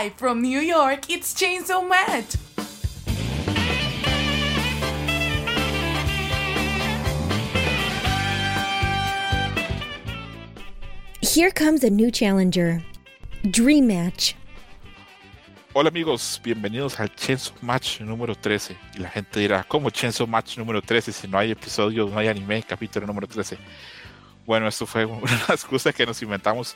Live from New York, it's Chainsaw Match. Here comes a new challenger. Dream Match. Hola amigos, bienvenidos al Chainsaw Match número 13. Y la gente dirá, ¿cómo Chainsaw Match número 13 si no hay episodio, no hay anime, capítulo número 13? Bueno, esto fue una excusa que nos inventamos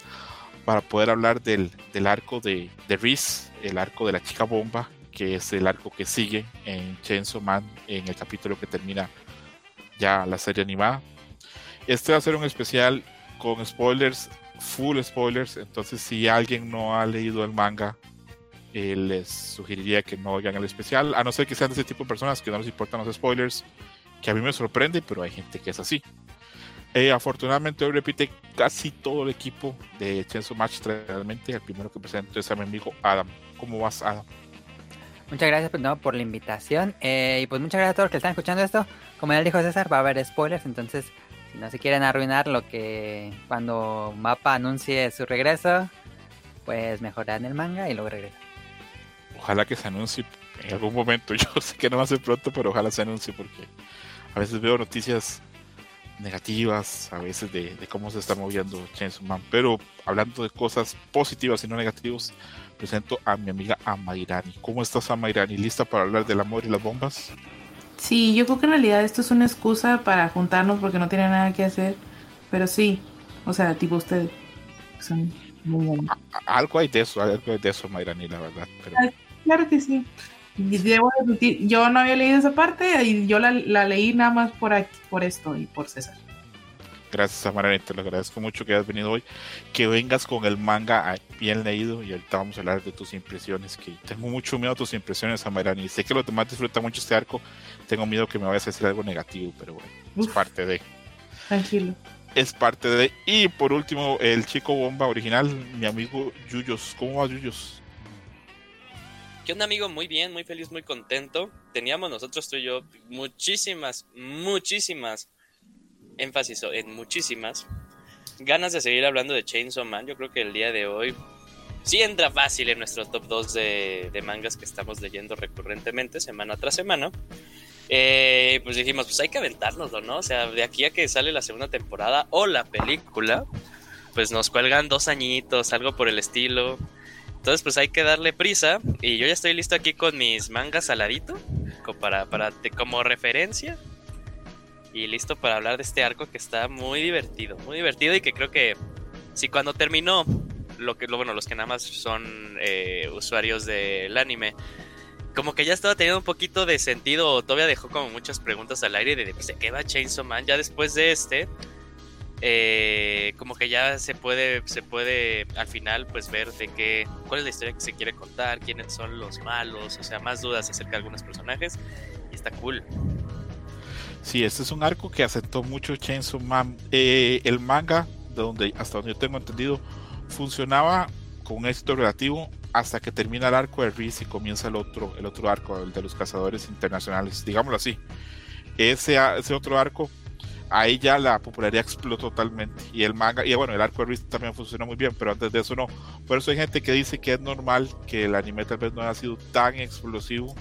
para poder hablar del, del arco de, de Reese, el arco de la chica bomba, que es el arco que sigue en Chainsaw Man en el capítulo que termina ya la serie animada. Este va a ser un especial con spoilers, full spoilers, entonces si alguien no ha leído el manga, eh, les sugeriría que no oigan el especial, a no ser que sean de ese tipo de personas que no les importan los spoilers, que a mí me sorprende, pero hay gente que es así. Eh, afortunadamente hoy repite casi todo el equipo de Chainsaw Match realmente. El primero que presento es a mi amigo Adam. ¿Cómo vas, Adam? Muchas gracias pues, no, por la invitación. Eh, y pues muchas gracias a todos los que están escuchando esto. Como ya dijo César, va a haber spoilers. Entonces, si no se quieren arruinar lo que cuando Mapa anuncie su regreso, pues mejoran el manga y luego regresan. Ojalá que se anuncie en algún momento. Yo sé que no va a ser pronto, pero ojalá se anuncie porque a veces veo noticias negativas a veces de, de, cómo se está moviendo Chainsaw Man. Pero hablando de cosas positivas y no negativas, presento a mi amiga Amairani. ¿Cómo estás, Amairani? ¿Lista para hablar del amor y las bombas? Sí, yo creo que en realidad esto es una excusa para juntarnos porque no tiene nada que hacer. Pero sí, o sea, tipo ustedes son muy buenos. Algo hay de eso, algo hay de eso, Amairani, la verdad. Pero... Claro que sí. Debo admitir, yo no había leído esa parte y yo la, la leí nada más por, aquí, por esto y por César. Gracias, Amarani, te lo agradezco mucho que hayas venido hoy. Que vengas con el manga bien leído y ahorita vamos a hablar de tus impresiones. Que tengo mucho miedo a tus impresiones, Amarani. Sé que los demás disfrutan mucho este arco. Tengo miedo que me vayas a decir algo negativo, pero bueno, Uf, es parte de. Tranquilo. Es parte de. Y por último, el chico bomba original, mi amigo Yuyos. ¿Cómo va, Yuyos? ¿Qué onda, amigo? Muy bien, muy feliz, muy contento. Teníamos nosotros, tú y yo, muchísimas, muchísimas, énfasis en muchísimas, ganas de seguir hablando de Chainsaw Man. Yo creo que el día de hoy sí entra fácil en nuestro top 2 de, de mangas que estamos leyendo recurrentemente, semana tras semana. Eh, pues dijimos, pues hay que aventárnoslo, ¿no? O sea, de aquí a que sale la segunda temporada o la película, pues nos cuelgan dos añitos, algo por el estilo. Entonces, pues hay que darle prisa. Y yo ya estoy listo aquí con mis mangas saladito. Para, para, como referencia. Y listo para hablar de este arco que está muy divertido. Muy divertido y que creo que si cuando terminó, lo que, lo, bueno, los que nada más son eh, usuarios del anime, como que ya estaba teniendo un poquito de sentido. Todavía dejó como muchas preguntas al aire de, pues, de qué va Chainsaw Man. Ya después de este, eh, como que ya se puede se puede al final pues ver de qué cuál es la historia que se quiere contar quiénes son los malos o sea más dudas acerca de algunos personajes y está cool. Sí este es un arco que aceptó mucho Chainsaw Man. Eh, el manga de donde hasta donde yo tengo entendido funcionaba con éxito relativo hasta que termina el arco de Reese y comienza el otro el otro arco el de los cazadores internacionales digámoslo así. Ese ese otro arco ahí ya la popularidad explotó totalmente. Y el manga, y bueno, el arco de Reese también funcionó muy bien, pero antes de eso no. Por eso hay gente que dice que es normal que el anime tal vez no haya sido tan explosivo,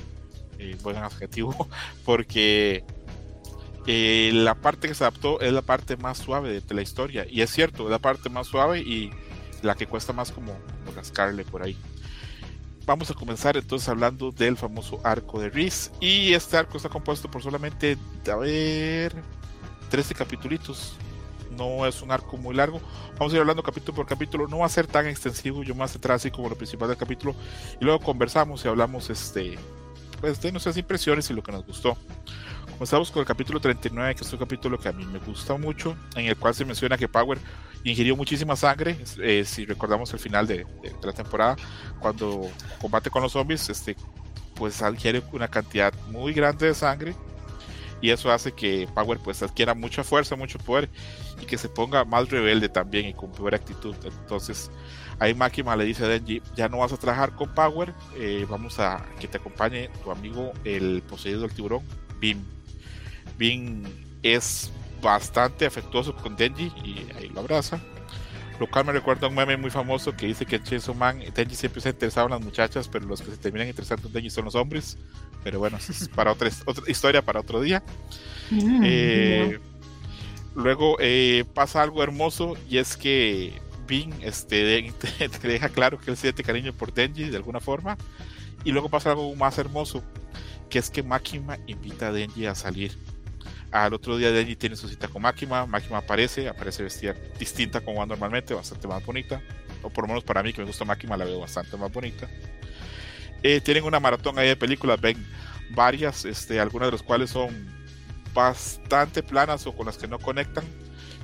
eh, buen adjetivo, porque eh, la parte que se adaptó es la parte más suave de, la historia. Y es cierto, es la parte más suave y la que cuesta más como, como rascarle por ahí. Vamos a comenzar entonces hablando del famoso arco de Reese. Y este arco está compuesto por solamente, a ver, 13 capítulos. No es un arco muy largo. Vamos a ir hablando capítulo por capítulo. No va a ser tan extensivo. Yo más atrás así como lo principal del capítulo. Y luego conversamos y hablamos este, pues, de nuestras impresiones y lo que nos gustó. Comenzamos con el capítulo 39, que es un capítulo que a mí me gusta mucho, en el cual se menciona que Power ingirió muchísima sangre. Eh, si recordamos el final de, de, de, la temporada, cuando combate con los zombies, este, pues adquiere una cantidad muy grande de sangre y eso hace que Power pues adquiera mucha fuerza, mucho poder y que se ponga más rebelde también y con peor actitud. Entonces ahí Makima le dice a Denji, ya no vas a trabajar con Power, eh, vamos a que te acompañe tu amigo el poseído del tiburón, Bim. Bim es bastante afectuoso con Denji y ahí lo abraza. Lo cual me recuerda a un meme muy famoso que dice que en Chainsaw Man Denji siempre se ha interesado en las muchachas, pero los que se terminan interesando en Denji son los hombres. Pero bueno, es para otra, otra historia para otro día. Mm, Eh, luego eh, pasa algo hermoso y es que Bing este, te, te deja claro que él siente cariño por Denji de alguna forma. Y luego pasa algo más hermoso, que es que Makima invita a Denji a salir. Al otro día Denji tiene su cita con Makima, Makima aparece, aparece vestida distinta como va normalmente, bastante más bonita. O por lo menos para mí que me gusta Makima la veo bastante más bonita. Eh, tienen una maratón ahí de películas, ven varias, este, algunas de las cuales son bastante planas o con las que no conectan.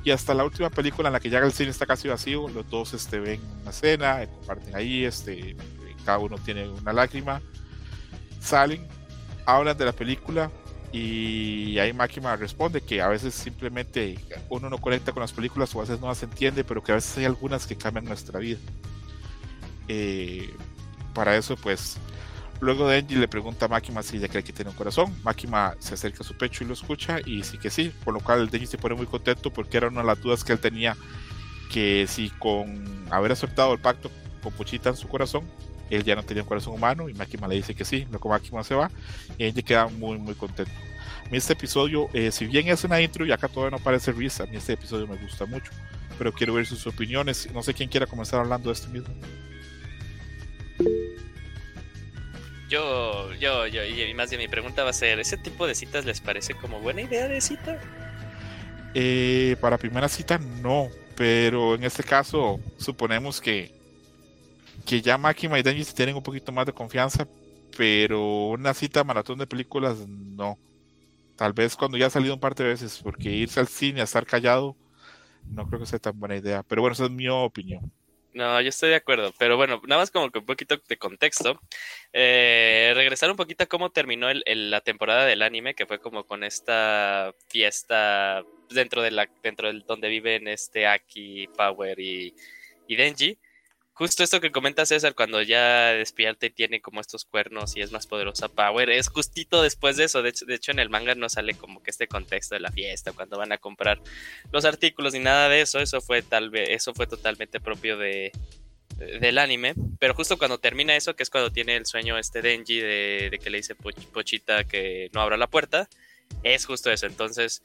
Y hasta la última película en la que ya el cine está casi vacío, los dos este, ven una escena, eh, comparten ahí, este, cada uno tiene una lágrima, salen, hablan de la película y ahí Máquina responde que a veces simplemente uno no conecta con las películas o a veces no las entiende, pero que a veces hay algunas que cambian nuestra vida. Eh, para eso, pues, luego Denji le pregunta a si ella cree que tiene un corazón. Máquina se acerca a su pecho y lo escucha y sí que sí, por lo cual Denji se pone muy contento porque era una de las dudas que él tenía que si con haber aceptado el pacto con Puchita en su corazón, él ya no tenía un corazón humano y Máquina le dice que sí, luego Máquina se va y Denji queda muy muy contento. A mí este episodio, eh, si bien es una intro y acá todavía no parece risa, a mí este episodio me gusta mucho, pero quiero ver sus opiniones. No sé quién quiera comenzar hablando de este mismo. Yo, yo, yo, y más bien mi pregunta va a ser, ¿ese tipo de citas les parece como buena idea de cita? Eh, para primera cita no, pero en este caso suponemos que, que ya Máquina y Denji tienen un poquito más de confianza, pero una cita maratón de películas no. Tal vez cuando ya ha salido un par de veces, porque irse al cine a estar callado no creo que sea tan buena idea. Pero bueno, esa es mi opinión. No, yo estoy de acuerdo, pero bueno, nada más como que un poquito de contexto. Eh, regresar un poquito a cómo terminó el- la temporada del anime, que fue como con esta fiesta dentro de la, dentro del donde viven este Aki, Power y Denji. Justo esto que comenta César, cuando ya despierta y tiene como estos cuernos y es más poderosa Power, es justito después de eso. De hecho, en el manga no sale como que este contexto de la fiesta, cuando van a comprar los artículos ni nada de eso. Eso fue tal vez, eso fue totalmente propio de, del anime. Pero justo cuando termina eso, que es cuando tiene el sueño este Denji de, de que le dice Poch- Pochita que no abra la puerta, es justo eso. Entonces,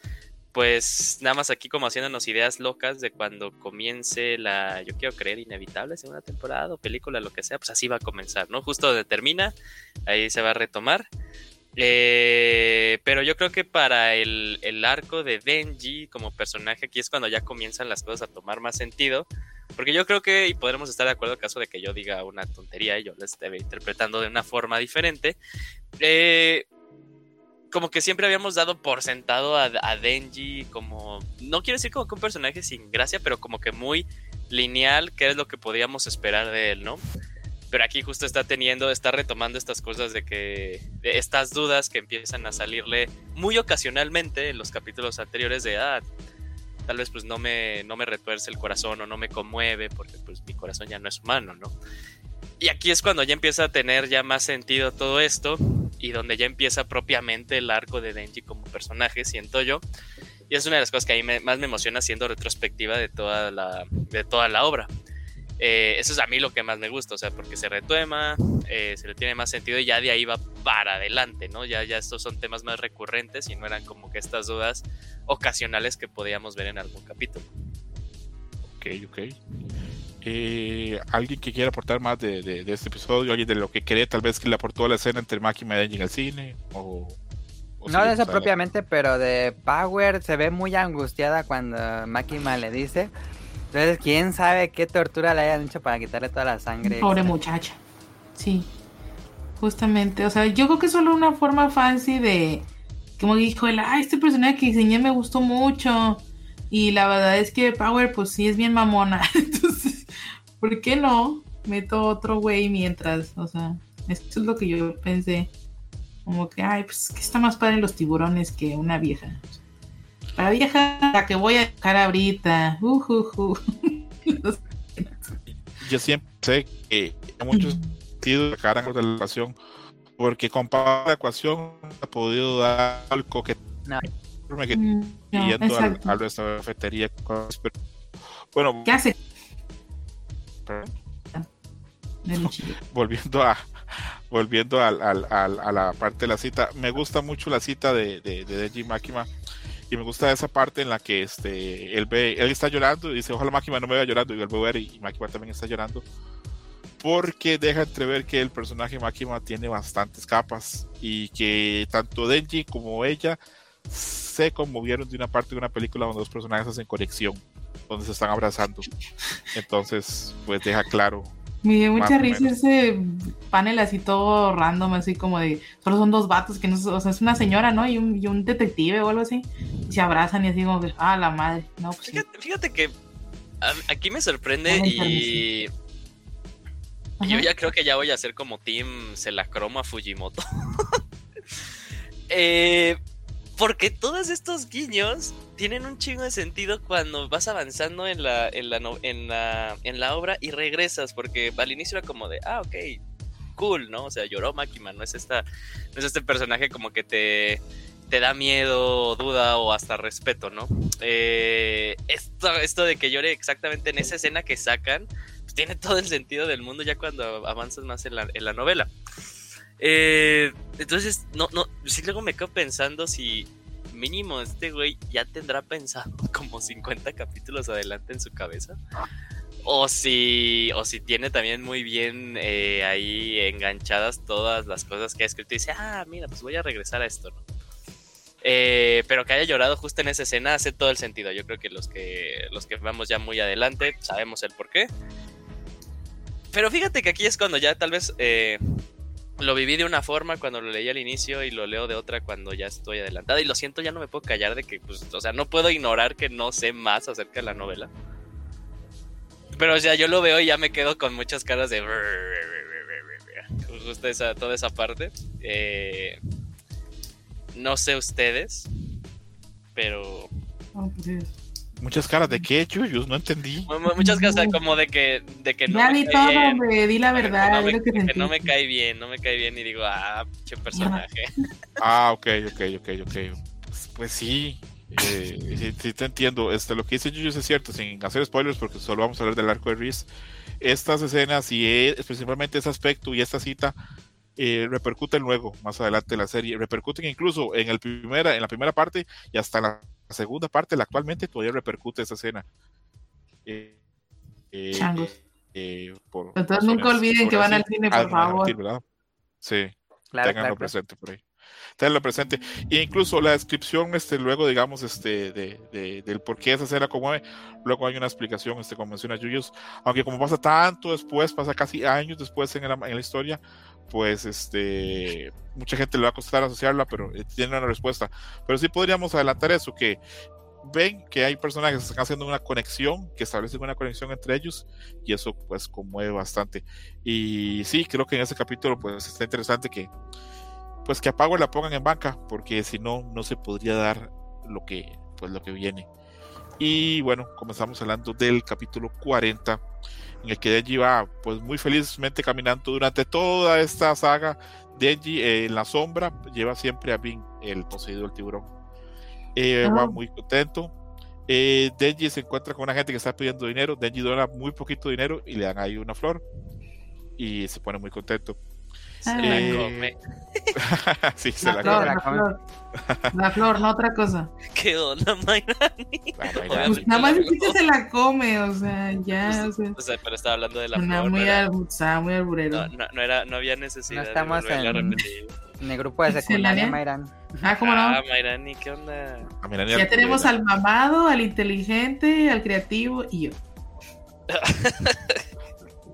pues nada más aquí como haciéndonos ideas locas de cuando comience la, yo quiero creer, inevitable segunda temporada o película, lo que sea, pues así va a comenzar, ¿no? Justo donde termina, ahí se va a retomar. Eh, pero yo creo que para el, el arco de Denji como personaje, aquí es cuando ya comienzan las cosas a tomar más sentido. Porque yo creo que, y podremos estar de acuerdo en caso de que yo diga una tontería y yo la esté interpretando de una forma diferente. eh, como que siempre habíamos dado por sentado a, a Denji como, no quiero decir como que un personaje sin gracia, pero como que muy lineal, que es lo que podíamos esperar de él, ¿no? Pero aquí justo está teniendo, está retomando estas cosas de que, de estas dudas que empiezan a salirle muy ocasionalmente en los capítulos anteriores de, ah, tal vez pues no me, no me retuerce el corazón o no me conmueve porque pues mi corazón ya no es humano, ¿no? Y aquí es cuando ya empieza a tener ya más sentido todo esto y donde ya empieza propiamente el arco de Denji como personaje, siento yo. Y es una de las cosas que a mí me- más me emociona siendo retrospectiva de toda la, de toda la obra. Eh, eso es a mí lo que más me gusta, o sea, porque se retuema, eh, se le tiene más sentido y ya de ahí va para adelante, ¿no? Ya, ya estos son temas más recurrentes y no eran como que estas dudas ocasionales que podíamos ver en algún capítulo. Ok, ok. Eh, ¿Alguien que quiera aportar más de, de- de este episodio? ¿Alguien de lo que cree tal vez que le aportó la escena entre Máquina y en el cine? O, o No de eso propiamente, pero de Power se ve muy angustiada cuando Makima le dice. Entonces, quién sabe qué tortura le hayan hecho para quitarle toda la sangre. Pobre extra. muchacha. Sí. Justamente. O sea, yo creo que es solo una forma fancy de. Como dijo él, ah, este personaje que diseñé me gustó mucho. Y la verdad es que Power, pues sí es bien mamona. Entonces, ¿por qué no? Meto otro güey mientras. O sea, eso es lo que yo pensé. Como que, ay, pues que está más padre los tiburones que una vieja. La vieja, la que voy a dejar ahorita. Uh, uh, uh. Yo siempre sé que en muchos sentidos sacaran de la ecuación porque con Pablo la ecuación ha podido dar algo que No. que Mm, no, yendo al, exacto. a nuestra cafetería bueno ¿Qué hace? Volviendo a volviendo al, al- al- a la parte de la cita, me gusta mucho la cita de, de, de Denji Makima y me gusta esa parte en la que este él ve, él está llorando y dice ojalá Makima no me vea llorando y él ve ver y, y Makima también está llorando porque deja entrever que el personaje Makima tiene bastantes capas y que tanto Denji como ella se conmovieron de una parte de una película donde dos personajes hacen conexión, donde se están abrazando. Entonces, pues deja claro Me dio mucha risa menos. ese panel así todo random, así como de, solo son dos vatos, que no, o sea, es una señora, ¿no? Y un, y un detective o algo así, y se abrazan y así como que, ah, la madre, no, pues sí. Fíjate, que a- aquí me sorprende y Ajá. yo ya creo que ya voy a hacer como Team Celacroma Fujimoto. Eh, porque todos estos guiños tienen un chingo de sentido cuando vas avanzando en la, en la, en la, en la obra y regresas, porque al inicio era como de, ah, ok, cool, ¿no? O sea, lloró Makima, no es, esta, no es este personaje como que te, te da miedo, duda o hasta respeto, ¿no? Eh, esto, esto de que llore exactamente en esa escena que sacan, pues tiene todo el sentido del mundo ya cuando avanzas más en la, en la novela. Eh, entonces, no, no, sí luego me quedo pensando si mínimo este güey ya tendrá pensado como 50 capítulos adelante en su cabeza. O si, o si tiene también muy bien eh, ahí enganchadas todas las cosas que ha escrito y dice, ah, mira, pues voy a regresar a esto, ¿no? Eh, pero que haya llorado justo en esa escena hace todo el sentido. Yo creo que los que los que vamos ya muy adelante sabemos el por qué. Pero fíjate que aquí es cuando ya tal vez eh, lo viví de una forma cuando lo leí al inicio y lo leo de otra cuando ya estoy adelantado. Y lo siento, ya no me puedo callar de que, pues, o sea, no puedo ignorar que no sé más acerca de la novela. Pero, o sea, yo lo veo y ya me quedo con muchas caras de... Justo esa, toda esa parte. Eh, no sé ustedes, pero... Sí. Muchas caras de qué, Yuyus, no entendí. mu- mu- Muchas cosas como de que, de que no ya me di cae todo, bien. hombre, di la que verdad, no, es me, que que no me cae bien, no me cae bien y digo, ah, pinche personaje. Ah, ok, ok, ok, ok. Pues, pues sí, eh, sí, sí te entiendo. Este, lo que dice Yuyus es cierto, sin hacer spoilers, porque solo vamos a hablar del arco de Reese. Estas escenas y eh, principalmente ese aspecto y esta cita eh, repercuten luego, más adelante en la serie. Repercuten incluso en, el primera, en la primera parte y hasta en la segunda parte, la actualmente todavía repercute esa escena. Eh, eh, Changos. eh, por Entonces nunca olviden que van al así. cine, Ah, por favor. mentir, ¿verdad? Sí Claro, tenganlo claro, presente por ahí. Tenganlo presente. E incluso la descripción, este, luego, digamos, este, de, de- del por qué esa escena conmueve, luego hay una explicación, este, como menciona Yuyos, aunque como pasa tanto después, pasa casi años después en la, en la historia, pues, este, mucha gente le va a costar asociarla, pero eh, tiene una respuesta. Pero sí podríamos adelantar eso, que ven que hay personajes que están haciendo una conexión, que establecen una conexión entre ellos, y eso, pues, conmueve bastante. Y sí, creo que en ese capítulo, pues, está interesante que pues que a Power la pongan en banca, porque si no, no se podría dar lo que, pues lo que viene. Y bueno, comenzamos hablando del capítulo 40, en el que Denji va pues muy felizmente caminando durante toda esta saga. Denji eh, en la sombra lleva siempre a Bing, el poseído del tiburón. Eh, Va Ah. muy contento. Eh, Denji se encuentra con una gente que está pidiendo dinero. Denji dona muy poquito dinero y le dan ahí una flor. Y se pone muy contento. Se Ah. la Eh, come. sí, se La la flor, come. la come. flor. La flor, no otra cosa. ¿Qué onda, Mayra? Ah, Obviamente mira, Pues nada más dijiste se la come, o sea, ya, o sea. O sea, pero estaba hablando de la flor. muy, no, era- al- estaba muy alburero. no, no- no era, no había necesidad No estamos de en-. En el grupo de secundaria, ¿Pixelania? Mayran. Ah, ¿cómo no? Ah, Mayrani, ¿qué onda? a mira, Ya tenemos al mamado, al inteligente, al creativo y yo.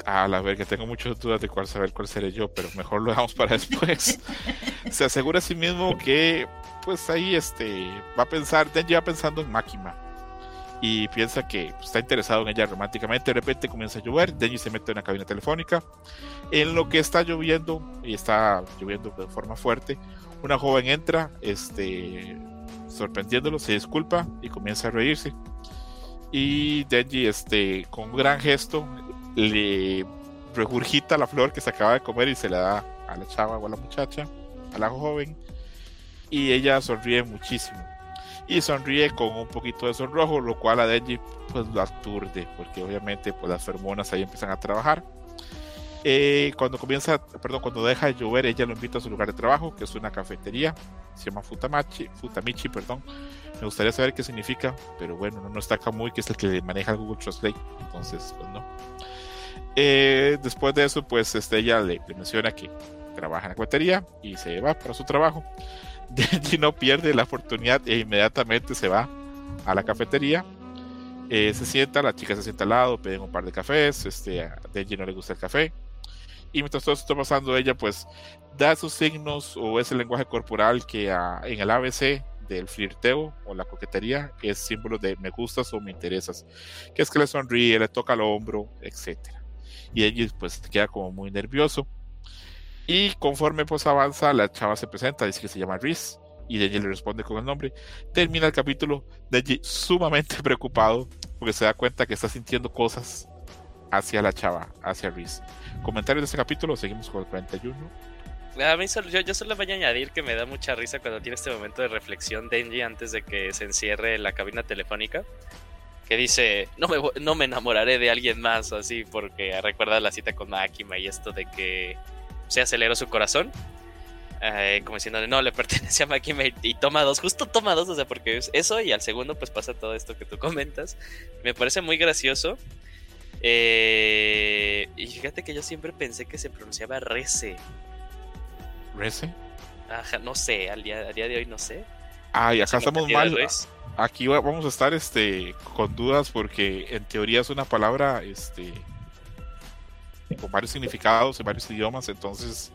A la verga, tengo muchas dudas de cuál saber cuál seré yo, pero mejor lo dejamos para después. Se asegura a sí mismo que, pues ahí este, va a pensar, Denji va pensando en Makima. Y piensa que pues, está interesado en ella románticamente. De repente comienza a llover. Denji se mete en una cabina telefónica. En lo que está lloviendo, y está lloviendo de forma fuerte, una joven entra, este, sorprendiéndolo, se disculpa y comienza a reírse. Y Denji, este, con un gran gesto, le regurgita la flor que se acaba de comer y se la da a la chava o a la muchacha, a la joven, y ella sonríe muchísimo. y sonríe con un poquito de sonrojo, lo cual a Denji pues lo aturde, porque obviamente pues las feromonas ahí empiezan a trabajar. Eh, cuando comienza, perdón, cuando deja de llover, ella lo invita a su lugar de trabajo, que es una cafetería, se llama Futamachi, Futamichi, perdón. Me gustaría saber qué significa, pero bueno, no, está acá muy, que es el que maneja Google Translate, entonces, pues no. Eh, después de eso, pues este, ella le, menciona que trabaja en la cafetería y se va para su trabajo. Denji no pierde la oportunidad e inmediatamente se va a la cafetería. Eh, se sienta, la chica se sienta al lado, piden un par de cafés, este, a Denji no le gusta el café, y mientras todo esto está pasando, ella pues da sus signos o ese lenguaje corporal que ah, en el ABC del flirteo o la coquetería es símbolo de me gustas o me interesas, que es que le sonríe, le toca el hombro, etc. Y ella pues queda como muy nervioso. Y conforme pues avanza, la chava se presenta, dice que se llama Riz, y Denji le responde con el nombre. Termina el capítulo, Denji sumamente preocupado porque se da cuenta que está sintiendo cosas hacia la chava, hacia Reese. Comentarios de este capítulo, seguimos con el 41. A mí solo, yo, solo voy a añadir que me da mucha risa cuando tiene este momento de reflexión Denji antes de que se encierre en la cabina telefónica. Que dice, no me, no me enamoraré de alguien más, así, porque recuerda la cita con Makima y esto de que se aceleró su corazón. Eh, como diciendo, no, le pertenece a Makima y, toma dos, justo toma dos, o sea, porque es eso y al segundo pues pasa todo esto que tú comentas. Me parece muy gracioso. Eh, y fíjate que yo siempre pensé que se pronunciaba Rece. ¿Rece? Ajá, no sé, al día, día de hoy no sé. Ay, acá estamos mal. Aquí vamos a estar este, con dudas porque en teoría es una palabra este, con varios significados en varios idiomas. Entonces,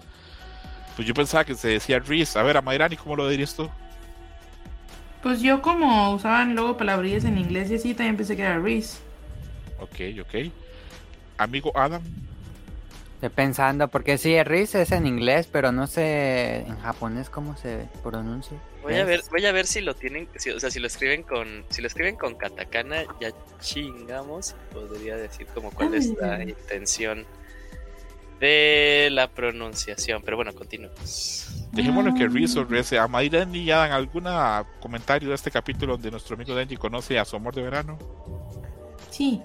pues yo pensaba que se decía Riz. A ver, a Mayrani, ¿cómo lo dirías tú? Pues yo como usaban luego palabrillas en inglés y así, también pensé que era Riz. Ok, ok. Amigo Adam. Estoy pensando, porque sí, Riz es en inglés, pero no sé en japonés cómo se pronuncia. Voy a ver, voy a ver si lo tienen, o sea, si lo escriben con, si lo escriben con katakana, ya chingamos, podría decir como cuál es la intención de la pronunciación, pero bueno, continuemos. Dejémoslo que Riz o Riz, a Mayra y Adam, ¿algún comentario de este capítulo donde nuestro amigo Denji conoce a su amor de verano? Sí,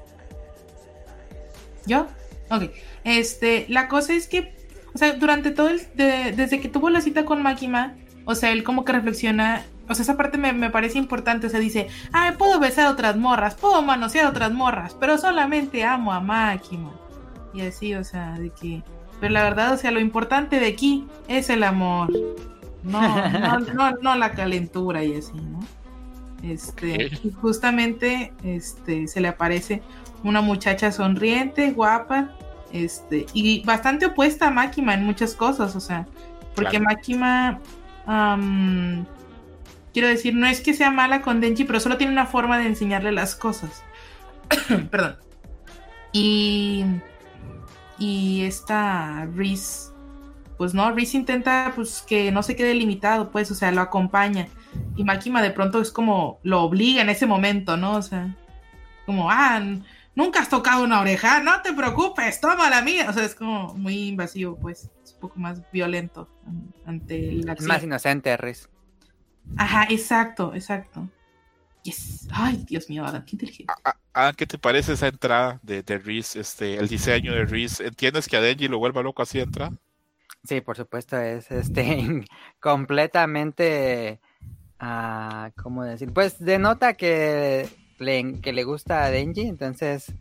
¿Yo? Ok. Este, la cosa es que, o sea, durante todo el, desde que tuvo la cita con Makima, o sea, él como que reflexiona, o sea, esa parte me, parece importante, o sea, dice, ay, puedo besar a otras morras, puedo manosear a otras morras, pero solamente amo a Makima. Y así, o sea, de que, pero la verdad, o sea, lo importante de aquí es el amor. No, no, no, no la calentura y así, ¿no? Este, y justamente este, se le aparece una muchacha sonriente, guapa, este, y bastante opuesta a Makima en muchas cosas, o sea, porque Makima, quiero decir, no es que sea mala con Denji, pero solo tiene una forma de enseñarle las cosas. Perdón. Y, y esta Reese, pues no, Reese intenta pues que no se quede limitado, pues, o sea, lo acompaña. Y Makima de pronto es como lo obliga en ese momento, ¿no? O sea, como, ah, nunca has tocado una oreja, no te preocupes, toma la mía. O sea, es como muy invasivo, pues, es un poco más violento ante la acción. Más inocente, Riz. Ajá, exacto, exacto. Yes. Ay, Dios mío, Adam, qué inteligente. Adam, ¿qué te parece esa entrada de, de Reese, este, el diseño de Reese? ¿Entiendes que a Denji lo vuelva loco así de entrada? Sí, por supuesto, es este completamente, ah, ¿cómo decir? Pues denota que le, que le gusta a Denji, entonces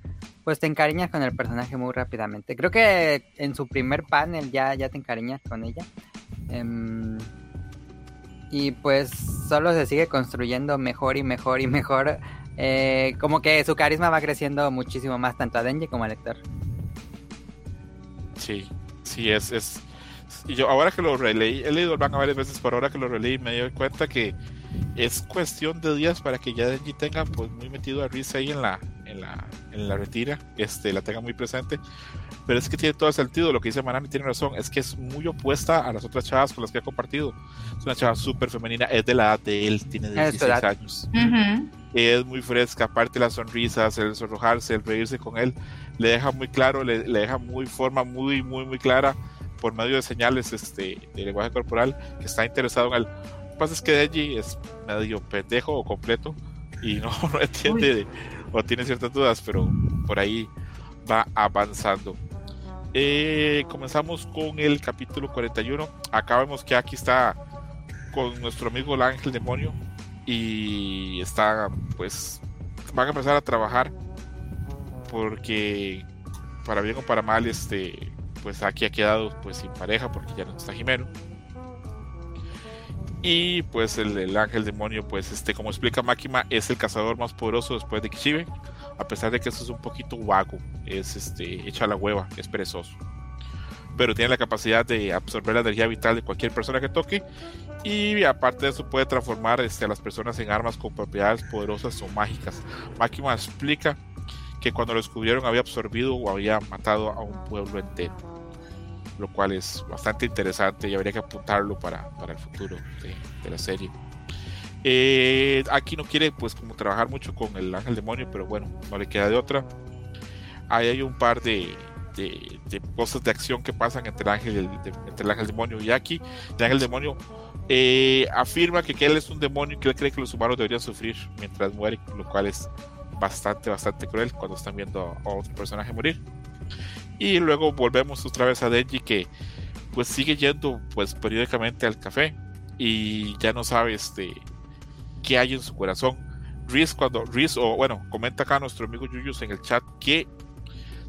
pues te encariñas con el personaje muy rápidamente. Creo que en su primer panel ya, ya te encariñas con ella. Em, y pues solo se sigue construyendo mejor y mejor y mejor. Eh, como que su carisma va creciendo muchísimo más tanto a Denji como al lector. Sí, sí, es, es... Y yo ahora que lo releí, he leído el manga varias veces, pero ahora que lo releí me doy cuenta que es cuestión de días para que ya Denji tenga pues muy metido a Riz ahí en la, en la, en la retira, este, la tenga muy presente. Pero es que tiene todo sentido, lo que dice Manami tiene razón, es que es muy opuesta a las otras chavas con las que ha compartido. Es una chava súper femenina, es de la edad de él, tiene 16 años. Es muy fresca, aparte las sonrisas, el sonrojarse, el reírse con él, le deja muy claro, le, le deja muy forma muy, muy, muy clara por medio de señales este, de lenguaje corporal que está interesado en él pasa es que Deji es medio pendejo o completo y no, no entiende o tiene ciertas dudas, pero por ahí va avanzando. Eh, comenzamos con el capítulo 41. Acá vemos que aquí está con nuestro amigo el ángel demonio y está pues van a empezar a trabajar porque para bien o para mal este pues aquí ha quedado pues sin pareja porque ya no está Jimeno y pues el, ángel demonio pues este como explica Máquina es el cazador más poderoso después de Kishibe a pesar de que eso es un poquito vago es este echa la hueva es perezoso pero tiene la capacidad de absorber la energía vital de cualquier persona que toque y aparte de eso puede transformar este, a las personas en armas con propiedades poderosas o mágicas. Máquina explica que cuando lo descubrieron había absorbido o había matado a un pueblo entero, lo cual es bastante interesante y habría que apuntarlo para, para el futuro de, la serie. Eh, aquí no quiere pues como trabajar mucho con el ángel demonio, pero bueno, no le queda de otra. Ahí hay un par de, de, cosas de acción que pasan entre el ángel, entre el ángel demonio y aquí. El ángel demonio eh, afirma que, él es un demonio y que él cree que los humanos deberían sufrir mientras muere, lo cual es bastante, bastante cruel cuando están viendo a otro personaje morir. Y luego volvemos otra vez a Denji que pues sigue yendo pues periódicamente al café y ya no sabe este qué hay en su corazón. Riz cuando Riz o bueno, comenta acá nuestro amigo Yuyus en el chat que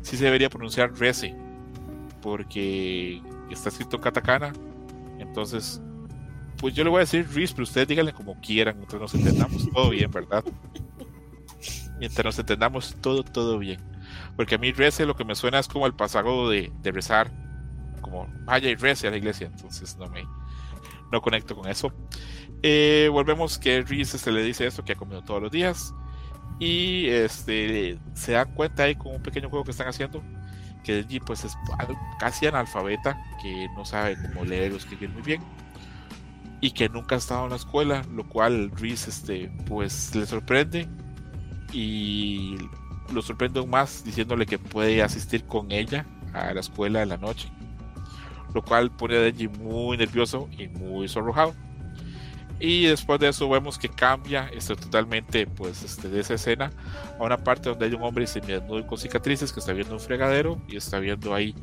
sí se debería pronunciar Reze porque está escrito katakana. Entonces pues yo le voy a decir Riz, pero ustedes díganle como quieran, mientras nos entendamos todo bien, ¿verdad? Mientras nos entendamos todo, todo bien. Porque a mí rece lo que me suena es como el pasado de, rezar, como vaya y rece a la iglesia, entonces no me no conecto con eso. Eh, volvemos que Riz este, le dice esto que ha comido todos los días y este se dan cuenta ahí con un pequeño juego que están haciendo que allí pues es casi analfabeta que no sabe cómo leer o escribir muy bien y que nunca ha estado en la escuela, lo cual Reese este, pues le sorprende y lo sorprende aún más diciéndole que puede asistir con ella a la escuela en la noche, lo cual pone a Denji muy nervioso y muy sonrojado. Y después de eso vemos que cambia este, totalmente pues, este, de esa escena a una parte donde hay un hombre semidesnudo con cicatrices que está viendo un fregadero y está viendo ahí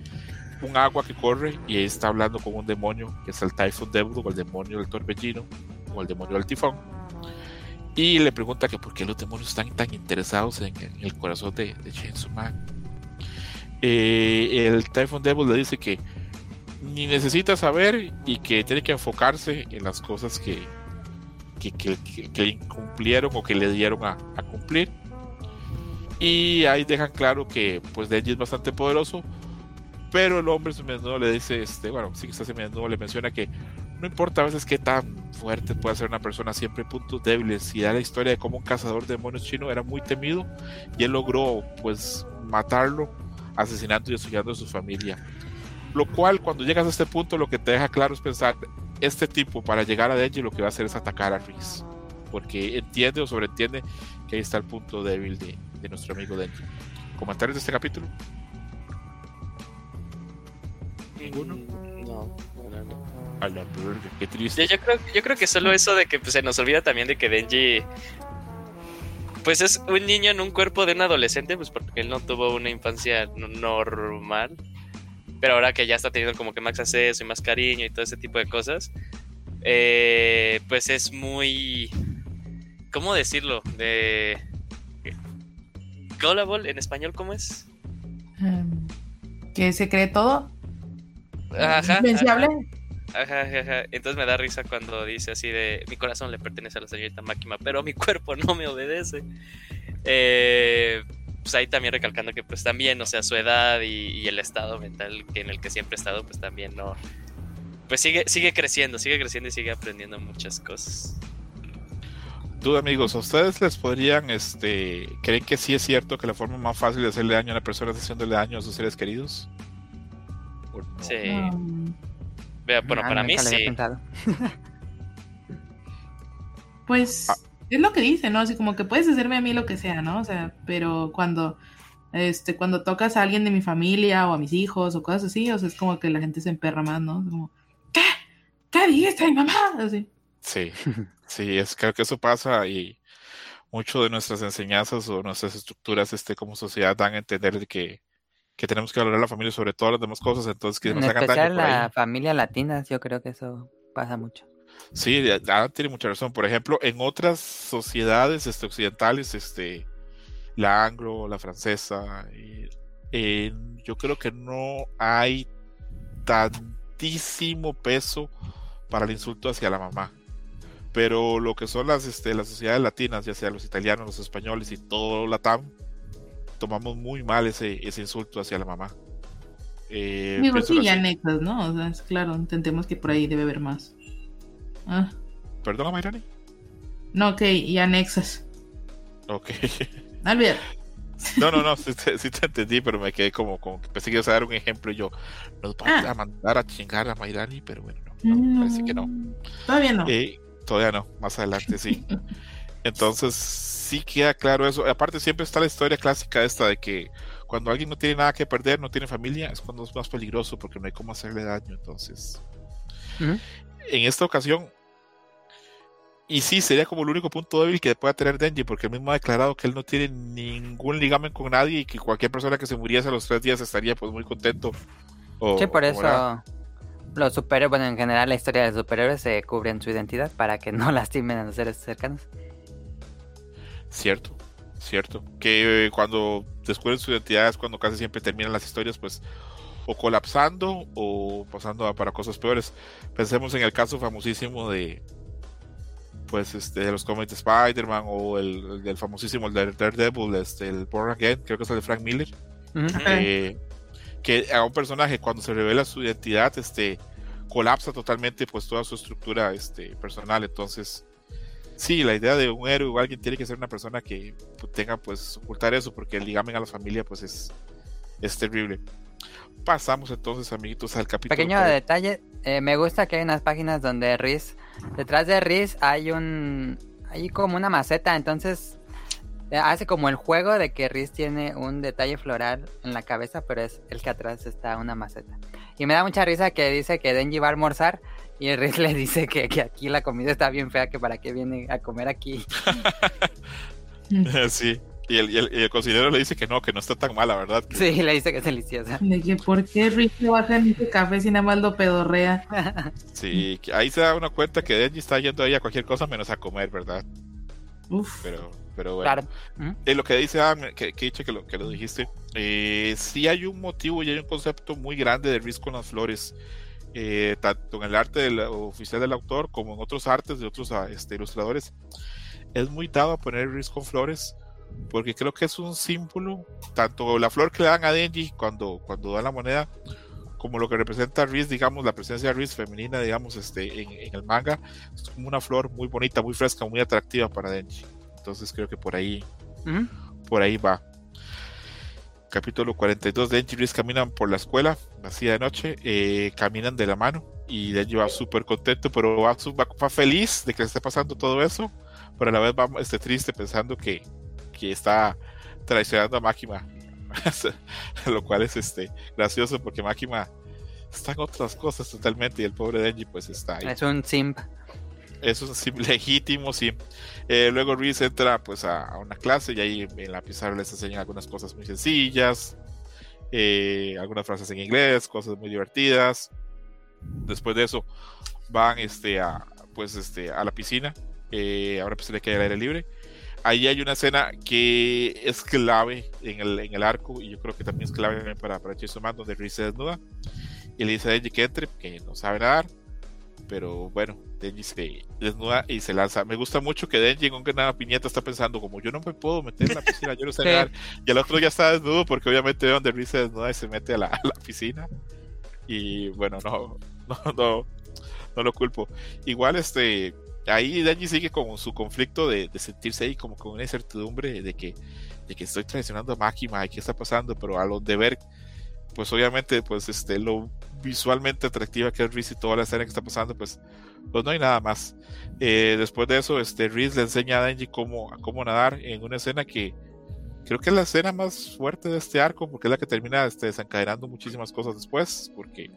un agua que corre y está hablando con un demonio que es el Typhoon Devil o el demonio del torbellino o el demonio del tifón y le pregunta que por qué los demonios están tan interesados en, el corazón de, de Chainsaw eh, el Typhoon Devil le dice que ni necesita saber y que tiene que enfocarse en las cosas que, que, que, incumplieron o que le dieron a, cumplir. Y ahí dejan claro que pues Denji es bastante poderoso pero el hombre semidesnudo le dice, este, bueno, sí que está semidesnudo, le menciona que no importa a veces qué tan fuerte puede ser una persona, siempre hay puntos débiles. Y da la historia de cómo un cazador de demonios chino era muy temido y él logró, pues, matarlo, asesinando y destruyendo a su familia. Lo cual, cuando llegas a este punto, lo que te deja claro es pensar, este tipo para llegar a Denji lo que va a hacer es atacar a Reese. Porque entiende o sobreentiende que ahí está el punto débil de, de nuestro amigo Denji. ¿Comentarios de este capítulo? ninguno. No, no, no. A la qué triste. Yo, creo, yo creo que solo eso de que pues, se nos olvida también de que Denji. Pues es un niño en un cuerpo de un adolescente, pues porque él no tuvo una infancia normal. Pero ahora que ya está teniendo como que más acceso y más cariño y todo ese tipo de cosas, eh, pues es muy. ¿Cómo decirlo? De. Gullible en español, ¿cómo es? Um, ¿Que se cree todo? Ajá, ajá, ajá, Entonces me da risa cuando dice así de mi corazón le pertenece a la señorita Máquina, pero mi cuerpo no me obedece. Eh, pues ahí también recalcando que pues también, o sea, su edad y, el estado mental que en el que siempre he estado, pues también no. Pues sigue, sigue creciendo, sigue creciendo y sigue aprendiendo muchas cosas. Duda amigos, ¿a ustedes les podrían, este, creen que sí es cierto que la forma más fácil de hacerle daño a una persona es haciéndole daño a sus seres queridos? Sí. Bueno, para mí sí. pues ah. es lo que dice, ¿no? Así como que puedes hacerme a mí lo que sea, ¿no? O sea, pero cuando este cuando tocas a alguien de mi familia o a mis hijos o cosas así, o sea, es como que la gente se emperra más, ¿no? Como, ¿qué? ¿Qué dijiste, mamá? Así. Sí, sí, es, creo que eso pasa y mucho de nuestras enseñanzas o nuestras estructuras este, como sociedad dan a entender de que, que tenemos que valorar a la familia sobre todas las demás cosas, entonces que En nos hagan daño la familia latina, yo creo que eso pasa mucho. Sí, Adam tiene mucha razón. Por ejemplo, en otras sociedades este, occidentales, este, la anglo, la francesa, eh, eh, yo creo que no hay tantísimo peso para el insulto hacia la mamá. Pero lo que son las, este, las sociedades latinas, ya sea los italianos, los españoles y todo Latam, tomamos muy mal ese, ese insulto hacia la mamá. Eh, Digo, sí, que y así- anexas, ¿no? O sea, es claro, entendemos que por ahí debe haber más. Ah, ¿Perdona, Mayrani? no, ok, y anexas. Ok. Olvídalo. No, no, no, sí, te- sí te entendí, pero me quedé como, como que pensé que ibas a dar un ejemplo y yo nos van Ah. a mandar a chingar a Mayrani, pero bueno, no, no, parece que no. Todavía no. Eh, todavía no, más adelante sí. Entonces sí queda claro eso. Aparte siempre está la historia clásica esta de que cuando alguien no tiene nada que perder, no tiene familia, es cuando es más peligroso porque no hay cómo hacerle daño. Entonces, en esta ocasión, y sí, sería como el único punto débil que pueda tener Denji, porque él mismo ha declarado que él no tiene ningún ligamen con nadie y que cualquier persona que se muriese a los tres días estaría pues muy contento. O- Sí, por eso los superhéroes, bueno, en general la historia de los superhéroes se cubren su identidad para que no lastimen a los seres cercanos. Cierto, cierto. Que eh, cuando descubren su identidad es cuando casi siempre terminan las historias, pues, o colapsando o pasando a- para cosas peores. Pensemos en el caso famosísimo de, pues, este, de los cómics de Spider-Man o el, el del famosísimo el de Daredevil, este, el Born Again, creo que es el de Frank Miller. Eh, que a un personaje cuando se revela su identidad, este, colapsa totalmente, pues, toda su estructura, este, personal. Entonces, Sí, la idea de un héroe o alguien tiene que ser una persona que pues, tenga pues ocultar eso porque el ligamen a la familia pues es, es terrible. Pasamos entonces amiguitos al capítulo. Pequeño 40. detalle, eh, me gusta que hay unas páginas donde Riz, detrás de Riz hay un, hay como una maceta, entonces eh, hace como el juego de que Riz tiene un detalle floral en la cabeza, pero es el que atrás está una maceta. Y me da mucha risa que dice que Denji va a almorzar y Riz le dice que, que aquí la comida está bien fea, que para qué viene a comer aquí. sí. Y el, y, el, y el cocinero le dice que no, que no está tan mala, ¿verdad? Que- Sí, le dice que es deliciosa. De que por qué Rick se baja en ese café si nada más lo pedorrea. Sí, que ahí se da una cuenta que Denji está yendo ahí a cualquier cosa menos a comer, ¿verdad? Uf. Pero, pero bueno. Claro. Eh, lo que dice Adam, que, que dicho que lo, que lo dijiste, eh, sí hay un motivo y hay un concepto muy grande de Riz con las flores, eh, tanto en el arte del, oficial del autor como en otros artes de otros ah, este, ilustradores. Es muy dado a poner Riz con flores porque creo que es un símbolo, tanto la flor que le dan a Denji cuando, cuando dan la moneda, como lo que representa Riz, digamos, la presencia de Riz femenina, digamos, este, en, en el manga, es como una flor muy bonita, muy fresca, muy atractiva para Denji. Entonces creo que por ahí, por ahí va. Capítulo 42. Denji y Riz caminan por la escuela, vacía de noche, eh, caminan de la mano y Denji va súper contento, pero va, va- va feliz de que le esté pasando todo eso, pero a la vez va este, triste pensando que, que está traicionando a Makima. Lo cual es este gracioso porque Makima está en otras cosas totalmente y el pobre Denji pues está ahí. Es un simp. Eso es así, legítimo, sí. Eh, luego Reese entra pues a, una clase y ahí en la pizarra les enseñan algunas cosas muy sencillas, eh, algunas frases en inglés, cosas muy divertidas. Después de eso van este, a, pues, este, a la piscina, eh, ahora piscina que hay al aire libre. Ahí hay una escena que es clave en el, en el arco y yo creo que también es clave para, para Chainsaw Man, donde Reese se desnuda y le dice a que entre, que no sabe nadar pero bueno, Denji se desnuda y se lanza. Me gusta mucho que Denji en una piñeta está pensando como yo no me puedo meter en la piscina, yo no sé nadar. Y el otro ya está desnudo porque obviamente donde Riz se desnuda y se mete a la, a la piscina. Y bueno, no, no, no, no lo culpo. Igual este, ahí Denji sigue con su conflicto de, de sentirse ahí como con una incertidumbre de que, de que estoy traicionando a Makima y qué está pasando, pero a lo de ver pues obviamente pues este lo visualmente atractiva que es Riz y toda la escena que está pasando pues pues no hay nada más Eh, después de eso este Riz le enseña a Denji cómo, a cómo nadar en una escena que creo que es la escena más fuerte de este arco porque es la que termina este, desencadenando muchísimas cosas después porque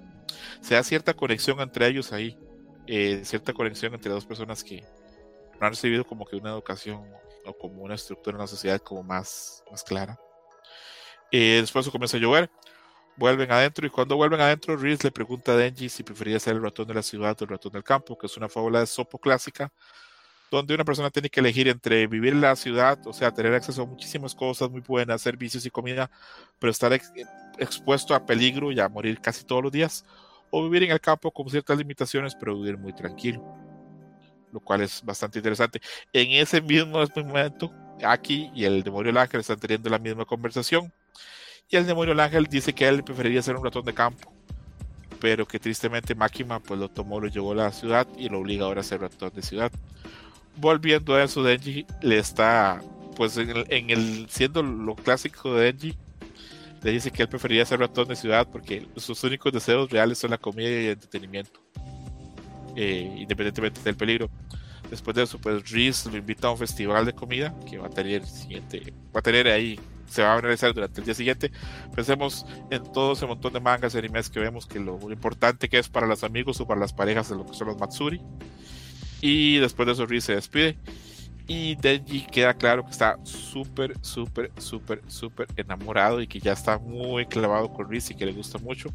se da cierta conexión entre ellos ahí eh, cierta conexión entre dos personas que no han recibido como que una educación o como una estructura en la sociedad como más, más clara. Eh, después comienza a llover, vuelven adentro y cuando vuelven adentro, Reese le pregunta a Denji si prefería ser el ratón de la ciudad o el ratón del campo, que es una fábula de sopo clásica, donde una persona tiene que elegir entre vivir en la ciudad, o sea, tener acceso a muchísimas cosas muy buenas, servicios y comida, pero estar expuesto a peligro y a morir casi todos los días, o vivir en el campo con ciertas limitaciones, pero vivir muy tranquilo, lo cual es bastante interesante. En ese mismo momento, Aki y el demonio ángel están teniendo la misma conversación y el demonio el ángel dice que él preferiría ser un ratón de campo, pero que tristemente Máquima pues lo tomó, lo llevó a la ciudad y lo obliga ahora a ser ratón de ciudad. Volviendo a eso, Denji le está, pues en el, siendo lo clásico de Denji, le dice que él preferiría ser ratón de ciudad porque sus únicos deseos reales son la comida y el entretenimiento, eh, independientemente del peligro. Después de eso, pues Reese lo invita a un festival de comida que va a tener siguiente, va a tener ahí se va a realizar durante el día siguiente. Pensemos en todo ese montón de mangas y animes que vemos que lo importante que es para los amigos o para las parejas de lo que son los Matsuri. Y después de eso Ri se despide. Y Denji queda claro que está súper, súper, súper, súper enamorado y que ya está muy clavado con Riz y que le gusta mucho.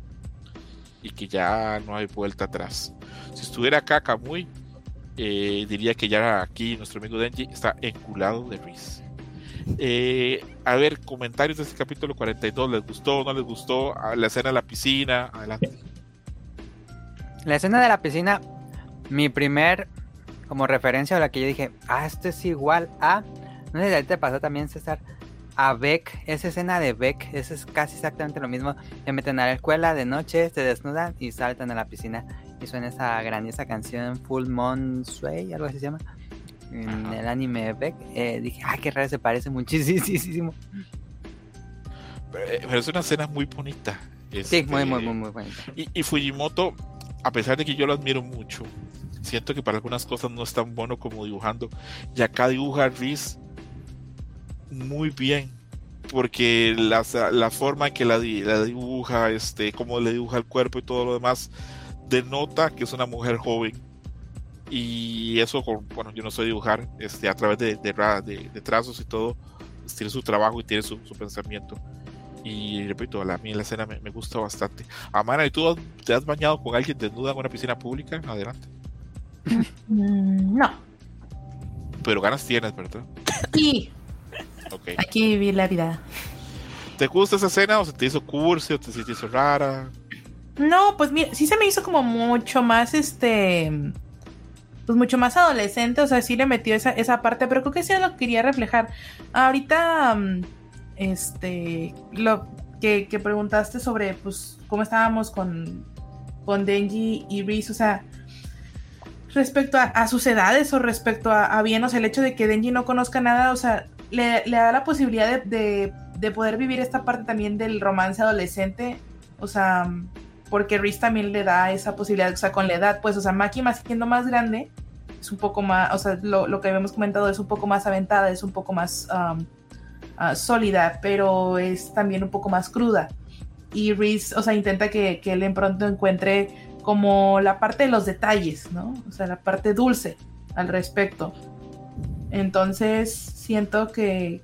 Y que ya no hay vuelta atrás. Si estuviera acá Kamui, eh, diría que ya aquí nuestro amigo Denji está enculado de Riz. Eh, a ver, comentarios de este capítulo 42. ¿Les gustó o no les gustó? La escena de la piscina. Adelante. La escena de la piscina, mi primer como referencia a la que yo dije, ah, esto es igual a. No sé si te pasó también, César. A Beck, esa escena de Beck, eso es casi exactamente lo mismo. Se meten a la escuela de noche, se desnudan y saltan a la piscina. Y suena esa grandiosa canción Full Moon Sway, algo así se llama en el anime Beck, eh, dije, ay, qué raro, se parece muchísimo. Eh, pero, es una escena muy bonita. sí, muy, muy, muy, muy bonita. Y, Fujimoto, a pesar de que yo lo admiro mucho, siento que para algunas cosas no es tan bueno como dibujando. Y acá dibuja a Riz muy bien. Porque la, la forma en que la, la, dibuja, este, cómo le dibuja el cuerpo y todo lo demás, denota que es una mujer joven y eso, bueno, yo no sé dibujar, este, a través de, de, trazos y todo, pues, tiene su trabajo y tiene su, pensamiento. Y repito, a mí la escena me, gusta bastante. Amara, ¿y tú te has bañado con alguien desnuda en una piscina pública? Adelante. Mm, no. Pero ganas tienes, ¿verdad? Sí. Okay. Aquí vivir la vida. ¿Te gusta esa escena o se te hizo cursi o te, se te hizo rara? No, pues mira, sí se me hizo como mucho más este pues mucho más adolescente, o sea, sí le metió esa, esa parte, pero creo que sí lo que quería reflejar. Ahorita, mm, este, lo que, preguntaste sobre, pues, cómo estábamos con, con Denji y Reese, o sea, respecto a, sus edades o respecto a, bien, o sea, el hecho de que Denji no conozca nada, o sea, le, da la posibilidad de, de, poder vivir esta parte también del romance adolescente, o sea, porque Reese también le da esa posibilidad, o sea, con la edad, pues, o sea, Maki más siendo más grande, es un poco más, o sea, lo, que habíamos comentado es un poco más aventada, es un poco más um, uh, sólida, pero es también un poco más cruda. Y Reese, o sea, intenta que, que él en pronto encuentre como la parte de los detalles, ¿no? O sea, la parte dulce al respecto. Entonces, siento que,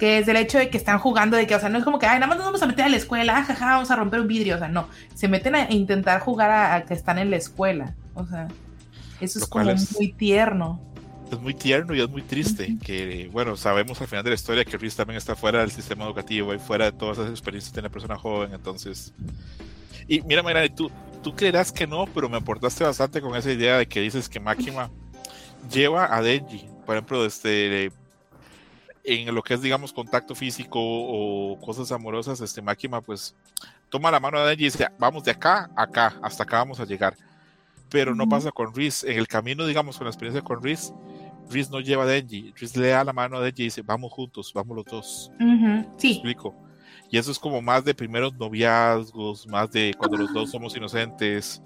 que es el hecho de que están jugando, de que, o sea, no es como que, ay, nada más nos vamos a meter a la escuela, jaja, vamos a romper un vidrio, o sea, no, se meten a intentar jugar a, que están en la escuela, o sea, eso es como muy tierno. Es muy tierno y es muy triste, que, bueno, sabemos al final de la historia que Riz también está fuera del sistema educativo y fuera de todas esas experiencias de una persona joven, entonces... Y mira, mira, tú, tú creerás que no, pero me aportaste bastante con esa idea de que dices que Máquina lleva a Denji, por ejemplo, este, en lo que es, digamos, contacto físico o cosas amorosas, este Máquina, pues toma la mano de Denji y dice, vamos de acá a acá, hasta acá vamos a llegar. Pero no pasa con Riz. En el camino, digamos, con la experiencia con Riz, Riz no lleva a Denji. Riz le da la mano a Denji y dice, vamos juntos, vamos los dos. Sí. explico? Y eso es como más de primeros noviazgos, más de cuando los dos somos inocentes.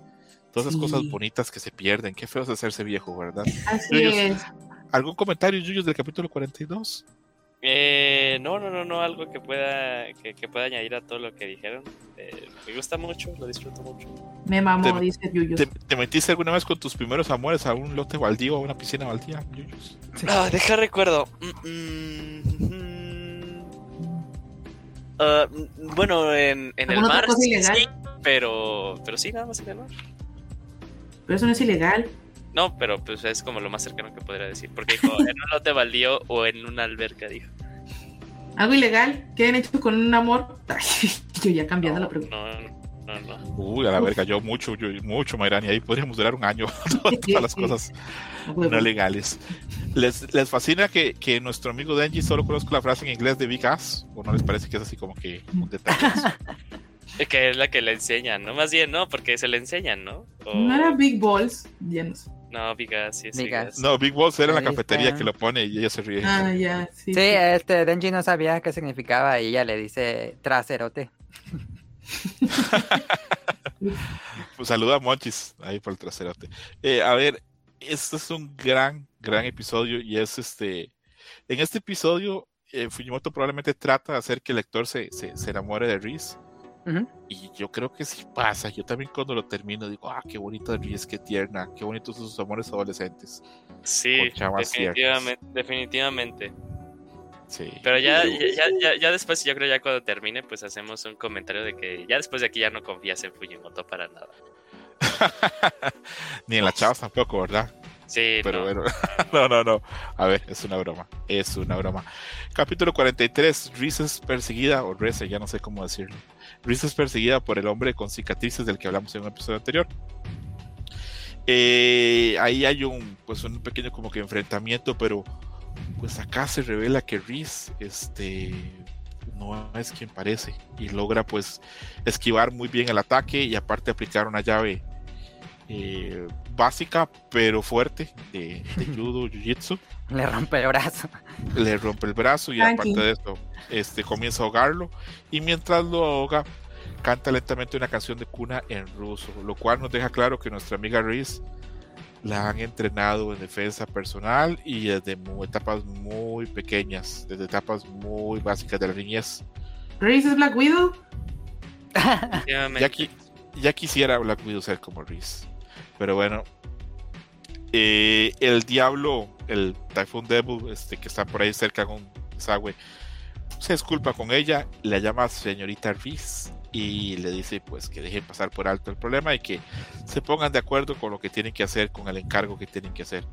Todas esas cosas bonitas que se pierden. Qué feo es hacerse viejo, ¿verdad? Así es. ¿Algún comentario, Yuyos, del capítulo 42? Eh, no, no, no, no, algo que pueda, que, que pueda añadir a todo lo que dijeron. Eh, me gusta mucho, lo disfruto mucho. Me mamó, Te- dice Yuyos. ¿Te, te metiste alguna vez con tus primeros amores a un lote baldío o a una piscina baldía? Yuyos? Ah, deja recuerdo. Mm, mm, mm. Ah, bueno, en, en el ¿Alguna otra mar cosa sí, ilegal? sí, pero, pero sí, nada más en el mar. Pero eso no es ilegal. No, pero pues es como lo más cercano que podría decir. Porque dijo en un lote baldío o en una alberca, dijo. Algo ilegal que hayan hecho con un amor. Yo ya cambiando No, la pregunta. no, no, no. Uy, a la verga, yo mucho, yo mucho, Mayrani. Ahí podríamos durar un año. Todas las cosas no legales. ¿Les, les fascina que, que nuestro amigo Denji solo conozca la frase en inglés de Big Ass? ¿O no les parece que es así como que un detalle? Es que es la que le enseñan, ¿no? Más bien, no, porque se le enseñan, ¿no? O- No era Big Balls. Ya no sé. No, Vigas, sí, sí. Vigas. No, Big Boss era en la cafetería está. que lo pone y ella se ríe. Ah, ya, sí. Sí, este Denji no sabía qué significaba y ella le dice traserote. Pues saluda a Monchis ahí por el traserote. Eh, a ver, este es un gran, gran episodio y es este. En este episodio, eh, Fujimoto probablemente trata de hacer que el lector se, se, se enamore de Reese. Y yo creo que sí pasa. Yo también cuando lo termino digo, ah, qué bonito Reese, qué tierna, qué bonitos sus amores adolescentes. Sí, definitivamente, definitivamente. Sí. Pero ya, ya, ya, ya- ya después, yo creo ya cuando termine, pues hacemos un comentario de que ya después de aquí ya no confías en Fujimoto para nada. Ni en las chavas tampoco, ¿verdad? Sí, Pero no. bueno, no, no, no. A ver, es una broma. Es una broma. Capítulo 43. Reese es perseguida, o Reese, ya no sé cómo decirlo. Reese es perseguida por el hombre con cicatrices del que hablamos en un episodio anterior. Eh, ahí hay un, pues, un pequeño como que enfrentamiento, pero pues acá se revela que Reese, este, no es quien parece y logra pues esquivar muy bien el ataque y aparte aplicar una llave eh, básica pero fuerte de, de judo jiu-jitsu Le rompe el brazo. le rompe el brazo y Tranqui. aparte de esto este comienza a ahogarlo y mientras lo ahoga canta lentamente una canción de cuna en ruso lo cual nos deja claro que nuestra amiga Reese la han entrenado en defensa personal y desde etapas muy pequeñas desde etapas muy básicas de la niñez Grace es Black Widow. Definitivamente. ya, qui- ya quisiera Black Widow ser como Reese. Pero bueno. eh, el diablo, el Typhoon Devil, este, que está por ahí cerca con Sawe, se disculpa con ella, la llama señorita Reese y le dice pues que deje pasar por alto el problema y que se pongan de acuerdo con lo que tienen que hacer, con el encargo que tienen que hacer.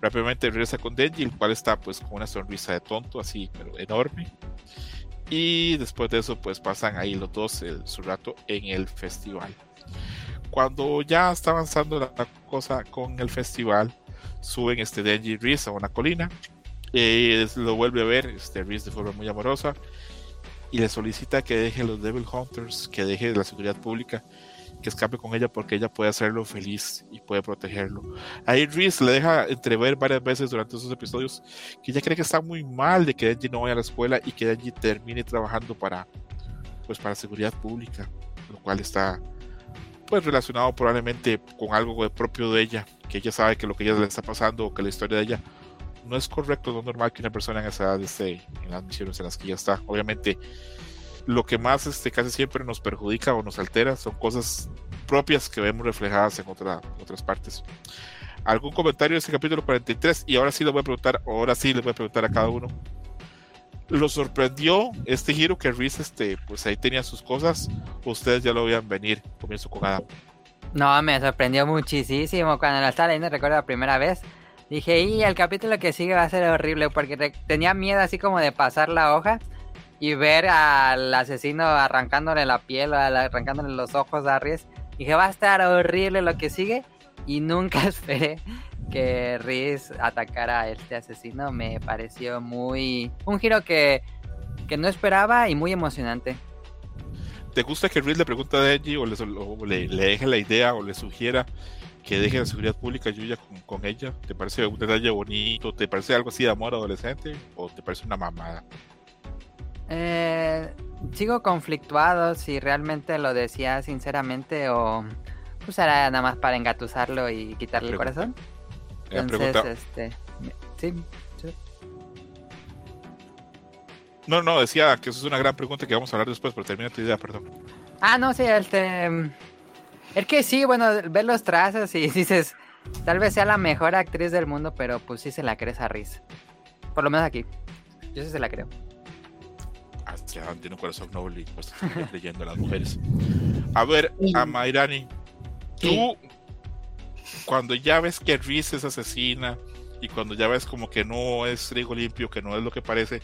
Rápidamente regresa con Denji, el cual está pues con una sonrisa de tonto, así, pero enorme. Y después de eso, pues pasan ahí los dos el- su rato en el festival. Cuando ya está avanzando la, cosa con el festival, suben este Denji y Reese a una colina. eh, lo vuelve a ver este Reese de forma muy amorosa y le solicita que deje los Devil Hunters, que deje la seguridad pública, que escape con ella porque ella puede hacerlo feliz y puede protegerlo. Ahí Reese le deja entrever varias veces durante esos episodios que ella cree que está muy mal de que Denji no vaya a la escuela y que Denji termine trabajando para pues para seguridad pública, lo cual está pues relacionado probablemente con algo propio de ella, que ella sabe que lo que ella le está pasando o que la historia de ella no es correcto, no es normal que una persona en esa edad esté en las misiones en las que ella está. Obviamente, lo que más este, casi siempre nos perjudica o nos altera son cosas propias que vemos reflejadas en otra- otras partes. ¿Algún comentario de este capítulo 43? Y ahora sí le voy a preguntar, ahora sí le voy a preguntar a cada uno. ¿Lo sorprendió este giro que Reese, este, pues ahí tenía sus cosas? ¿O ustedes ya lo veían venir? Comienzo con Adam. No, me sorprendió muchísimo cuando lo estaba leyendo, recuerdo la primera vez. Dije, y el capítulo que sigue va a ser horrible porque te- tenía miedo así como de pasar la hoja y ver al asesino arrancándole la piel, arrancándole los ojos a Reese. Dije, va a estar horrible lo que sigue y nunca esperé que Reese atacara a este asesino. Me pareció muy... un giro que, que no esperaba y muy emocionante. ¿Te gusta que Reese le pregunte a Denji o, le, o le, le deje la idea o le sugiera que deje la seguridad pública Yuya con, con ella? ¿Te parece un detalle bonito? ¿Te parece algo así de amor adolescente? ¿O te parece una mamada? Eh, sigo conflictuado si realmente lo decía sinceramente o pues era nada más para engatusarlo y quitarle el corazón. Entonces, pregunta, este, sí, sí. No, no, decía que eso es una gran pregunta que vamos a hablar después, pero termina tu idea, perdón. Ah, no, sí, este. Es que sí, bueno, ver los trazos y dices, tal vez sea la mejor actriz del mundo, pero pues sí se la crees a Riz. Por lo menos aquí. Yo sí se la creo. Tiene un corazón noble y pues está leyendo a las mujeres. A ver, a Mayrani, tú, cuando ya ves que Riz es asesina y cuando ya ves como que no es trigo limpio, que no es lo que parece,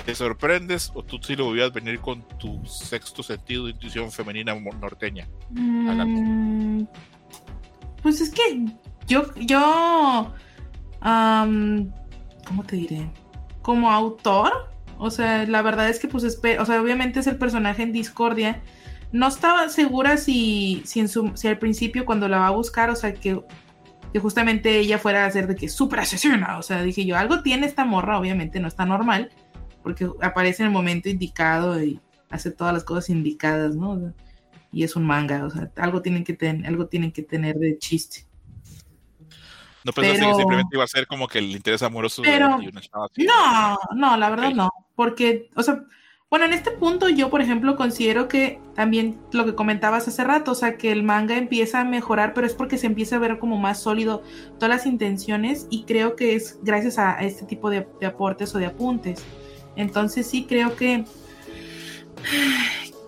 ¿te sorprendes o tú sí lo voy venir con tu sexto sentido de intuición femenina norteña? Mm, pues es que yo, yo, ¿cómo te diré? Como autor, o sea, la verdad es que pues o sea, obviamente es el personaje en Discordia. No estaba segura si, si, en su, si al principio cuando la va a buscar, o sea, que, que justamente ella fuera a ser de que súper asesina. O sea, dije yo, algo tiene esta morra, obviamente no está normal porque aparece en el momento indicado y hace todas las cosas indicadas, ¿no? Y es un manga, o sea, algo tienen que, tener algo tienen que tener de chiste. No pensaste que simplemente iba a ser como que el interés amoroso de una chava No, no, la verdad no. Porque, o sea, bueno, en este punto yo, por ejemplo, considero que también lo que comentabas hace rato, o sea, que el manga empieza a mejorar, pero es porque se empieza a ver como más sólido todas las intenciones y creo que es gracias a, este tipo de aportes o de apuntes. Entonces sí creo que,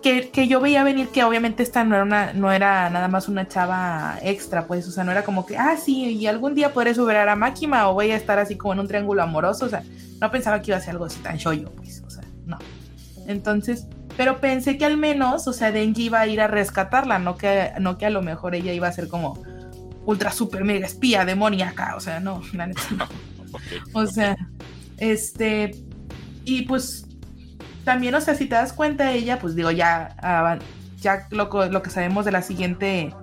que, yo veía venir que obviamente esta no era, una, no era nada más una chava extra, pues, o sea, no era como que, ah, sí, y algún día podré superar a Máquina o voy a estar así como en un triángulo amoroso, o sea, no pensaba que iba a ser algo así tan shoyo, pues. Entonces, pero pensé que al menos, o sea, Denji iba a ir a rescatarla, no que, no que a lo mejor ella iba a ser como ultra super mega espía demoníaca, o sea, no, la neta. O sea, este, y pues también, o sea, si te das cuenta ella, pues digo, ya, ya lo, lo que sabemos de la siguiente,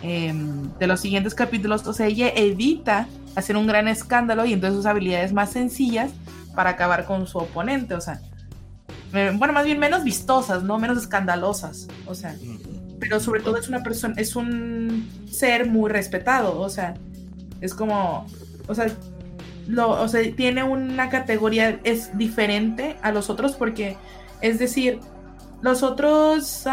em, de los siguientes capítulos, o sea, ella evita hacer un gran escándalo y entonces sus habilidades más sencillas para acabar con su oponente, o sea, bueno, más bien menos vistosas, ¿no? Menos escandalosas, o sea, pero sobre todo es una persona, es un ser muy respetado, o sea, es como, o sea, o sea, tiene una categoría, es diferente a los otros porque, es decir, los otros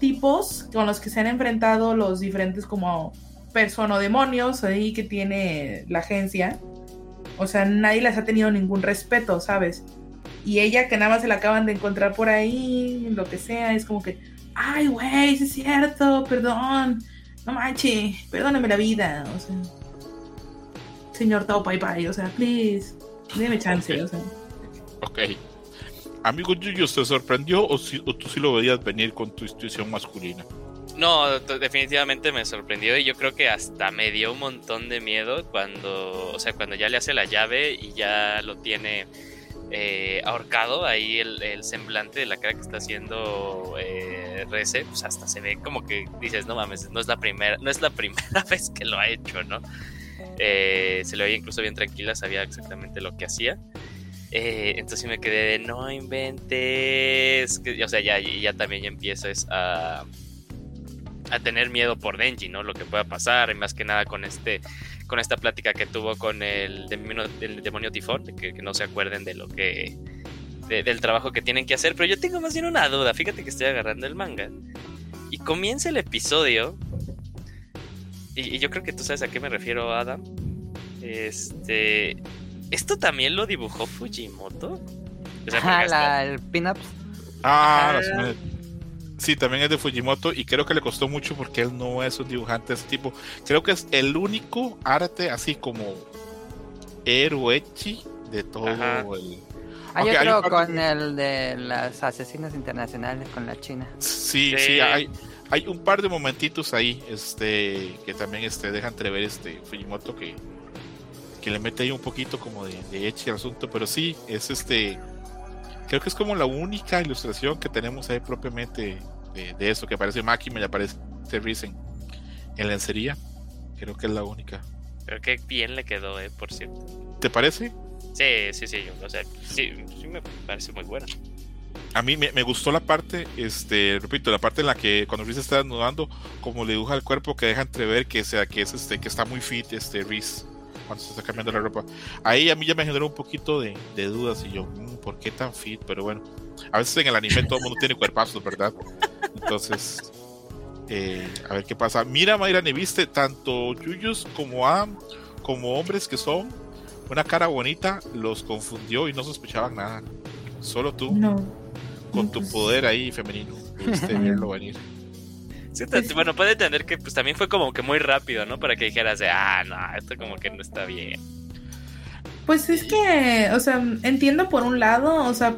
tipos con los que se han enfrentado los diferentes como personodemonios ahí que tiene la agencia, o sea, nadie les ha tenido ningún respeto, ¿sabes? Y ella que nada más se la acaban de encontrar por ahí, lo que sea, es como que, ay, güey, es cierto, perdón, no manches, perdóname la vida, o sea señor Tao Pai Pai, o sea, please, déme chance, o sea. Ok. Amigo Yuyo, ¿te sorprendió o, tú sí lo veías venir con tu institución masculina? No, definitivamente me sorprendió y yo creo que hasta me dio un montón de miedo cuando, o sea, cuando ya le hace la llave y ya lo tiene eh, ahorcado ahí el, semblante de la cara que está haciendo eh, Rece, pues hasta se ve como que dices, no mames, no es la primera, no es la primera vez que lo ha hecho, ¿no? Eh, se le veía incluso bien tranquila, sabía exactamente lo que hacía. Eh, entonces me quedé de no inventes. o sea, ya, ya también ya empiezo a, a tener miedo por Denji, ¿no? Lo que pueda pasar, y más que nada con este con esta plática que tuvo con el, demonio, tifón, que, que, no se acuerden de lo que del trabajo que tienen que hacer, pero yo tengo más bien una duda, fíjate que estoy agarrando el manga y comienza el episodio y, yo creo que tú sabes a qué me refiero, Adam. Este. ¿Esto también lo dibujó Fujimoto? ah, el pin-ups. Ah, sí, también es de Fujimoto y creo que le costó mucho porque él no es un dibujante de ese tipo. Creo que es el único arte así como eroechi de todo el. Hay otro con el de las asesinas internacionales con la China. Sí, sí, hay, hay un par de momentitos ahí este que también este deja entrever este Fujimoto que, que le mete ahí un poquito como de, de eche al asunto pero sí es este creo que es como la única ilustración que tenemos ahí propiamente de, eso que aparece Máquina y aparece Risen en lencería creo que es la única pero qué bien le quedó eh por cierto ¿te parece? sí sí sí o sea sí, sí me parece muy buena a mí me, gustó la parte, este, repito, la parte en la que cuando Reese está desnudando, como le dibuja el cuerpo que deja entrever que sea que es este, que está muy fit, este Reese. Cuando se está cambiando la ropa. Ahí a mí ya me generó un poquito de, de dudas y yo, "Mm, ¿por qué tan fit? Pero bueno, a veces en el anime todo el mundo tiene cuerpazos, ¿verdad? Entonces, eh, a ver qué pasa. Mira, Mayra, ni viste tanto Yuyus como a como hombres que son una cara bonita, los confundió y no sospechaban nada. Solo tú, No. con tu pues- poder ahí femenino, pudiste verlo venir. Sí, bueno, puede entender que pues también fue como que muy rápido, ¿no? Para que dijeras de, ah, no, esto como que no está bien. Pues es que, o sea, entiendo por un lado, o sea,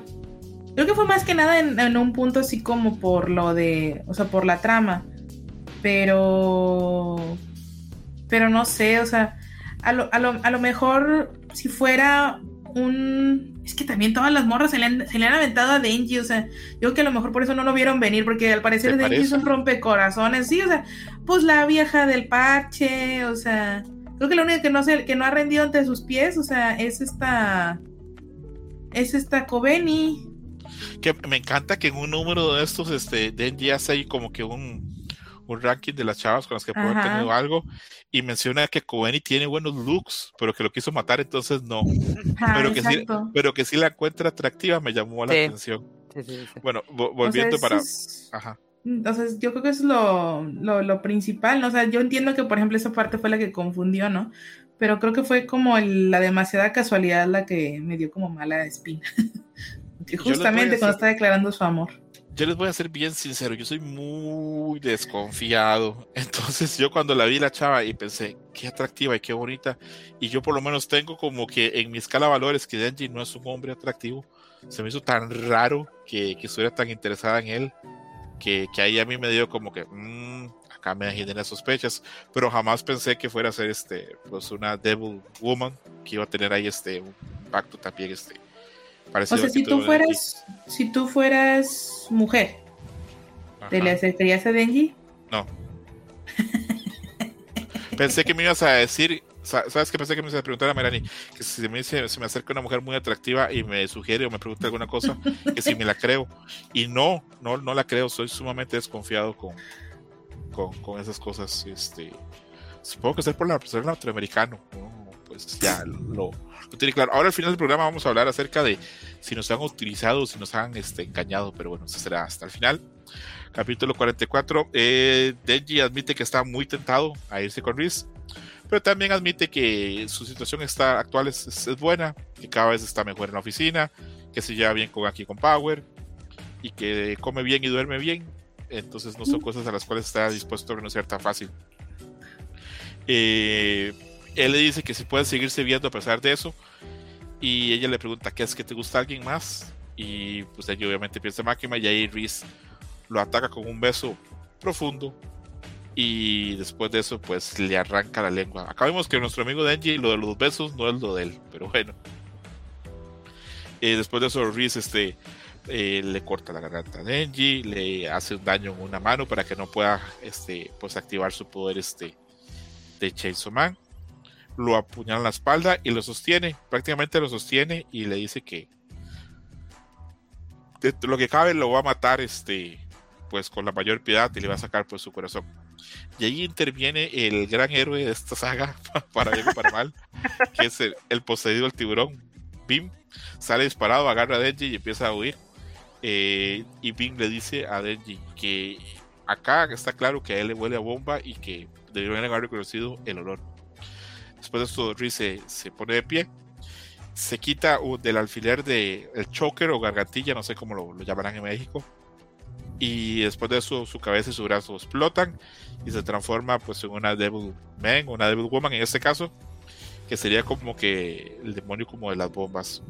creo que fue más que nada en, en un punto así como por lo de, o sea, por la trama, pero, pero no sé, o sea, a lo, a lo, a lo mejor si fuera un... Es que también todas las morras se le han, se le han aventado a Denji, o sea, yo creo que a lo mejor por eso no lo vieron venir, porque al parecer ¿Te Denji es un rompecorazones, sí, o sea, pues la vieja del parche, o sea, creo que lo único que no se, que no ha rendido ante sus pies, o sea, es esta, es esta Kobeni. Que me encanta que en un número de estos, este, Denji hace ahí como que un, un ranking de las chavas con las que puede haber tenido algo y menciona que Koeni tiene buenos looks, pero que lo quiso matar, entonces no. Ajá, Pero que sí-. Pero que sí la encuentra atractiva, me llamó la Sí. atención. Sí, sí, sí. Bueno, vo- O sea, volviendo para. es- Ajá. Entonces, yo creo que eso es lo, lo, lo principal, ¿no? O sea, yo entiendo que, por ejemplo, esa parte fue la que confundió, ¿no? Pero creo que fue como el- la demasiada casualidad la que me dio como mala espina. que justamente cuando está declarando su amor. Yo les voy a ser bien sincero, yo soy muy desconfiado. Entonces yo cuando la vi la chava y pensé, qué atractiva y qué bonita. Y yo por lo menos tengo como que en mi escala de valores que Denji no es un hombre atractivo. Se me hizo tan raro que, que estuviera tan interesada en él. Que, que ahí a mí me dio como que, "Mm, acá me genera sospechas. Pero jamás pensé que fuera a ser este, pues una Devil Woman. Que iba a tener ahí este, un pacto también este. O Parecido sea, al si tú tuvo Denji. fueras, si tú fueras mujer, ¿te le acercarías a Denji? No. Pensé que me ibas a decir, sa- ¿sabes qué pensé que me ibas a preguntar a Melanie? Que si me, dice, se me acerca una mujer muy atractiva y me sugiere o me pregunta alguna cosa, que si me la creo. Y no, no, no la creo, soy sumamente desconfiado con, con, con esas cosas. Este, supongo que ser por la ser latinoamericano, ¿no? pues ya lo, lo tiene claro. Ahora al final del programa vamos a hablar acerca de si nos han utilizado si nos han este, engañado, pero bueno, eso será hasta el final. Capítulo 44. Eh, Denji admite que está muy tentado a irse con Riz, pero también admite que su situación está, actual es, es- es buena, que cada vez está mejor en la oficina, que se lleva bien con aquí con Power y que come bien y duerme bien. Entonces no son cosas a las cuales está dispuesto a renunciar tan fácil. Eh, él le dice que si puede seguirse viendo a pesar de eso. Y ella le pregunta, ¿qué es que te gusta alguien más? Y pues ella obviamente piensa en Máquina y ahí Reese lo ataca con un beso profundo y después de eso pues le arranca la lengua. Acá que nuestro amigo Denji lo de los besos no es lo de él, pero bueno. Eh, después de eso Reese este, eh, le corta la garganta a Denji, le hace un daño en una mano para que no pueda este, pues activar su poder este, de Chainsaw Man. Lo apuñala en la espalda y lo sostiene, prácticamente lo sostiene y le dice que de lo que cabe lo va a matar este pues con la mayor piedad y le va a sacar pues su corazón. Y ahí interviene el gran héroe de esta saga, para bien o para mal, que es el, el poseído del tiburón. Bim sale disparado, agarra a Denji y empieza a huir. Eh, y Bim le dice a Denji que acá está claro que a él le huele a bomba y que deberían haber reconocido el olor. Después de esto, Riz se, se pone de pie, se quita uh, del alfiler de el choker o gargantilla, no sé cómo lo, llamarán en México, y después de eso su cabeza y su brazo explotan y se transforma pues en una Devil Man, una Devil Woman en este caso, que sería como que el demonio como de las bombas.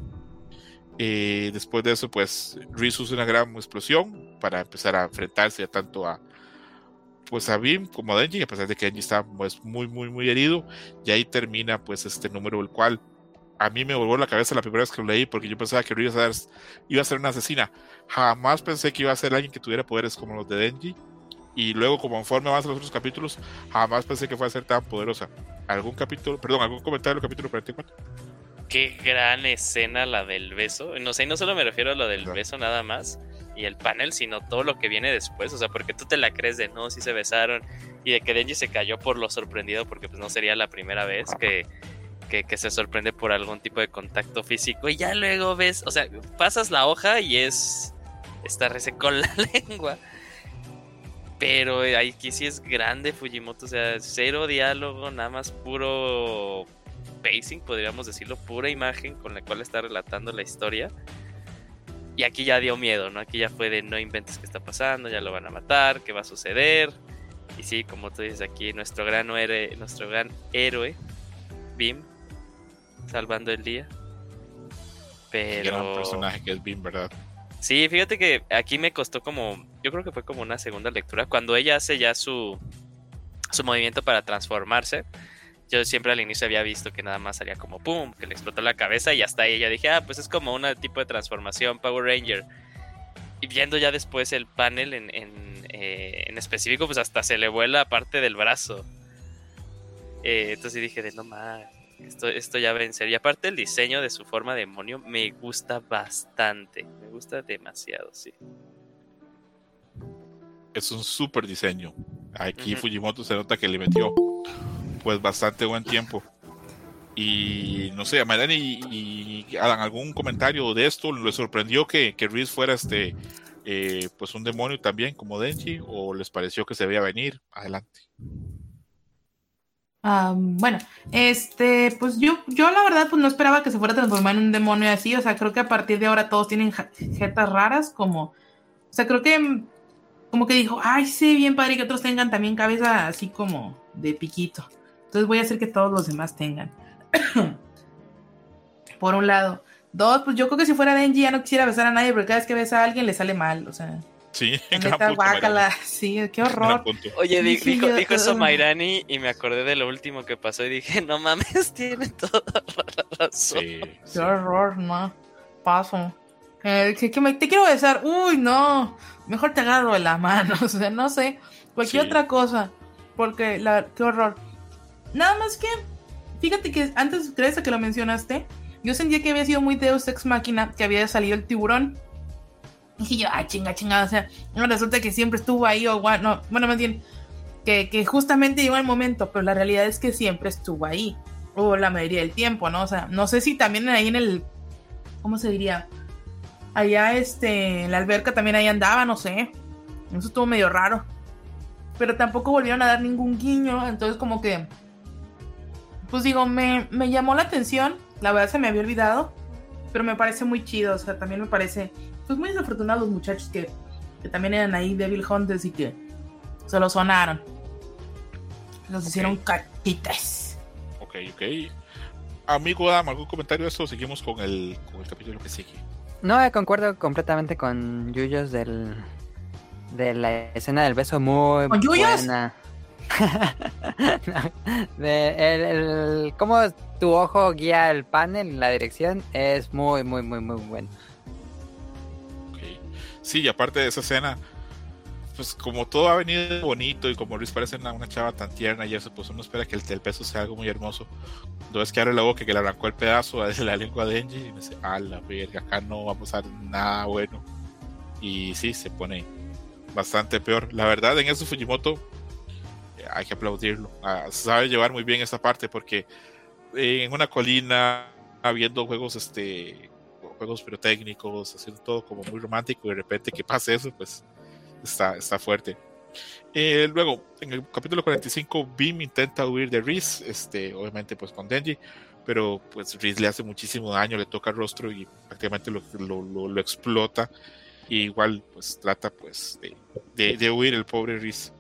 Eh, después de eso pues Reese usa una gran explosión para empezar a enfrentarse tanto a pues a Bim como a Denji, a pesar de que Denji está pues, muy muy muy herido, y ahí termina pues este número el cual a mí me volvió la cabeza la primera vez que lo leí porque yo pensaba que iba a ser, iba a ser una asesina jamás pensé que iba a ser alguien que tuviera poderes como los de Denji. Y luego, como conforme avanzan los otros capítulos, jamás pensé que fuera a ser tan poderosa. ¿Algún capítulo, perdón, algún comentario del capítulo 44? Qué gran escena la del beso. No sé, no solo me refiero a lo del Claro. beso nada más y el panel, sino todo lo que viene después. O sea, porque tú te la crees de no, si se besaron y de que Denji se cayó por lo sorprendido porque pues no sería la primera vez que, que, se sorprende por algún tipo de contacto físico y ya luego ves, o sea, pasas la hoja y es está con la lengua. Pero aquí sí es grande Fujimoto, o sea, cero diálogo, nada más puro pacing, podríamos decirlo, pura imagen con la cual está relatando la historia. Y aquí ya dio miedo, ¿no? Aquí ya fue de no inventes qué está pasando, ya lo van a matar, qué va a suceder. Y sí, como tú dices aquí, nuestro gran héroe, nuestro gran héroe, Bim, salvando el día. Pero... Gran personaje que es Bim, ¿verdad? Sí, fíjate que aquí me costó como, yo creo que fue como una segunda lectura, cuando ella hace ya su, su movimiento para transformarse. Yo siempre al inicio había visto que nada más salía como pum, que le explotó la cabeza y hasta ahí ya dije, ah, pues es como un tipo de transformación Power Ranger. Y viendo ya después el panel en, en, eh, en específico, pues hasta se le vuela parte del brazo. Eh, entonces dije, de no más, esto, esto ya va en serio. Y aparte el diseño de su forma de demonio me gusta bastante. Me gusta demasiado, sí. Es un súper diseño. Aquí Fujimoto se nota que le metió pues bastante buen tiempo. Y no sé, a y, y hagan algún comentario de esto. ¿Les sorprendió que, que Reese fuera este eh, pues un demonio también como Denji? ¿O les pareció que se veía venir? Adelante bueno, este, pues yo, yo la verdad, pues no esperaba que se fuera a transformar en un demonio así. O sea, creo que a partir de ahora todos tienen jetas raras, como, o sea, creo que como que dijo, ay, sí, bien padre que otros tengan también cabeza así como de piquito. Entonces voy a hacer que todos los demás tengan. Por un lado. Dos, pues yo creo que si fuera Denji ya no quisiera besar a nadie, porque cada vez que besa a alguien le sale mal, o sea. Sí, neta, sí, qué horror. Oye, dijo, dijo eso Mairani y me acordé de lo último que pasó y dije, no mames, tiene toda la razón. Sí, Qué horror, no. Paso. Eh, que, me, te quiero besar. Uy, no. Mejor te agarro de la mano. O sea, no sé. Cualquier otra cosa. Porque, la, qué horror. Nada más que, fíjate que antes, crees que lo mencionaste, yo sentía que había sido muy Deus Ex Máquina, que había salido el tiburón y yo, ah, chinga, chinga, o sea, no resulta que siempre estuvo ahí, o bueno, bueno, más bien, que, que justamente llegó el momento, pero la realidad es que siempre estuvo ahí, o la mayoría del tiempo, ¿no? O sea, no sé si también ahí en el, ¿cómo se diría? Allá, este, en la alberca también ahí andaba, no sé, eso estuvo medio raro, pero tampoco volvieron a dar ningún guiño, entonces como que, pues digo, me, me llamó la atención, la verdad se me había olvidado, pero me parece muy chido, o sea, también me parece pues muy desafortunados los muchachos que, también eran ahí Devil Hunters y que se lo sonaron. Los hicieron cachitas. Ok, ok. Amigo Adam, ¿algún comentario de esto? Seguimos con el, con el capítulo que sigue. No, eh, concuerdo completamente con Yuyos del, de la escena del beso muy ¿Con buena. de, el, cómo tu ojo guía el panel, la dirección, es muy, muy, muy, muy bueno. Sí, y aparte de esa escena, pues como todo ha venido bonito y como Luis parece una, chava tan tierna y eso, pues uno espera que el, el peso sea algo muy hermoso. Entonces que abre la boca que le arrancó el pedazo de la lengua de Angie y me dice, a la verga, acá no va a pasar nada bueno. Y sí, se pone bastante peor. La verdad, en eso Fujimoto hay que aplaudirlo. Ah, sabe llevar muy bien esa parte porque en una colina, habiendo juegos este juegos pirotécnicos, haciendo todo como muy romántico y de repente que pase eso, pues está, está fuerte. Eh, luego, en el capítulo 45, Bim intenta huir de Reese, este, obviamente pues con Denji, pero pues Reese le hace muchísimo daño, le toca el rostro y prácticamente lo, lo, lo, explota. Y igual pues trata pues de, de, huir el pobre Reese.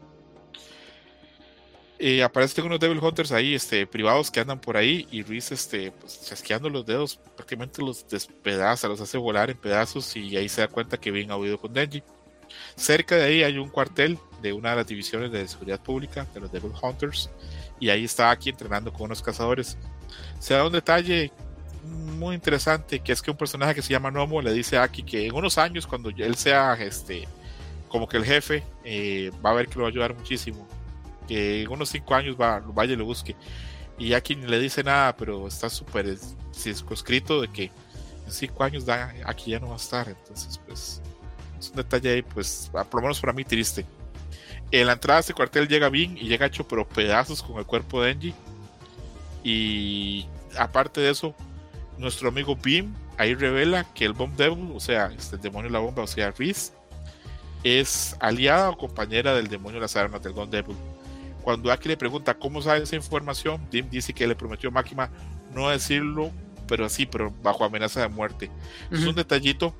Eh, aparecen unos Devil Hunters ahí, este, privados que andan por ahí y Reese, este, pues, chasqueando los dedos, prácticamente los despedaza, los hace volar en pedazos y ahí se da cuenta que bien ha huido con Denji. Cerca de ahí hay un cuartel de una de las divisiones de seguridad pública de los Devil Hunters y ahí está aquí entrenando con unos cazadores. Se da un detalle muy interesante que es que un personaje que se llama Nomo le dice a Aki que en unos años cuando él sea este como que el jefe eh, va a ver que lo va a ayudar muchísimo que en unos 5 años va, vaya y lo busque. Y aquí ni le dice nada, pero está súper circunscrito de que en 5 años da, aquí ya no va a estar. Entonces, pues, es un detalle ahí, pues, por lo menos para mí triste. En la entrada de este cuartel llega bien y llega hecho pero pedazos con el cuerpo de Angie. Y aparte de eso, nuestro amigo Beam ahí revela que el Bomb Devil, o sea, este, el demonio de la bomba, o sea, Reese, es aliada o compañera del demonio de las armas del Bomb Devil. Cuando Aki le pregunta cómo sabe esa información, Dim dice que le prometió a Máquina no decirlo, pero así, pero bajo amenaza de muerte. Es un detallito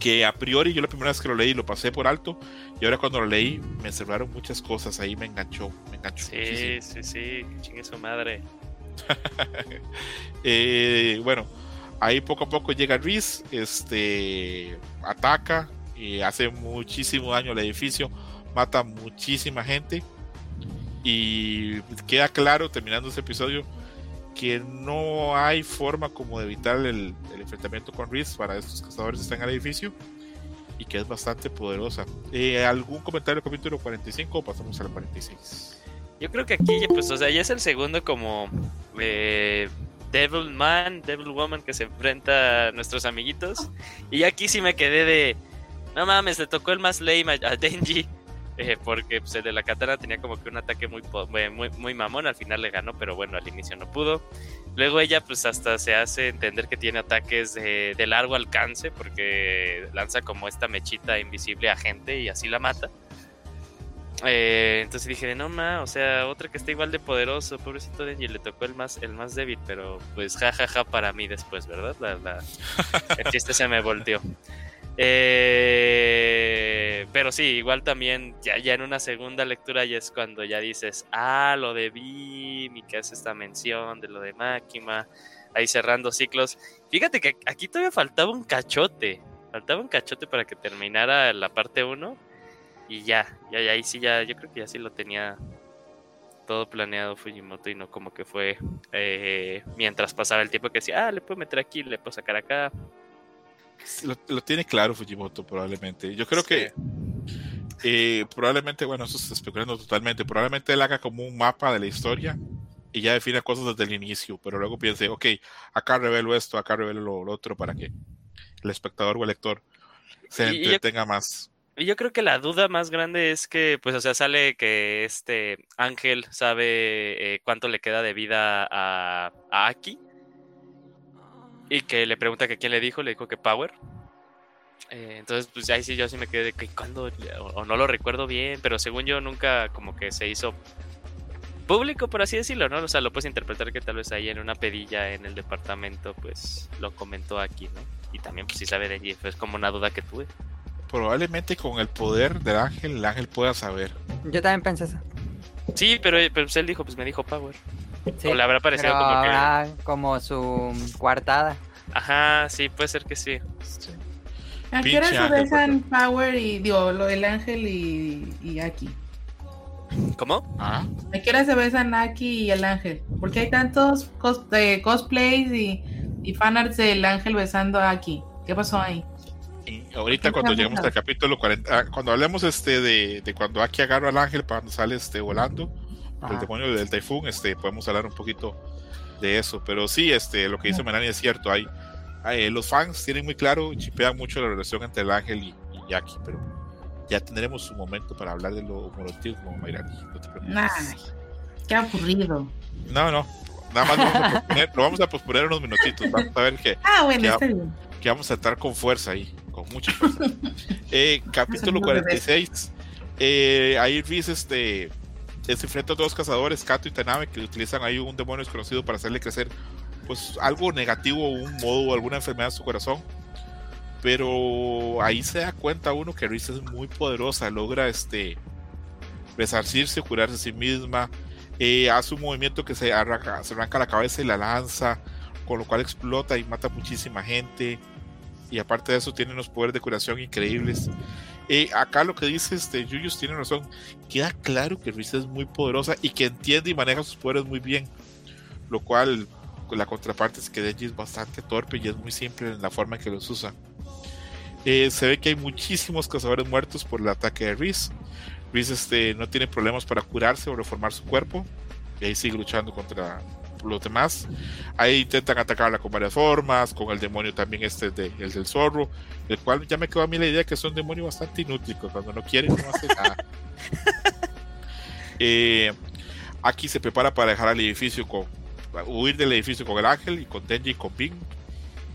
que a priori yo la primera vez que lo leí lo pasé por alto y ahora cuando lo leí me cerraron muchas cosas, ahí me enganchó, me enganchó. Sí, sí, sí, chingue su madre. eh, bueno, ahí poco a poco llega Reese, este, ataca, y hace muchísimo daño al edificio, mata muchísima gente y queda claro terminando este episodio que no hay forma como de evitar el, enfrentamiento con Reese para estos cazadores que están en el edificio y que es bastante poderosa. Eh, ¿Algún comentario del capítulo 45 o pasamos al 46? Yo creo que aquí, pues, o sea, ya es el segundo como eh, Devil Man, Devil Woman que se enfrenta a nuestros amiguitos. Y aquí sí me quedé de, no mames, le tocó el más lame a Denji. Eh, porque pues, el de la katana tenía como que un ataque muy, muy, muy mamón, al final le ganó, pero bueno, al inicio no pudo. Luego ella pues hasta se hace entender que tiene ataques de, de largo alcance porque lanza como esta mechita invisible a gente y así la mata. Eh, entonces dije, no ma, o sea, otra que está igual de poderoso, pobrecito Denji, le tocó el más, el más débil, pero pues jajaja ja, ja, para mí después, ¿verdad? La, la, el chiste se me volteó. Eh, pero sí, igual también ya, ya, en una segunda lectura ya es cuando ya dices, ah, lo de Bim y que esta mención de lo de Máquina, ahí cerrando ciclos. Fíjate que aquí todavía faltaba un cachote, faltaba un cachote para que terminara la parte 1 y ya, ya, ya, ahí sí ya, yo creo que ya sí lo tenía todo planeado Fujimoto y no como que fue eh, mientras pasaba el tiempo que decía, ah, le puedo meter aquí, le puedo sacar acá. Lo, lo, tiene claro Fujimoto probablemente. Yo creo sí. que eh, probablemente, bueno, eso está especulando totalmente, probablemente él haga como un mapa de la historia y ya define cosas desde el inicio, pero luego piense, ok, acá revelo esto, acá revelo lo, lo otro para que el espectador o el lector se y, entretenga yo, más. Y yo creo que la duda más grande es que, pues, o sea, sale que este Ángel sabe eh, cuánto le queda de vida a, a Aki y que le pregunta que quién le dijo, le dijo que Power. Eh, entonces, pues ahí sí yo sí me quedé de que cuando, o, o, no lo recuerdo bien, pero según yo nunca como que se hizo público, por así decirlo, ¿no? O sea, lo puedes interpretar que tal vez ahí en una pedilla en el departamento, pues lo comentó aquí, ¿no? Y también, pues si sabe de allí, pues como una duda que tuve. Probablemente con el poder del ángel, el ángel pueda saber. Yo también pensé eso. Sí, pero, pero pues él dijo, pues me dijo Power. Sí, o le habrá parecido como que. habrá como su coartada. Ajá, sí, puede ser que sí. sí. ¿A qué hora se besan Power y digo, lo del ángel y, y Aki? ¿Cómo? ¿Ah? ¿A qué hora se besan Aki y el ángel? Porque hay tantos cos eh, cosplays y, y fanarts del ángel besando a Aki. ¿Qué pasó ahí? Y ahorita cuando lleguemos al capítulo 40, ah, cuando hablemos este de, de cuando Aki agarra al ángel cuando sale este volando, el demonio del Typhoon, este, podemos hablar un poquito de eso. Pero sí, este, lo que dice Melanie es cierto. Hay, hay, los fans tienen muy claro, chipean mucho la relación entre el ángel y, y Jackie, pero ya tendremos un momento para hablar de lo homologismo, Mayrani. No te preocupes. Ay, qué aburrido. No, no. Nada más lo vamos, a posponer, lo vamos a posponer unos minutitos. Vamos a ver que, ah, bueno, que, está bien. que vamos a estar con fuerza ahí, con mucha fuerza. eh, capítulo 46. Eh, ahí Riz este, se enfrenta a dos cazadores, Kato y Tanabe, que utilizan ahí un demonio desconocido para hacerle crecer pues algo negativo, un modo o alguna enfermedad en su corazón. Pero ahí se da cuenta uno que Riz es muy poderosa, logra este resarcirse, curarse a sí misma, eh, hace un movimiento que se arranca, se arranca la cabeza y la lanza, con lo cual explota y mata muchísima gente. Y aparte de eso, tiene unos poderes de curación increíbles. Eh, acá lo que dice este tiene razón. Queda claro que Risa es muy poderosa y que entiende y maneja sus poderes muy bien. Lo cual, la contraparte es que Denji es bastante torpe y es muy simple en la forma en que los usa. Eh, se ve que hay muchísimos cazadores muertos por el ataque de Riz. Riz este, no tiene problemas para curarse o reformar su cuerpo. Y ahí sigue luchando contra los demás. Ahí intentan atacarla con varias formas, con el demonio también este de, el del zorro, el cual ya me quedó a mí la idea que es un demonio bastante inútil, cuando no quiere no hace nada. eh, aquí se prepara para dejar al edificio con, huir del edificio con el ángel y con Denji y con Ping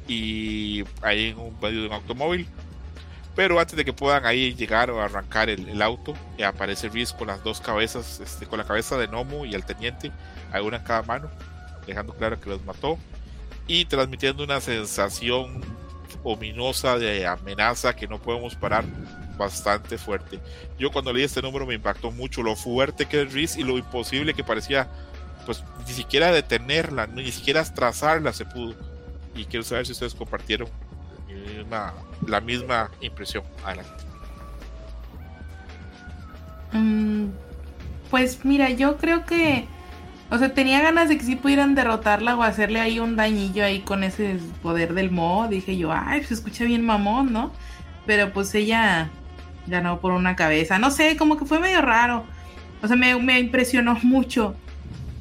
y ahí en un medio de un automóvil. Pero antes de que puedan ahí llegar o arrancar el, auto, eh, aparece Riz con las dos cabezas, este, con la cabeza de Nomu y el teniente, hay una en cada mano, dejando claro que los mató y transmitiendo una sensación ominosa de amenaza que no podemos parar bastante fuerte. Yo cuando leí este número me impactó mucho lo fuerte que es Riz y lo imposible que parecía, pues ni siquiera detenerla, ni siquiera trazarla se pudo. Y quiero saber si ustedes compartieron la misma impresión. Adelante. Mm, pues mira, yo creo que, o sea, tenía ganas de que sí pudieran derrotarla o hacerle ahí un dañillo ahí con ese poder del mo. Dije yo, ay, se escucha bien mamón, ¿no? Pero pues ella ganó por una cabeza. No sé, como que fue medio raro. O sea, me, impresionó mucho.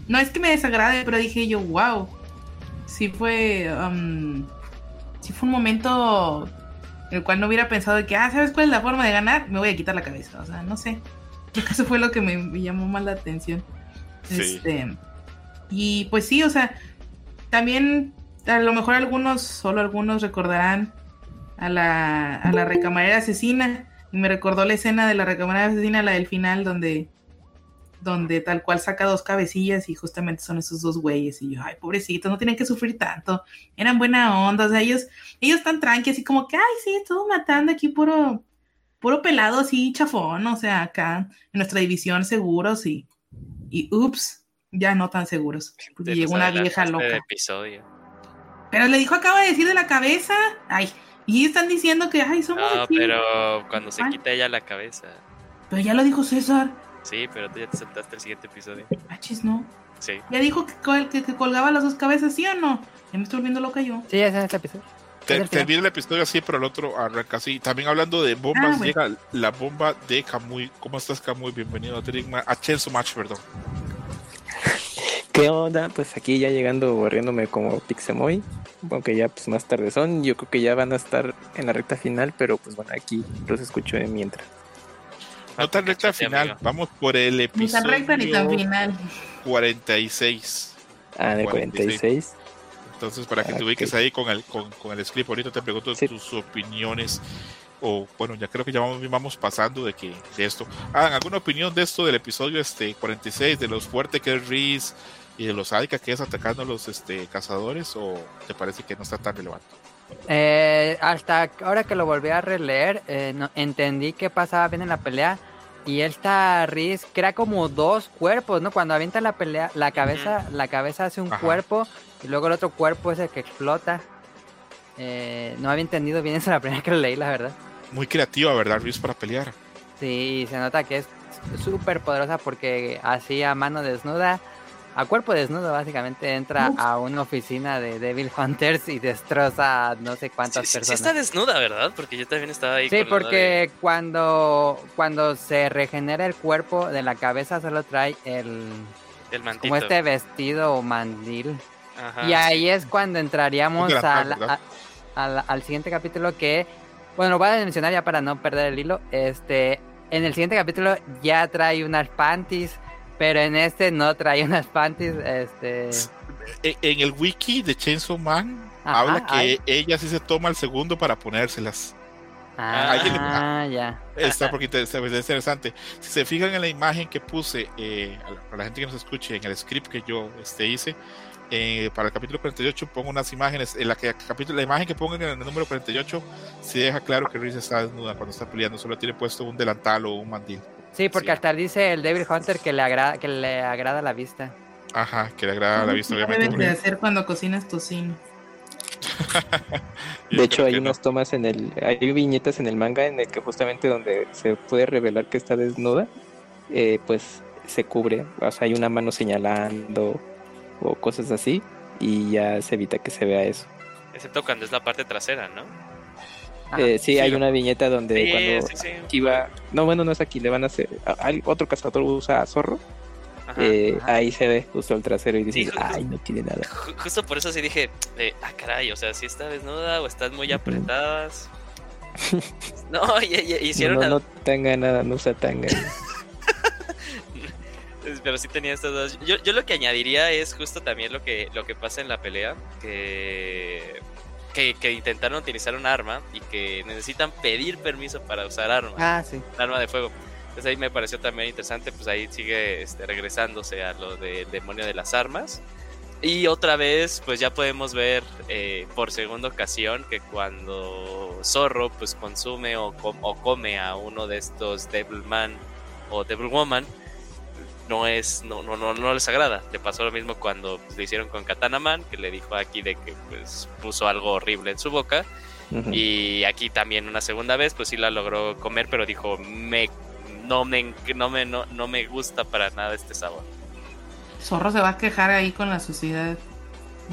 No es que me desagrade, pero dije yo, wow. Sí fue. Um, sí fue un momento el cual no hubiera pensado de que, ah, ¿sabes cuál es la forma de ganar? Me voy a quitar la cabeza. O sea, no sé. Eso fue lo que me, llamó más la atención. Este, y pues sí, o sea, también a lo mejor algunos, solo algunos recordarán a la, a la recamarera asesina. Y me recordó la escena de la recamarera asesina, la del final, donde donde tal cual saca dos cabecillas y justamente son esos dos güeyes. Y yo, ay, pobrecitos, no tienen que sufrir tanto. Eran buena onda, o sea, ellos, ellos están tranquilos, así como que, ay, sí, todo matando aquí puro, puro pelado así, chafón, o sea, acá en nuestra división seguros y, y ups, ya no tan seguros. Porque llegó una vieja loca. Episodio. Pero le dijo, acaba de decir de la cabeza, ay, y están diciendo que, ay, somos. No, pero cuando se quita ella la cabeza. Pero ya lo dijo César. Sí, pero tú ya te saltaste el siguiente episodio. Achis, no. Sí. Ya dijo que, que, colgaba las dos cabezas, ¿sí o no? Ya me estoy volviendo loca yo. Sí, ese es este episodio. Termina el episodio así, pero el otro arranca así. También hablando de bombas, ah, llega la bomba de Kamui. ¿Cómo estás, Kamui? Bienvenido a Trigma. A Chenso Match, perdón. ¿Qué onda? Pues aquí ya llegando borriéndome como Pixemoy, aunque ya pues más tarde son, yo creo que ya van a estar en la recta final, pero pues bueno, aquí los escucho de mientras. No tan recta final, vamos por el episodio. Ni tan recta ni tan final. 46. Ah, de 46. Entonces, para que te ubiques ahí con el, con, con el script, ahorita te pregunto tus opiniones. O bueno, ya creo que ya vamos, vamos pasando de que de esto. Hagan alguna opinión de esto del episodio este 46, de los fuertes que es Reese y de los Aika que es atacando a los este, cazadores, o te parece que no está tan relevante? Eh, hasta ahora que lo volví a releer, eh, entendí qué pasaba bien en la pelea. Y esta Riz crea como dos cuerpos, ¿no? Cuando avienta la pelea, la cabeza, la cabeza hace un cuerpo y luego el otro cuerpo es el que explota. Eh, no había entendido bien eso la primera que lo leí, la verdad. Muy creativa, ¿verdad, Riz, para pelear? Sí, se nota que es súper poderosa porque así a mano desnuda a cuerpo desnudo básicamente entra a una oficina de Devil Hunters y destroza no sé cuántas personas. Sí está desnuda, ¿verdad? Porque yo también estaba ahí. Sí, porque cuando, cuando se regenera el cuerpo de la cabeza solo trae el... El mantito. Como este vestido o mandil. y ahí es cuando entraríamos al, al, siguiente capítulo que... Bueno, lo voy a mencionar ya para no perder el hilo. Este, en el siguiente capítulo ya trae unas panties pero en este no trae unas panties, este... En el wiki de Chainsaw Man habla que ella sí se toma el segundo para ponérselas. Ah, ya. Está porque es interesante. Si se fijan en la imagen que puse, eh, para la gente que nos escuche, en el script que yo este, hice, eh, para el capítulo 48 pongo unas imágenes, en la que capítulo, la imagen que pongo en el número 48 se deja claro que Reese está desnuda cuando está peleando, solo tiene puesto un delantal o un mandil. Sí, porque hasta dice el David Hunter que le agrada, que le agrada la vista. Ajá, que le agrada la vista, obviamente. Debes de hacer cuando cocinas tocino. de hecho, hay unas tomas en el, hay viñetas en el manga en el que justamente donde se puede revelar que está desnuda, eh, pues se cubre, o sea, hay una mano señalando o cosas así y ya se evita que se vea eso. Excepto cuando es la parte trasera, ¿no? Eh, sí, hay una viñeta donde cuando iba, no bueno no es aquí, le van a hacer, otro cazador usa zorro, eh, ahí se ve justo el trasero y dice ay no tiene nada. Justo por eso sí dije, eh, ah caray, o sea, si está desnuda o están muy apretadas. no, y, hicieron no, no, tanga nada, no usa tanga. pero sí tenía estas dos. Yo, yo lo que añadiría es justo también lo que, lo que pasa en la pelea, que, que, que intentaron utilizar un arma y que necesitan pedir permiso para usar arma, Ah, sí. arma de fuego. Entonces ahí me pareció también interesante, pues ahí sigue este, regresándose a lo del demonio de las armas. Y otra vez, pues ya podemos ver eh, por segunda ocasión que cuando Zorro pues consume o, com- o come a uno de estos Devilman o Devilwoman, no es, no, no, no, no les agrada. Le pasó lo mismo cuando pues, le hicieron con Katana Man, que le dijo aquí de que pues puso algo horrible en su boca. Y aquí también una segunda vez, pues sí la logró comer, pero dijo, me, no, me, no, me, no, no me gusta para nada este sabor. Zorro se va a quejar ahí con la sociedad.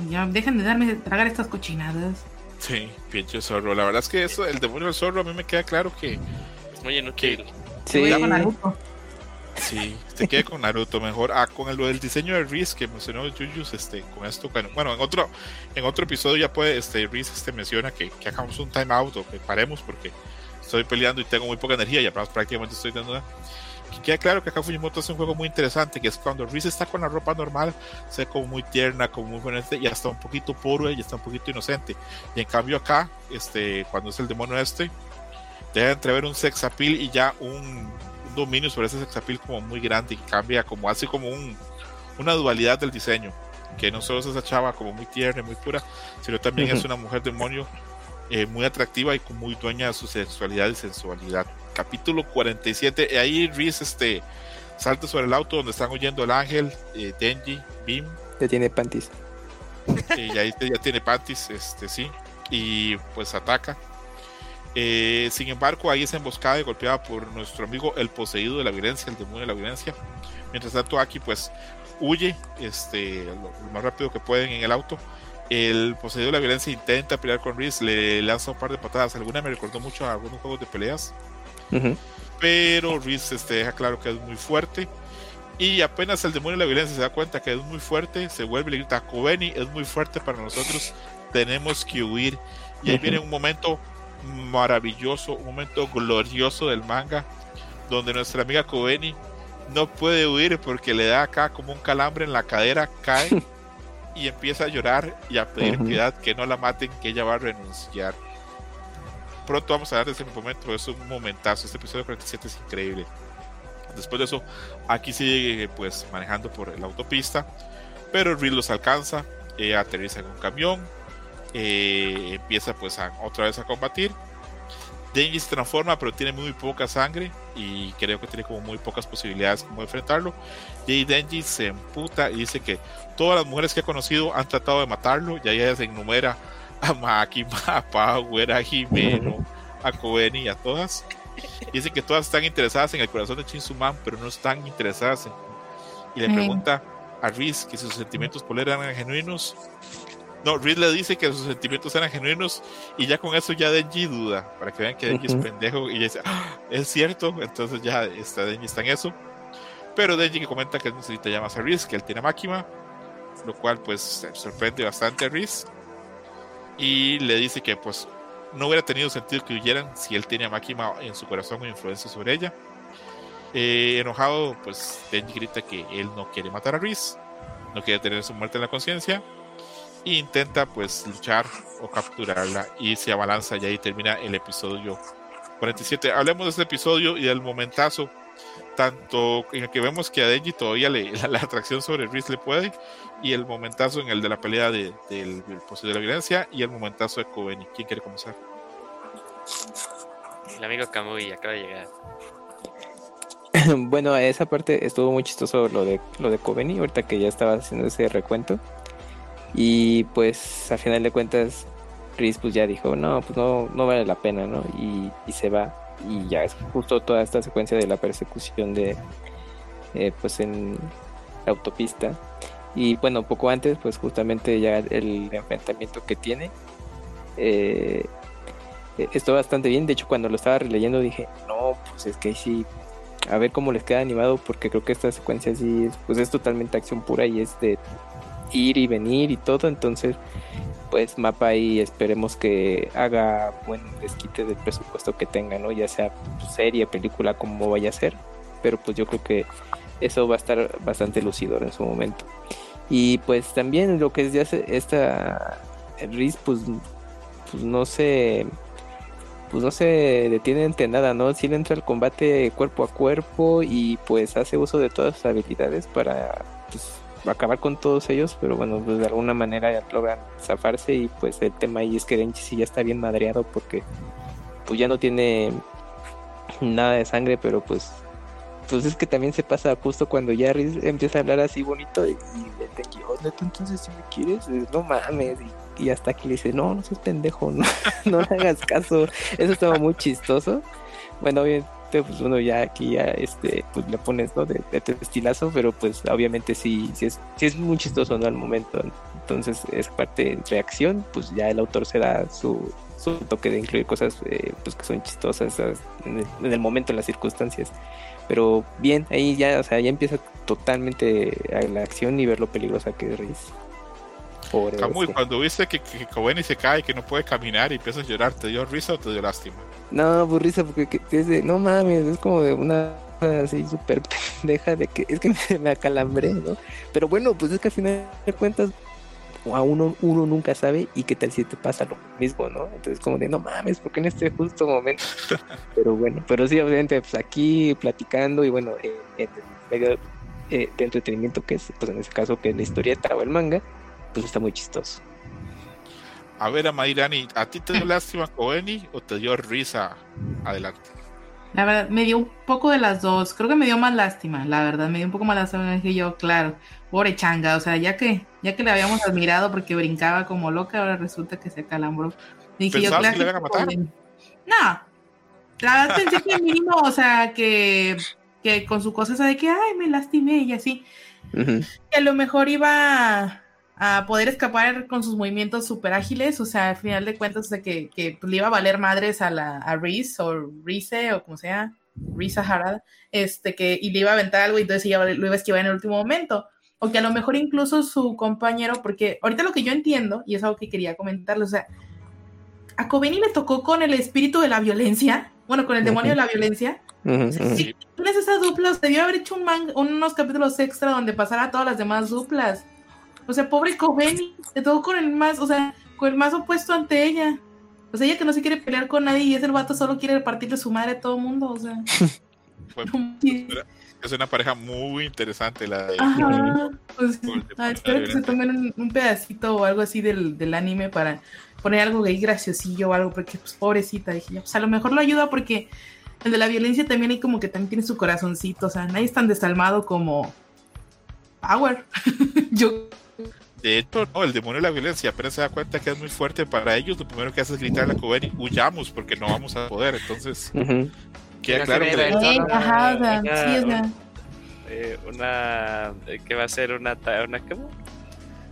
Ya, dejen de darme de tragar estas cochinadas. Sí, pinche zorro. La verdad es que eso, el demonio del zorro, a mí me queda claro que Es muy inútil. Sí, Voy con Naruto. Sí, se quede con Naruto mejor. Ah, con el, lo del diseño de Riz que mencionó Yuyus, este, con esto, bueno, en otro, en otro episodio ya puede, este, Riz este, menciona que, que hagamos un time out o que paremos porque estoy peleando y tengo muy poca energía y prácticamente estoy dando una. Que queda claro que acá Fujimoto hace un juego muy interesante, que es cuando Riz está con la ropa normal, se ve como muy tierna, como muy buena, y hasta un poquito puro y está un poquito inocente. Y en cambio acá, este, cuando es el demonio este, deja entrever un sex appeal y ya un dominio sobre ese sex appeal como muy grande y cambia como así como un, una dualidad del diseño. Que no solo es esa chava como muy tierna y muy pura, sino también Ujú. es una mujer demonio eh, muy atractiva y muy dueña de su sexualidad y sensualidad. Capítulo 47, y ahí Reese este, salta sobre el auto donde están oyendo el ángel, eh, Denji, Bim, ya tiene panties. y ahí ya tiene panties, este sí, y pues ataca. Eh, sin embargo, ahí es emboscada y golpeada por nuestro amigo el poseído de la violencia, el demonio de la violencia. Mientras tanto, aquí pues huye este, lo, lo más rápido que pueden en el auto. El poseído de la violencia intenta pelear con Reese, le lanza un par de patadas. Alguna me recordó mucho a algunos juegos de peleas Ujú. pero Reese este, deja claro que es muy fuerte. Y apenas el demonio de la violencia se da cuenta que es muy fuerte, se vuelve y le grita: Kobeni es muy fuerte para nosotros, tenemos que huir. Y ahí viene un momento maravilloso, un momento glorioso del manga, donde nuestra amiga Kobeni no puede huir porque le da acá como un calambre en la cadera, cae y empieza a llorar y a pedir piedad, que no la maten, que ella va a renunciar. Pronto vamos a hablar de ese momento, es un momentazo, este episodio 47 es increíble. Después de eso, aquí sigue pues manejando por la autopista, pero Reed los alcanza, eh, aterriza en un camión, eh, empieza pues a, otra vez a combatir. Denji se transforma, pero tiene muy poca sangre y creo que tiene como muy pocas posibilidades como enfrentarlo. Y Denji se emputa y dice que todas las mujeres que ha conocido han tratado de matarlo, y ahí ella se enumera a Maki, a Power, a Jimeno, a Koeni y a todas. Dice que todas están interesadas en el corazón de Shinsuman, pero no están interesadas en. Y le pregunta a Riz que si sus sentimientos por él eran genuinos. No, Riz le dice que sus sentimientos eran genuinos y ya con eso ya Denji duda, para que vean que Denji es pendejo y ella dice, "Ah, es cierto, entonces ya está, Denji está en eso. Pero Denji que comenta que él necesita ya más a Riz, que él tiene a Máquina, lo cual pues sorprende bastante a Riz y le dice que pues no hubiera tenido sentido que huyeran si él tenía a Máquina en su corazón o influencia sobre ella. Eh, enojado, pues Denji grita que él no quiere matar a Reese, no quiere tener su muerte en la conciencia e intenta pues luchar o capturarla y se abalanza y ahí termina el episodio 47. Hablemos de este episodio y del momentazo, tanto en el que vemos que a Denji todavía le, la, la atracción sobre Reese le puede y el momentazo en el de la pelea de, del, poseído de la violencia y el momentazo de Kobeni. ¿Quién quiere comenzar? El amigo Kamui acaba de llegar. bueno, esa parte estuvo muy chistoso lo de lo de Kobeni, ahorita que ya estaba haciendo ese recuento. Y pues al final de cuentas, Chris pues ya dijo, no, pues no, no vale la pena, ¿no? Y, y se va. Y ya es justo toda esta secuencia de la persecución de eh, pues en la autopista. Y bueno, poco antes, pues justamente ya el enfrentamiento que tiene. Eh, eh, estuvo bastante bien. De hecho, cuando lo estaba releyendo dije, no, pues es que sí a ver cómo les queda animado porque creo que esta secuencia sí es, pues es totalmente acción pura y es de ir y venir y todo entonces pues mapa ahí esperemos que haga buen desquite del presupuesto que tenga no ya sea serie película como vaya a ser pero pues yo creo que eso va a estar bastante lucidor en su momento. Y pues también lo que es ya esta Riz, pues, pues no se pues no se detiene ante nada, ¿no? Si le entra al combate cuerpo a cuerpo y pues hace uso de todas sus habilidades para pues, acabar con todos ellos, pero bueno, pues de alguna manera ya logran zafarse y pues el tema ahí es que Denji sí ya está bien madreado porque pues ya no tiene nada de sangre, pero pues pues es que también se pasa justo cuando ya empieza a hablar así bonito y, le Denji, oh, entonces si me quieres, no mames, y y hasta aquí le dice, no, no seas pendejo, no, no le hagas caso. Eso estaba muy chistoso. Bueno, pues uno ya aquí ya este, pues le pones, ¿no? De, de estilazo, pero pues obviamente sí, sí es, sí es muy chistoso, ¿no? Al momento. Entonces es parte de reacción, pues ya el autor se da su, su toque de incluir cosas eh, pues que son chistosas en el, momento, en las circunstancias. Pero bien, ahí ya, o sea, ya empieza totalmente la acción y ver lo peligrosa que es Riz. Camuy, cuando viste que, que se cae, que no puede caminar y empieza a llorar, ¿te dio risa o te dio lástima? No, pues risa, porque es de, no mames, es como de una así súper pendeja de que es que me, acalambré, ¿no? Pero bueno, pues es que al final de cuentas a uno, uno nunca sabe y qué tal si te pasa lo mismo, ¿no? Entonces como de no mames, porque en este justo momento. pero bueno, pero sí, obviamente, pues aquí platicando y bueno, eh, en medio eh, de entretenimiento que es, pues en este caso que es la historieta o el manga, pues está muy chistoso. A ver, Amairani, ¿a ti te dio lástima Coeni o te dio risa? Adelante. La verdad, me dio un poco de las dos. Creo que me dio más lástima, la verdad. Me dio un poco más lástima que yo, claro. Pobre changa, o sea, ya que, ya que le habíamos admirado porque brincaba como loca, ahora resulta que se calambró. Dije yo, claro, que le a matar? No. La verdad pensé que mínimo, o sea, que, que con su cosa esa de que, ay, me lastimé y así. Que a lo mejor iba a poder escapar con sus movimientos súper ágiles, o sea, al final de cuentas, o que, que le iba a valer madres a la a Reese o Reese o como sea, Reese Harada, este, que, y le iba a aventar algo y entonces ella lo iba a esquivar en el último momento. O que a lo mejor incluso su compañero, porque ahorita lo que yo entiendo, y es algo que quería comentarles, o sea, a Coveni le tocó con el espíritu de la violencia, bueno, con el demonio de la violencia. Si tienes esas duplas, debió haber hecho un unos capítulos extra donde pasara todas las demás duplas. O sea, pobre Coveni, de todo con el más, o sea, con el más opuesto ante ella. O sea, ella que no se quiere pelear con nadie y ese vato solo quiere partirle su madre a todo el mundo, o sea. es una pareja muy interesante la de. Ajá, pues, ah, espero que se tomen un, pedacito o algo así del, del, anime para poner algo gay graciosillo o algo, porque pues pobrecita, dije yo. O sea, a lo mejor lo ayuda porque el de la violencia también hay como que también tiene su corazoncito, o sea, nadie es tan desalmado como Power. yo de hecho, no, el demonio de la violencia apenas se da cuenta que es muy fuerte para ellos. Lo primero que hace es gritarle a Coveni, huyamos porque no vamos a poder. Entonces, queda claro que. una. que va a ser una. Una,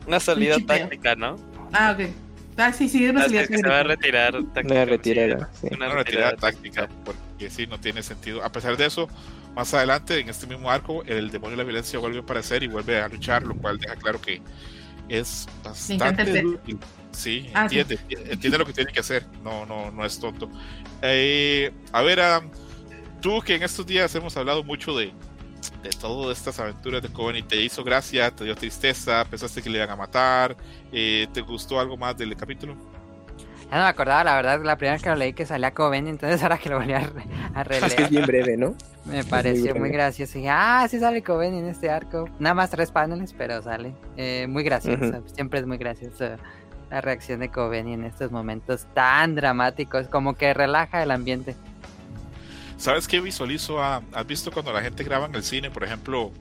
una salida táctica, ¿no? Ah, ok. Ah, sí, sí, una salida táctica. Se va a retirar Una retirada, Una, retirada táctica, porque sí, no tiene sentido. A pesar de eso, más adelante, en este mismo arco, el demonio de la violencia vuelve a aparecer y vuelve a luchar, lo cual deja claro que es bastante Sí, ah, entiende, entiende lo que tiene que hacer, no, no, no es tonto. Eh, a ver, Adam, tú que en estos días hemos hablado mucho de, de todas estas aventuras de Coven y te hizo gracia, te dio tristeza, pensaste que le iban a matar, eh, ¿te gustó algo más del capítulo? Ya no me acordaba, la verdad, la primera vez que lo leí que salía Coven, entonces ahora que lo volví a, a releer. Es que es bien breve, ¿no? Me pareció muy, gracioso. Y dije, ah, sí sale Coven en este arco. Nada más tres paneles, pero sale. Eh, muy gracioso. Siempre es muy gracioso la reacción de Coven en estos momentos tan dramáticos, como que relaja el ambiente. ¿Sabes qué visualizo? ¿Has visto cuando la gente graba en el cine, por ejemplo,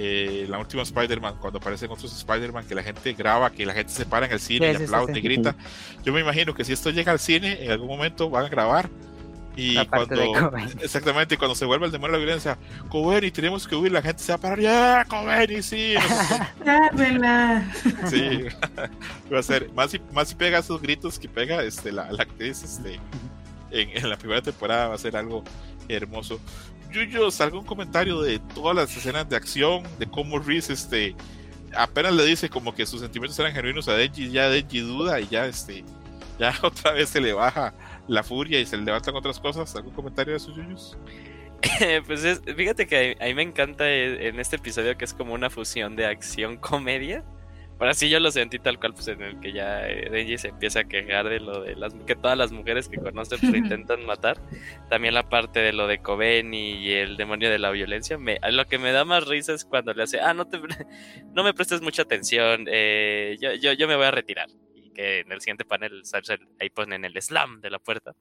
eh, la última Spider-Man, cuando aparecen otros Spider-Man, que la gente graba, que la gente se para en el cine y aplaude y grita. Yo me imagino que si esto llega al cine, en algún momento van a grabar. Y cuando, exactamente, cuando se vuelve el demonio de la violencia, y tenemos que huir, la gente se va a parar, ¡ya, yeah, sí! sí, va a ser, más si, más si pega esos gritos que pega este, la, la actriz este, en, en, la primera temporada, va a ser algo hermoso. Yuyos, algún comentario de todas las escenas de acción, de cómo Reese este, apenas le dice como que sus sentimientos eran genuinos a Denji, ya Denji duda y ya este, ya otra vez se le baja la furia y se le levantan otras cosas. ¿Algún comentario de esos Yuyos? pues es- fíjate que a, mí me encanta eh, en este episodio que es como una fusión de acción-comedia. Ahora sí yo lo sentí tal cual, pues en el que ya eh, Denji se empieza a quejar de lo de las que todas las mujeres que conoce pues, lo intentan matar. También la parte de lo de Kobeni y el demonio de la violencia. Me, lo que me da más risa es cuando le hace, ah, no te no me prestes mucha atención, eh, yo, yo, yo me voy a retirar. Y que en el siguiente panel ¿sabes? ahí ponen el slam de la puerta.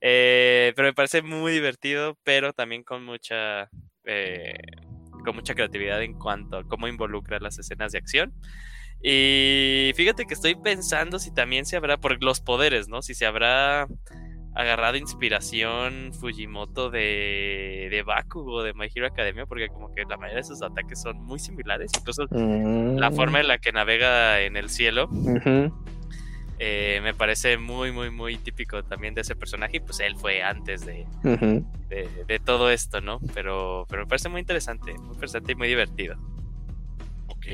Eh, pero me parece muy divertido, pero también con mucha eh, con mucha creatividad en cuanto a cómo involucra las escenas de acción. Y fíjate que estoy pensando si también se habrá, por los poderes, ¿no? Si se habrá agarrado inspiración Fujimoto de, de Bakugo, de My Hero Academia, porque como que la mayoría de sus ataques son muy similares, incluso la Mm, forma en la que navega en el cielo eh, me parece muy, muy, muy típico también de ese personaje, y pues él fue antes de, de todo esto, ¿no? Pero, pero me parece muy interesante, muy interesante y muy divertido. Ok.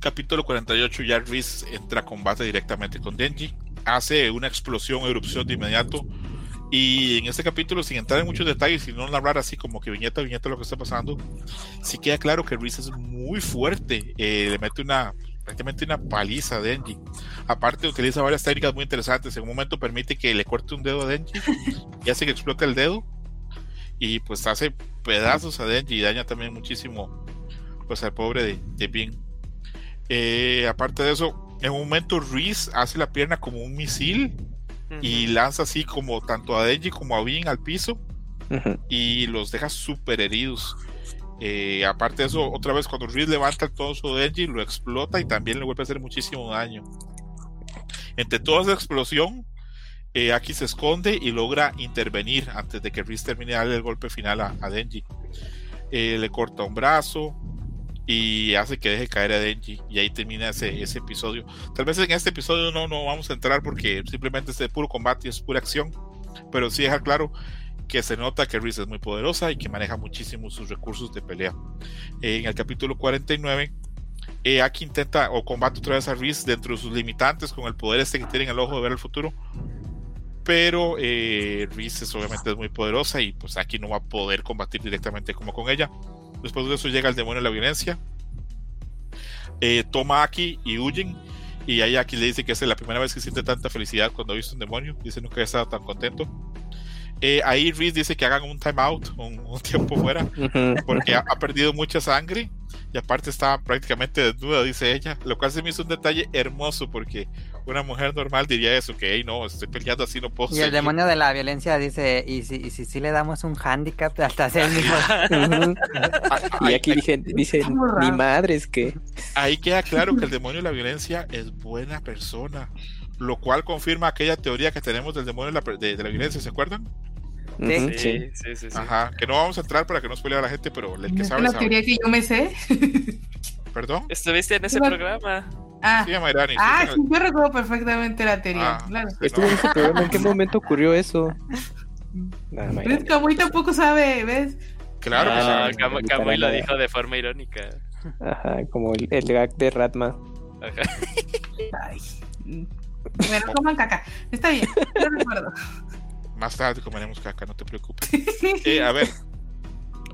Capítulo 48, ya Reese entra a combate directamente con Denji. Hace una explosión, erupción de inmediato. Y en este capítulo, sin entrar en muchos detalles y no narrar así como que viñeta a viñeta lo que está pasando, sí queda claro que Reese es muy fuerte. Eh, le mete una prácticamente una paliza a Denji. Aparte, utiliza varias técnicas muy interesantes. En un momento permite que le corte un dedo a Denji y hace que explote el dedo. Y pues hace pedazos a Denji y daña también muchísimo pues al pobre de, de. Eh, aparte de eso, en un momento Reese hace la pierna como un misil y lanza así como tanto a Denji como a Bin al piso y los deja súper heridos. Eh, aparte de eso, otra vez cuando Reese levanta el torso de Denji, lo explota y también le vuelve a hacer muchísimo daño. Entre toda esa explosión, eh, Aki se esconde y logra intervenir antes de que Reese termine de darle el golpe final a, a Denji. Eh, le corta un brazo y hace que deje caer a Denji y ahí termina ese, ese episodio. Tal vez en este episodio no, no vamos a entrar porque simplemente es de puro combate y es pura acción, pero sí dejar claro que se nota que Reese es muy poderosa y que maneja muchísimo sus recursos de pelea. En el capítulo 49, eh, Aki intenta o combate otra vez a Reese dentro de sus limitantes con el poder este que tiene en el ojo de ver el futuro. Pero eh, Reese es, obviamente es muy poderosa y pues Aki no va a poder combatir directamente como con ella. Después de eso llega el demonio de la violencia. Eh, toma a Aki y huyen. Y ahí Aki le dice que es la primera vez que siente tanta felicidad cuando ha visto un demonio. Dice nunca había estado tan contento. Eh, ahí Reese dice que hagan un timeout, un, un tiempo fuera, porque ha, ha perdido mucha sangre y aparte está prácticamente desnuda, dice ella, lo cual se me hizo un detalle hermoso porque una mujer normal diría eso, que "Ey, no, estoy peleando así, no puedo Y el seguir". demonio de la violencia dice, ¿y si, y si, sí le damos un handicap hasta hacer mismo? Y aquí dicen, dicen, mi madre es que. Ahí queda claro que el demonio de la violencia es buena persona, lo cual confirma aquella teoría que tenemos del demonio de la, de- de la violencia, ¿se acuerdan? Sí, sí. sí, sí, sí. Ajá, que no vamos a entrar para que no spoile a la gente, pero el que Es sabe, una sabe. teoría que yo me sé. ¿Perdón? Estuviste en ese Igual- programa. Ah, Sí, sí, ah, sí, sí, yo recuerdo perfectamente la teoría. Ah, claro. sí, Estuvo en ese programa, ¿en qué momento ocurrió eso? Nada, Pero es que Camuy tampoco sabe, ¿ves? Claro que Ah, no, Camuy lo dijo de forma irónica. Ajá, como el, el gag de Ratma. Ajá. Ay. Bueno, coman caca. Está bien, yo recuerdo. Más tarde comeremos caca, no te preocupes. Eh, a ver,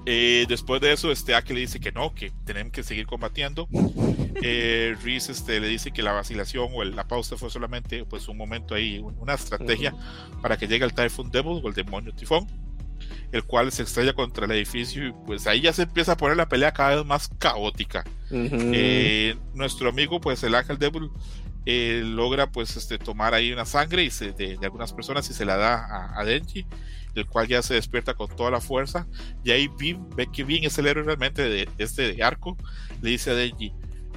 eh, después de eso, este Aki le dice que no, que tenemos que seguir combatiendo. Eh, Reese este, le dice que la vacilación o el- la pausa fue solamente pues, un momento ahí, un- una estrategia para que llegue el Typhoon Devil o el demonio tifón, el cual se estrella contra el edificio y pues ahí ya se empieza a poner la pelea cada vez más caótica. Ujú. Eh, nuestro amigo, pues el Ángel Devil, eh, logra pues este, tomar ahí una sangre y se- de, de algunas personas y se la da a, a Denji, el cual ya se despierta con toda la fuerza. Y ahí Beam ve que Beam es el héroe realmente de, este arco. Le dice a Denji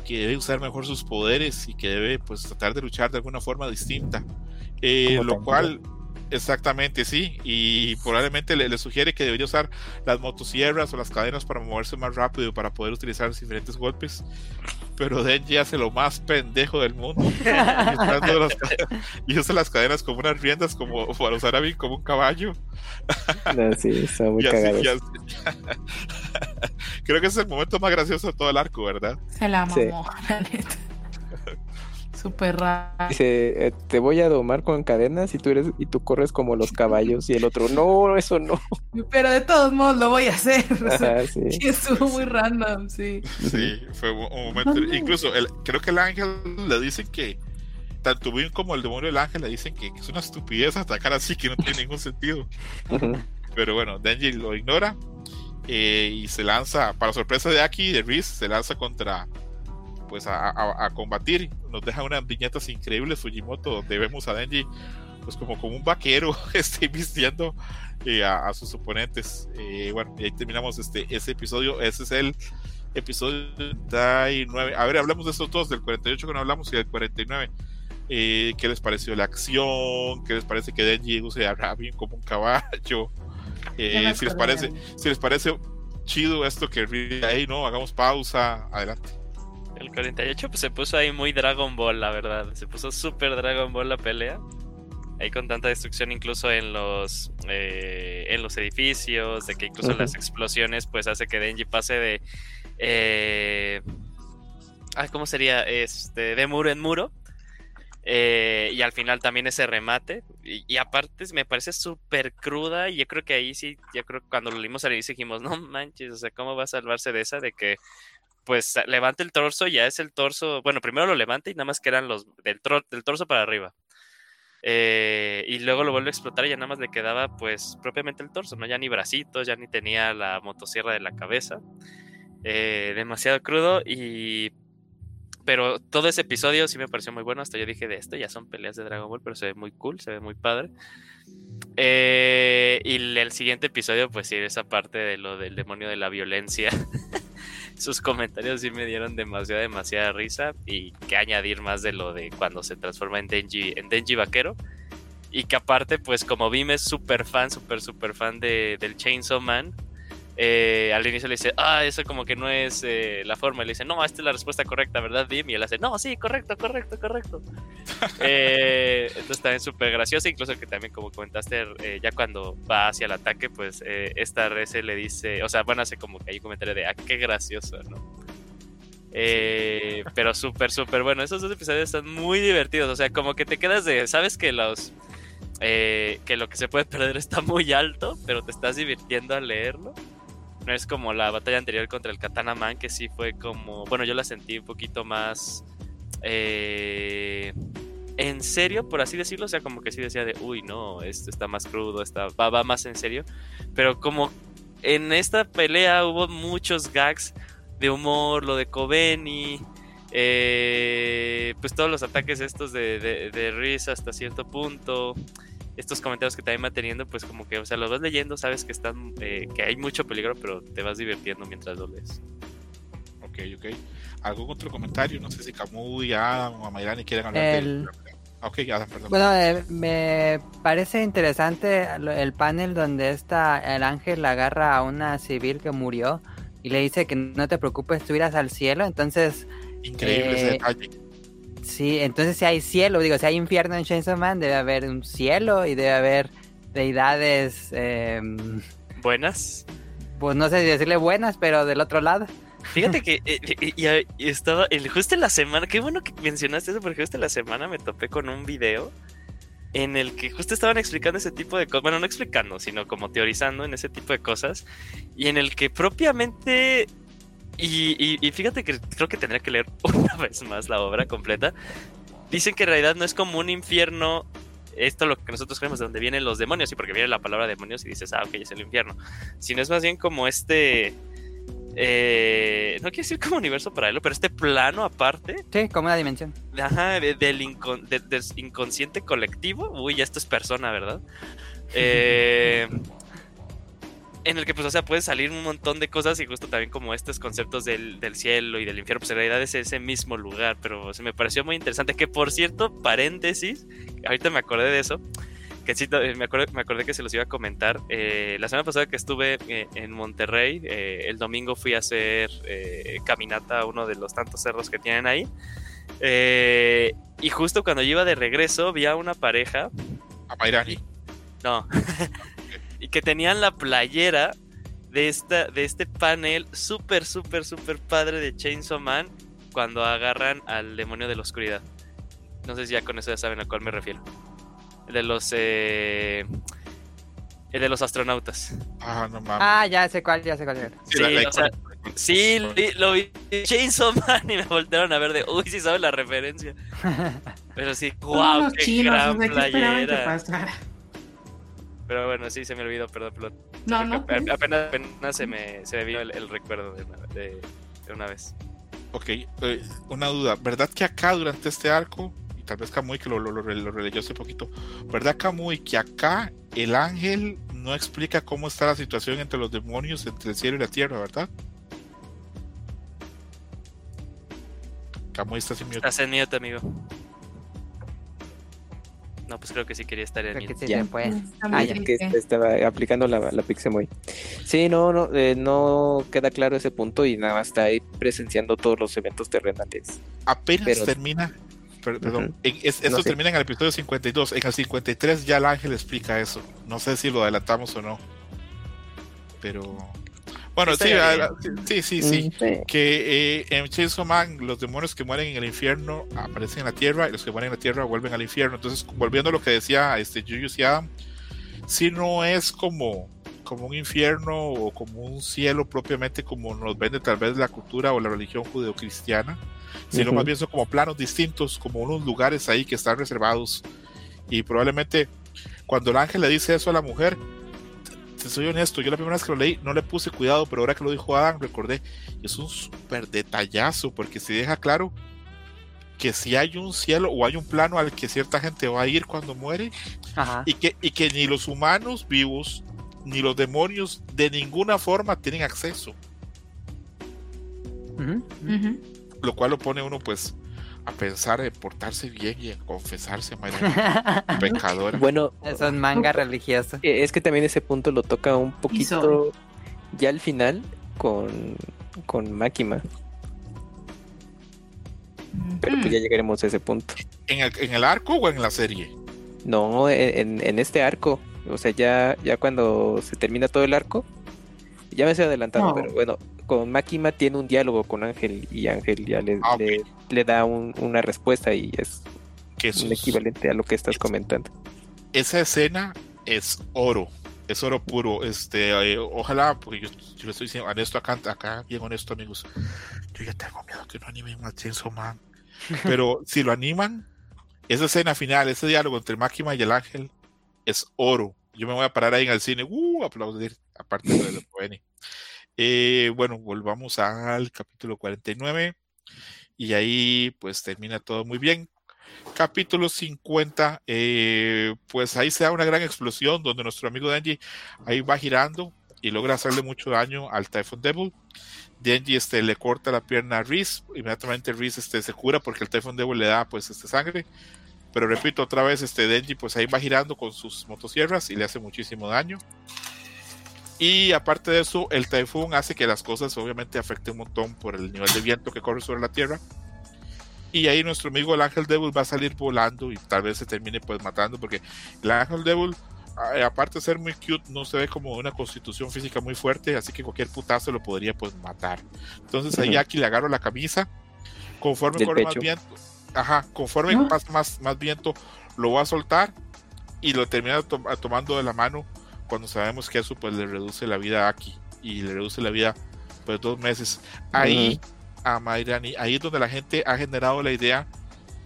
que debe usar mejor sus poderes y que debe pues tratar de luchar de alguna forma distinta. Eh, lo cual, exactamente sí, y probablemente le, le sugiere que debería usar las motosierras o las cadenas para moverse más rápido para poder utilizar los diferentes golpes. Pero Denji hace lo más pendejo del mundo. y, usando las cadenas- y usa las cadenas como unas riendas como para usar a Vin como un caballo. No, sí, está muy cagado. Creo que es el momento más gracioso de todo el arco, ¿verdad? Se la Sí. mamó, la neta. Súper raro. Dice, eh, te voy a domar con cadenas y tú eres y tú corres como los caballos y el otro, no, eso no. Pero de todos modos lo voy a hacer. O sea, Ajá, sí. sí, estuvo muy random, sí. Sí, fue un momento. Incluso el, creo que el ángel le dicen que tanto Win como el demonio del ángel le dicen que es una estupidez atacar así que no tiene ningún sentido. Pero bueno, Denji lo ignora eh, y se lanza, para sorpresa de Aki y de Reese, se lanza contra, pues a, a- a combatir. Nos deja unas viñetas increíbles Fujimoto donde vemos a Denji pues como, como un vaquero este, vistiendo eh, a, a sus oponentes. Eh, bueno, y ahí terminamos este, ese episodio. Ese es el episodio 49. A ver, hablamos de estos dos, del 48 que no hablamos y del 49. Eh, ¿Qué les pareció la acción? ¿Qué les parece que Denji use a Rabin como un caballo? Eh, si les parece, si les parece chido esto que ahí no hagamos pausa, adelante. El 48 pues se puso ahí muy Dragon Ball, la verdad. Se puso súper Dragon Ball la pelea. Ahí con tanta destrucción incluso en los eh, en los edificios, de que incluso las explosiones pues hace que Denji pase de eh, ah, ¿cómo sería? Este de muro en muro. Eh, y al final también ese remate. Y, y aparte me parece súper cruda. Y yo creo que ahí sí, yo creo que cuando lo leímos al inicio dijimos, no manches, o sea, ¿cómo va a salvarse de esa? De que pues levanta el torso, ya es el torso. Bueno, primero lo levanta y nada más que eran los del, del torso para arriba. Eh, y luego lo vuelve a explotar y ya nada más le quedaba pues propiamente el torso, ¿no? Ya ni bracitos, ya ni tenía la motosierra de la cabeza. Eh, demasiado crudo y... Pero todo ese episodio sí me pareció muy bueno. Hasta yo dije de esto, ya son peleas de Dragon Ball, pero se ve muy cool, se ve muy padre. Eh, y el, siguiente episodio, pues sí, esa parte de lo del demonio de la violencia. Sus comentarios sí me dieron demasiada, demasiada risa. Y que añadir más de lo de cuando se transforma en Denji, en Denji vaquero. Y que aparte, pues como Bim es súper fan, súper, súper fan de, del Chainsaw Man. Eh, al inicio le dice, ah, eso como que no es eh, la forma. Y le dice, no, esta es la respuesta correcta, ¿verdad, Bim? Y él hace, no, sí, correcto, correcto, correcto. Eh, entonces también súper gracioso, incluso que también como comentaste, eh, ya cuando va hacia el ataque, pues eh, esta Reze le dice, o sea, bueno, hace como que hay un comentario de, ah, qué gracioso, ¿no? Pero súper, súper bueno, esos dos episodios están muy divertidos, o sea, como que te quedas de, sabes que los... que lo que se puede perder está muy alto, pero te estás divirtiendo al leerlo. No es como la batalla anterior contra el Katana Man, que sí fue como, bueno, yo la sentí un poquito más eh, en serio, por así decirlo. O sea, como que sí decía de, uy, no, esto está más crudo, está, va, más en serio. Pero como en esta pelea hubo muchos gags de humor, lo de Kobeni, eh, pues todos los ataques estos de, de, de risa hasta cierto punto. Estos comentarios que también va teniendo, pues como que, o sea, los vas leyendo, sabes que están, eh, que hay mucho peligro, pero te vas divirtiendo mientras lo lees. Ok, ok. ¿Algún otro comentario? No sé si Kamui, Adam o Amairani quieren hablar El- de Ok, Adam, perdón. Bueno, eh, me parece interesante el panel donde está el ángel agarra a una civil que murió y le dice que no te preocupes, tú irás al cielo. Entonces, Increíble ese eh, detalle. Sí, entonces si hay cielo, digo, si hay infierno en Chainsaw Man, debe haber un cielo y debe haber deidades, eh, Buenas. pues no sé si decirle buenas, pero del otro lado. Fíjate que eh, eh, y- y estaba el, justo en la semana, qué bueno que mencionaste eso, porque justo en la semana me topé con un video en el que justo estaban explicando ese tipo de cosas, bueno, no explicando, sino como teorizando en ese tipo de cosas, y en el que propiamente, y, y- y fíjate que creo que tendría que leer una vez más la obra completa, dicen que en realidad no es como un infierno. Esto lo que nosotros creemos de donde vienen los demonios, sí, porque viene la palabra demonios y dices, ah, ok, es el infierno. Sino es más bien como este, eh, no quiero decir como universo paralelo, pero este plano aparte, Sí, como una dimensión. ajá, de- del, incon- de- del inconsciente colectivo. Uy, esto es persona, ¿verdad? Eh, en el que, pues, o sea, puede salir un montón de cosas y justo también como estos conceptos del, del cielo y del infierno, pues en realidad es ese mismo lugar, pero se me pareció muy interesante. Que por cierto, paréntesis, ahorita me acordé de eso, que sí, me acordé, me acordé que se los iba a comentar. Eh, la semana pasada que estuve eh, en Monterrey, eh, el domingo fui a hacer caminata a uno de los tantos cerros que tienen ahí. Y justo cuando yo iba de regreso, vi a una pareja Amairani. no. que tenían la playera de, esta, de este panel súper, súper, súper padre de Chainsaw Man cuando agarran al demonio de la oscuridad. No sé si ya con eso ya saben a cuál me refiero. El de los. Eh, el de los astronautas. Ah, no mames. Ah, ya sé cuál, ya sé cuál. era. Sí, la- la- o sea, sí, li- lo vi en Chainsaw Man y me voltearon a ver de, uy, sí sabes la referencia. Pero sí, wow, qué chinos, gran o sea, ¿qué esperaban que playera. pasara? Pero bueno, sí, se me olvidó, perdón, perdón. No, no. Apenas, apenas se me, se me vino el, el recuerdo de una, de, de una vez. Ok, eh, una duda. ¿Verdad que acá durante este arco, y tal vez Kamui que lo, lo, lo, lo releyó hace poquito, ¿verdad Kamui que acá el ángel no explica cómo está la situación entre los demonios, entre el cielo y la tierra, ¿verdad? Kamui está sin mute. Estás en mute, amigo. No, pues creo que sí quería estar en Creo que mute. sí Ya. Está Ah, ya. que estaba aplicando la, la Pixemoy. Sí, no, no, eh, no queda claro ese punto y nada más está ahí presenciando todos los eventos terrenales. Apenas Pero- termina. per- Perdón, en- es- esto No sé. termina en el episodio 52. En el 53 ya el ángel explica eso. No sé si lo adelantamos o no. Pero. Bueno, Sí, sí, estaría ah, sí, sí, sí. Mm, sí. que eh, en Chainsaw Man los demonios que mueren en el infierno aparecen en la tierra y los que mueren en la tierra vuelven al infierno. Entonces, volviendo a lo que decía este Julius y Adam, si no es como, como un infierno o como un cielo propiamente como nos vende tal vez la cultura o la religión judeocristiana, sino más bien son como planos distintos, como unos lugares ahí que están reservados. Y probablemente cuando el ángel le dice eso a la mujer, te soy honesto, yo la primera vez que lo leí no le puse cuidado, pero ahora que lo dijo Adam recordé, es un súper detallazo porque se deja claro que si hay un cielo o hay un plano al que cierta gente va a ir cuando muere Ajá. y que, y que ni los humanos vivos ni los demonios de ninguna forma tienen acceso, lo cual lo pone uno pues a pensar en portarse bien y en confesarse, María, pecadora. Bueno, Es un manga religioso. eh, es que también ese punto lo toca un poquito ya al final con, con Makima, pero pues ya llegaremos a ese punto. ¿En el, ¿En el arco o en la serie? No, en, en este arco, o sea, ya, ya cuando se termina todo el arco, ya me estoy adelantando, No. pero bueno, con Makima tiene un diálogo con Ángel y Ángel ya le, Ah, le, le da un- una respuesta y es Que un equivalente a lo que estás comentando. esa escena es oro, es oro puro. Este, eh, ojalá, porque yo, yo le estoy diciendo honesto acá, acá, bien honesto, amigos. Yo ya tengo miedo que no animen a Chainsaw Man. Pero si lo animan, esa escena final, ese diálogo entre Máquina y el ángel es oro. Yo me voy a parar ahí en el cine, uh, aplaudir, aparte de lo Poeni. Eh, bueno, volvamos al capítulo 49 y ahí pues termina todo muy bien. Capítulo 50, eh, pues ahí se da una gran explosión donde nuestro amigo Denji ahí va girando y logra hacerle mucho daño al Typhoon Devil. Denji este, le corta la pierna a Reese, inmediatamente Reese este, se cura porque el Typhoon Devil le da pues este sangre. Pero repito otra vez, este Denji pues ahí va girando con sus motosierras y le hace muchísimo daño. Y aparte de eso, el Typhoon hace que las cosas obviamente afecten un montón por el nivel de viento que corre sobre la Tierra. Y ahí nuestro amigo el Ángel Devil va a salir volando y tal vez se termine pues matando porque el Ángel Devil, a- aparte de ser muy cute, no se ve como una constitución física muy fuerte, así que cualquier putazo lo podría pues matar. Entonces ahí aquí le agarro la camisa, conforme corre más viento, ajá, conforme Ah. pasa más, más viento, lo va a soltar y lo termina to- tomando de la mano cuando sabemos que eso pues le reduce la vida a Aki y le reduce la vida pues dos meses. Ahí a Mayrani, ahí es donde la gente ha generado la idea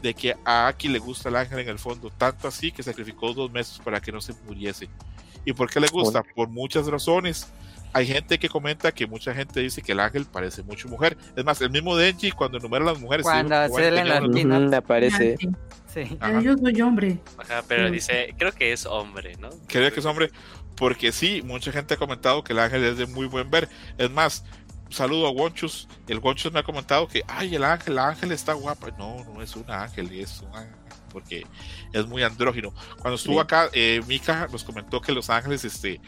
de que a Aki le gusta el ángel en el fondo, tanto así que sacrificó dos meses para que no se muriese. ¿Y por qué le gusta? Por muchas razones. Hay gente que comenta que mucha gente dice que el ángel parece mucho mujer. Es más, el mismo Denji cuando enumera a las mujeres. Cuando dice, se leen "Bueno, las- tenía Aquí no- Ujú, aparece. Sí. Yo soy hombre. Ajá, pero Sí. dice, creo que es hombre, ¿no? Creo que es hombre, porque sí, mucha gente ha comentado que el ángel es de muy buen ver. Es más, saludo a Wonchus. El Wonchus me ha comentado que, ay, el ángel, la ángel está guapa. No, no es un ángel, es un ángel, porque es muy andrógino. Cuando estuvo Sí. acá, eh, Mika nos comentó que los ángeles, este,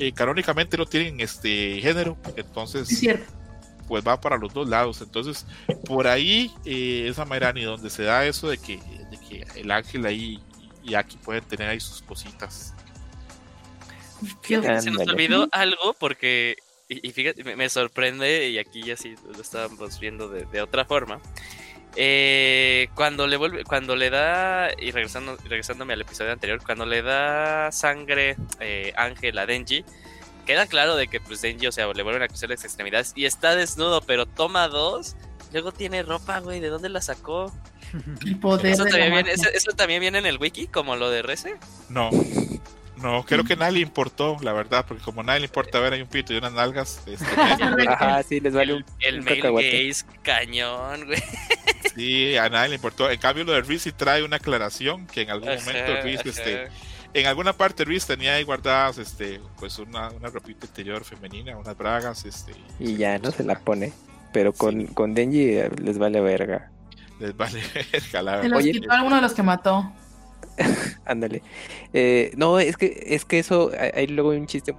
eh, canónicamente no tienen este género, entonces Es cierto. pues va para los dos lados. Entonces, por ahí eh, esa Mayrani donde se da eso de que, de que el ángel ahí y aquí pueden tener ahí sus cositas. Fíjate que se nos olvidó algo porque, y, y fíjate, me, me sorprende, y aquí ya sí lo estábamos viendo de, de otra forma. Eh, cuando le vuelve, cuando le da, y regresando, regresándome al episodio anterior, cuando le da sangre eh, Ángel a Denji, queda claro de que pues Denji, o sea, le vuelven a cruzar las extremidades y está desnudo, pero toma dos, luego tiene ropa, güey, ¿de dónde la sacó? El poder ¿Eso también, viene, eso, eso también viene en el wiki, como lo de Reze? No. No, creo que nadie le importó, la verdad, porque como nadie le importa ver hay un pito y unas nalgas, este, Ajá, sí, les vale El, un, el un male cacahuate. gaze cañón, güey. sí, a nadie le importó. En cambio, lo de sí trae una aclaración que en algún momento Ajá, ajá. este, en alguna parte Reese tenía ahí guardadas, este, pues una, una ropita interior femenina, unas bragas, este, Y ya, ¿no? Se la pone. Pero con, con Denji eh, les vale verga. les vale verga, la Se los Oye. quitó alguno de los que mató. Ándale. Eh, no, es que, es que eso, hay, luego un chiste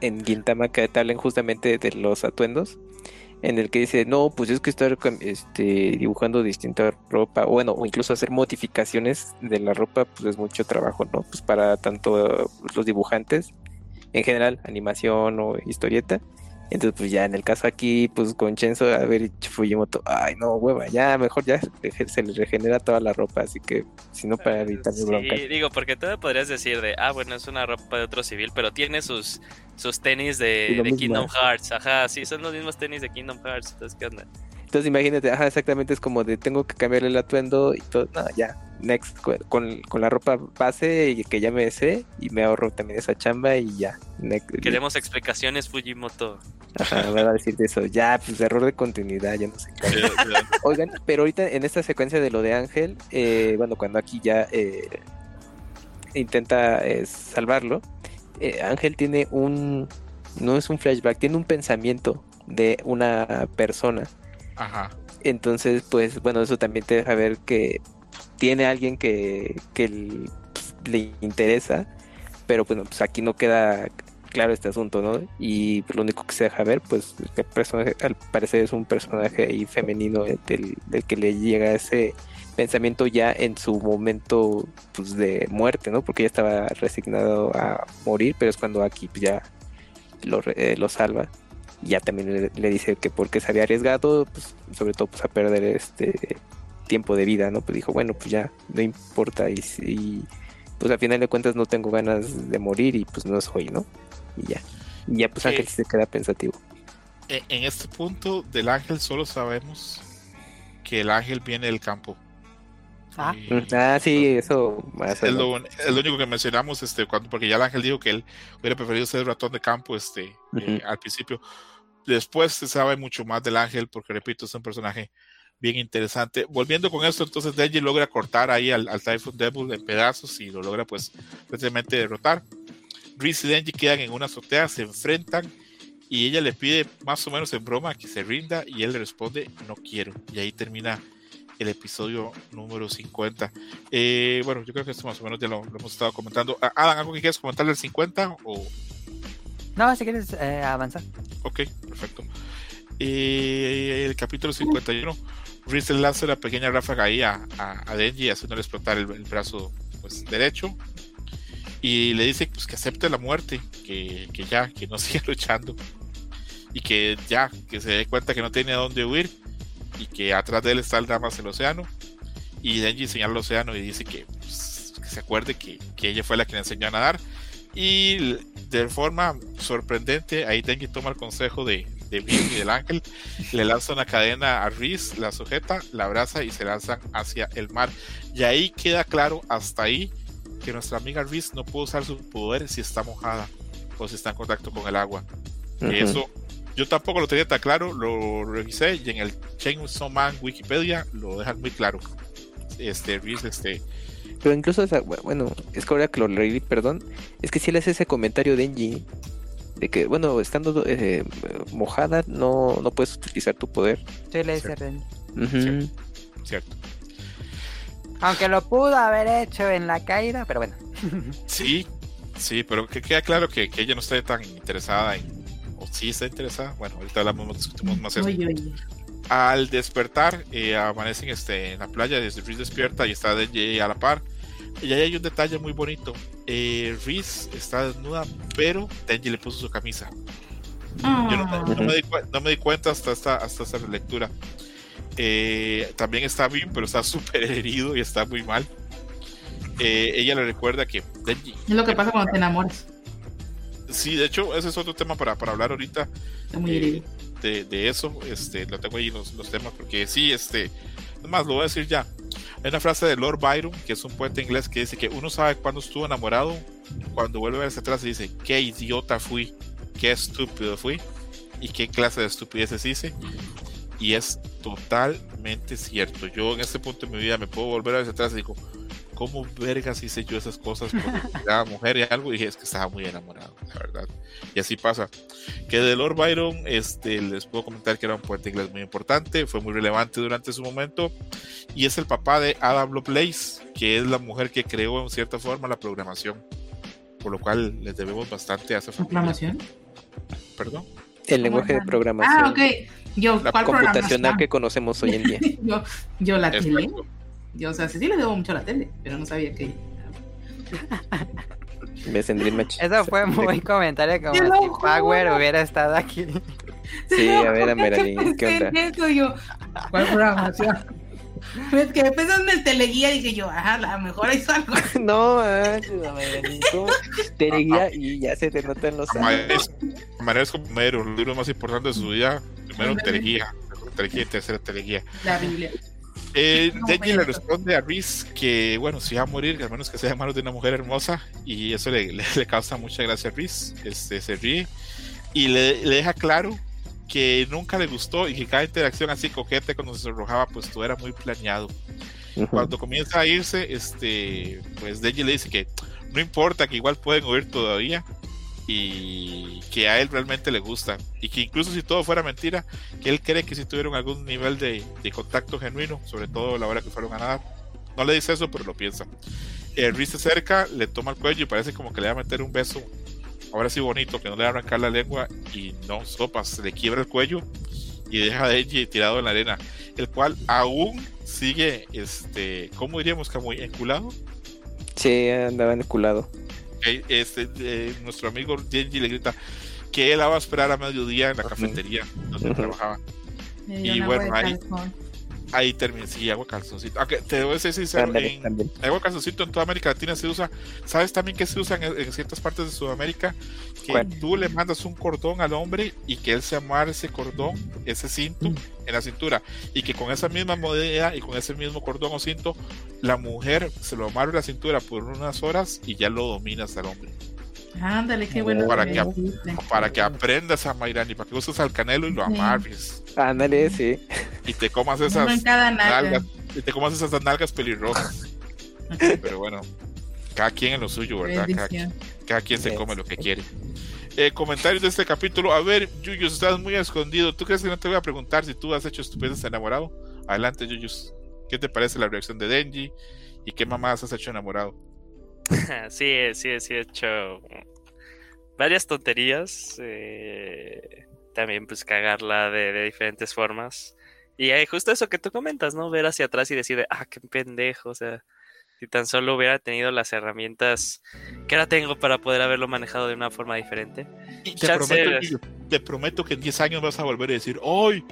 en Gintama que te hablan justamente de los atuendos, en el que dice, no, pues es que estar este, dibujando distinta ropa, bueno, o incluso hacer modificaciones de la ropa, pues es mucho trabajo, ¿no? Pues para tanto los dibujantes, en general, animación o historieta. Entonces, pues ya en el caso aquí, pues con Chenzo, a ver, Fujimoto, ay, no, hueva, ya mejor ya se- le regenera toda la ropa, así que, si no, para broncas. Sí, digo, porque tú me podrías decir de, ah, bueno, es una ropa de otro civil, pero tiene sus, sus tenis de, de. Kingdom Hearts. Ajá, sí, son los mismos tenis de Kingdom Hearts. Entonces, ¿qué onda? Entonces imagínate, ajá, exactamente es como de tengo que cambiarle el atuendo y todo, no, ya, next, con, con- la ropa base y que ya me sé y me ahorro también esa chamba y ya. next. Queremos explicaciones, Fujimoto. Ajá, me va a decir de eso, ya, pues error de continuidad, ya no sé qué. Oigan, pero ahorita en esta secuencia de lo de Ángel, eh, bueno, cuando aquí ya eh, intenta eh, salvarlo, eh, Ángel tiene un, no es un flashback, tiene un pensamiento de una persona. Ajá. Entonces, pues bueno, eso también te deja ver que tiene alguien que, que pues, le interesa, pero bueno, pues aquí no queda claro este asunto, ¿no? Y lo único que se deja ver, pues personaje, al parecer es un personaje femenino del, del que le llega ese pensamiento ya en su momento pues, de muerte, ¿no? Porque ya estaba resignado a morir, pero es cuando aquí pues, ya lo, eh, lo salva ya también le, le dice que porque se había arriesgado, pues sobre todo pues a perder este tiempo de vida, ¿no? Pues dijo, bueno, pues ya no importa y, si- pues al final de cuentas no tengo ganas de morir y pues no soy, ¿no? Y ya. Y ya pues. Ángel sí se queda pensativo. En, en este punto del ángel solo sabemos que el ángel viene del campo. Ah. Y- Ah, sí, eso es lo, es lo único que mencionamos este cuando porque ya el ángel dijo que él hubiera preferido ser ratón de campo este eh, Ujú. al principio. Después se sabe mucho más del ángel porque repito es un personaje bien interesante. Volviendo con esto entonces Denji logra cortar ahí al, al Typhoon Devil en pedazos y lo logra pues precisamente derrotar. Reese y Denji quedan en una azotea se enfrentan y ella le pide más o menos en broma que se rinda y él le responde no quiero y ahí termina el episodio número 50. Eh, bueno, yo creo que esto más o menos ya lo, lo hemos estado comentando. Ah, Adam, ¿algo que quieras comentar del 50? O, No, si quieres eh, avanzar. ok, perfecto. Eh, el capítulo 51, Reese le lanza una pequeña ráfaga ahí a, a, a Denji, haciéndole explotar el, el brazo pues, derecho. Y le dice pues, que acepte la muerte, que, que ya, que no siga luchando. Y que ya, que se dé cuenta que no tiene a dónde huir. Y que atrás de él está el Damas el océano. Y Denji señala el océano y dice que, pues, que se acuerde que, que ella fue la que le enseñó a nadar. Y de forma sorprendente, ahí Denji toma el consejo de, de Bien y del ángel, le lanza una cadena a Reese, la sujeta, la abraza y se lanzan hacia el mar. Y ahí queda claro hasta ahí que nuestra amiga Reese no puede usar su poder si está mojada o si está en contacto con el agua. Ujú. Eso yo tampoco lo tenía tan claro, lo revisé y en el Chainsaw Man Wikipedia lo dejan muy claro. Este Reese, este, Pero incluso, esa- bueno, es que ahora que lo leí, perdón, es que si le hace ese comentario de Denji de que, bueno, estando eh, mojada no, no puedes utilizar tu poder. Sí, le dice Ren. Ujú. cierto. Aunque lo pudo haber hecho en la caída, pero bueno. Sí, sí, pero que queda claro que, que ella no está tan interesada en, o sí está interesada. Bueno, ahorita hablamos, discutimos más eso. Oye, oye. Al despertar, eh, amanecen este, en la playa, desde Reese despierta y está Denji a la par. Y ahí hay un detalle muy bonito. Eh, Reese está desnuda, pero Denji le puso su camisa. Yo no, no me, di, no me di cuenta hasta esta, hasta esta lectura. Eh, también está bien, pero está súper herido y está muy mal. Eh, ella le recuerda que Denji. Es lo que pasa cuando te enamoras. Sí, de hecho, ese es otro tema para, para hablar ahorita. Está muy eh, de, de eso. Este, lo tengo ahí los, los temas, porque sí, este. Además, lo voy a decir ya. Hay una frase de Lord Byron, que es un poeta inglés, que dice que uno sabe cuándo estuvo enamorado, cuando vuelve a verse atrás y dice, qué idiota fui, qué estúpido fui, y qué clase de estupideces hice. Y es totalmente cierto. Yo en este punto de mi vida me puedo volver a atrás y digo, ¿cómo vergas hice yo esas cosas cuando era mujer y algo? Y dije, es que estaba muy enamorado, la verdad. Y así pasa. Que de Lord Byron, este, les puedo comentar que era un poeta inglés muy importante, fue muy relevante durante su momento, y es el papá de Ada Lovelace, que es la mujer que creó en cierta forma la programación. Por lo cual les debemos bastante a esa familia. ¿Programación? Perdón. El lenguaje de programación. Ah, ok. Yo, La ¿cuál computacional programación? que conocemos hoy en día. yo, yo la. Yo, o sea, sí, sí le debo mucho a la tele, pero no sabía que. Eso fue un buen comentario como si Power hubiera estado aquí. Sí, a ver, a ¿Por qué Meralín, ¿qué onda? en eso? Yo, ¿cuál programación? Es que pensando en el teleguía dije yo, ajá, a lo mejor hizo algo. No, Meralín. Teleguía y ya se te notan los años. Maneras, maneras como primero, los libros más importantes de su vida. Primero, teleguía. Teleguía y tercera, teleguía. La Biblia. Eh, No, le responde a Reese que, bueno, si va a morir, al menos que sea en manos de una mujer hermosa, y eso le, le- le causa mucha gracia a Reese. Este, se ríe y le, le deja claro que nunca le gustó y que cada interacción así coqueta cuando se sonrojaba, pues todo era muy planeado. Ujú. Cuando comienza a irse, este, pues Denji le dice que no importa, que igual pueden oír todavía y que a él realmente le gusta y que incluso si todo fuera mentira, que él cree que si tuvieron algún nivel de, contacto genuino, sobre todo la hora que fueron a nadar. No le dice eso, pero lo piensa. Eh, se acerca, le toma el cuello y parece como que le va a meter un beso. Ahora sí bonito, que no le va a arrancar la lengua y no, sopas, se le quiebra el cuello y deja a Denji tirado en la arena, el cual aún sigue, este, ¿cómo diríamos, Camuy? ¿Enculado? Sí, andaba enculado. Este, eh, nuestro amigo Denji le grita que él la va a esperar a mediodía en la cafetería donde Ujú. trabajaba. Me dio Y bueno, ahí-. Ahí termina, sí, agua calzoncito. Aunque te debo ser sincero, Ándale, en, también. agua calzoncito en toda América Latina se usa. ¿Sabes también que se usa en, en ciertas partes de Sudamérica? Que ¿Cuál? tú le mandas un cordón al hombre y que él se amarre ese cordón, ese cinto, en la cintura. Y que con esa misma moneda y con ese mismo cordón o cinto, la mujer se lo amarra a la cintura por unas horas y ya lo dominas al hombre. Ándale, qué bueno. Para que-. Para que aprendas a Mayrani, para que uses al canelo y lo amarres. Ándale, sí. Y te comas esas nalgas. Y te comas esas nalgas pelirrojas. Pero bueno, cada quien en lo suyo, ¿verdad? Cada, quien se come lo que quiere. Eh, comentarios de este capítulo. A ver, Yuyus, estás muy escondido. ¿Tú crees que no te voy a preguntar si tú has hecho estupideces enamorado? Adelante, Yuyus. ¿Qué te parece la reacción de Denji? ¿Y qué mamadas has hecho enamorado? Sí, sí, sí he hecho varias tonterías. eh, también pues cagarla de, de diferentes formas. Y hay justo eso que tú comentas, ¿no? Ver hacia atrás y decir, ah, qué pendejo. O sea, si tan solo hubiera tenido las herramientas que ahora tengo para poder haberlo manejado de una forma diferente. Y te, prometo, te prometo que en 10 años vas a volver a decir, ¡Ay!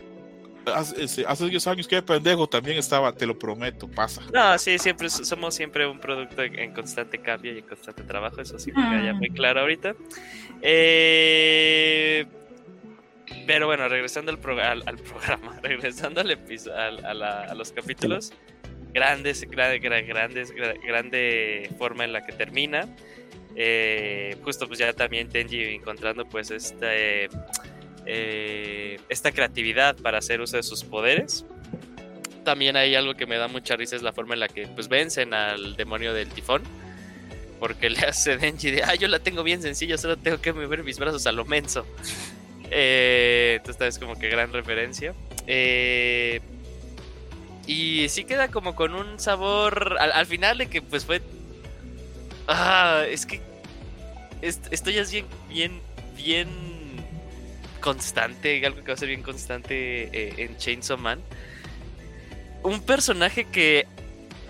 Hace, ese- hace 10 años que pendejo también estaba, te lo prometo, pasa. No, sí, siempre so- somos siempre un producto en, en constante cambio y en constante trabajo, eso sí me queda ya Ah. muy claro ahorita. Eh, pero bueno, regresando al, pro- al, al programa, regresando al al- a, la- a los capítulos, grandes, gra- gra- grandes, gra- grande forma en la que termina. Eh, justo pues ya también Tenji encontrando pues este, eh, esta creatividad para hacer uso de sus poderes también hay algo que me da mucha risa es la forma en la que pues vencen al demonio del tifón. Porque le hace Denji de, ah, yo la tengo bien sencilla, solo tengo que mover mis brazos a lo menso. Eh, entonces es como que gran referencia. Eh, y sí queda como con un sabor al, al final de que pues fue... Ah, es que est- esto ya es bien, bien, bien constante, algo que va a ser bien constante eh, en Chainsaw Man un personaje que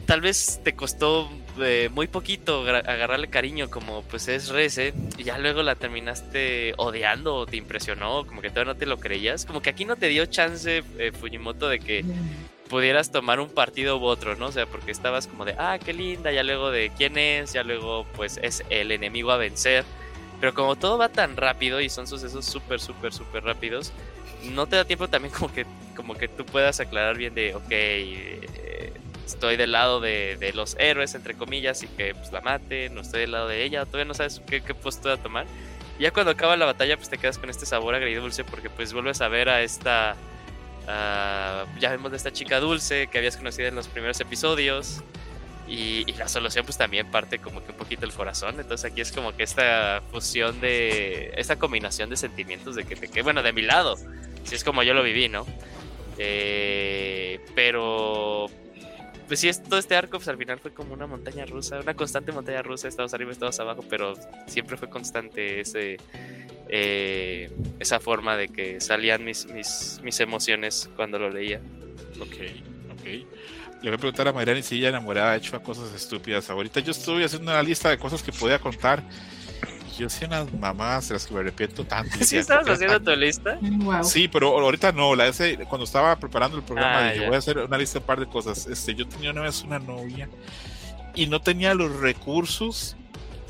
tal vez te costó eh, muy poquito agarrarle cariño como pues es Reze y ya luego la terminaste odiando o te impresionó como que todavía no te lo creías como que aquí no te dio chance eh, Fujimoto de que pudieras tomar un partido u otro, ¿no? O sea, porque estabas como de, ah, qué linda, ya luego de quién es, ya luego pues es el enemigo a vencer. Pero como todo va tan rápido y son sucesos súper, súper, súper rápidos, no te da tiempo también como que, como que tú puedas aclarar bien de, ok, eh, estoy del lado de, de, los héroes, entre comillas, y que pues la mate, no estoy del lado de ella, todavía no sabes qué, qué postura tomar. Y ya cuando acaba la batalla, pues te quedas con este sabor agridulce porque pues vuelves a ver a esta... Uh, ya vemos de esta chica dulce que habías conocido en los primeros episodios. Y, y, la solución pues también parte como que un poquito el corazón. Entonces aquí es como que esta fusión de... Esta combinación de sentimientos de que te que bueno, de mi lado. Si es como yo lo viví, ¿no? Eh, pero pues sí, todo este arco, pues al final fue como una montaña rusa, una constante montaña rusa, estados arriba, estados abajo, pero siempre fue constante ese, eh, esa forma de que salían mis, mis, mis emociones cuando lo leía. Ok, ok. Le voy a preguntar a Mariani si ella enamorada ha hecho cosas estúpidas. Ahorita yo estoy haciendo una lista de cosas que podía contar. Yo hacía unas mamás de las que me arrepiento tanto. ¿Sí estabas haciendo tu lista? Wow. Sí, pero ahorita no. La ese, cuando estaba preparando el programa, Ah, dije, voy a hacer una lista de un par de cosas. Este, yo tenía una vez una novia y no tenía los recursos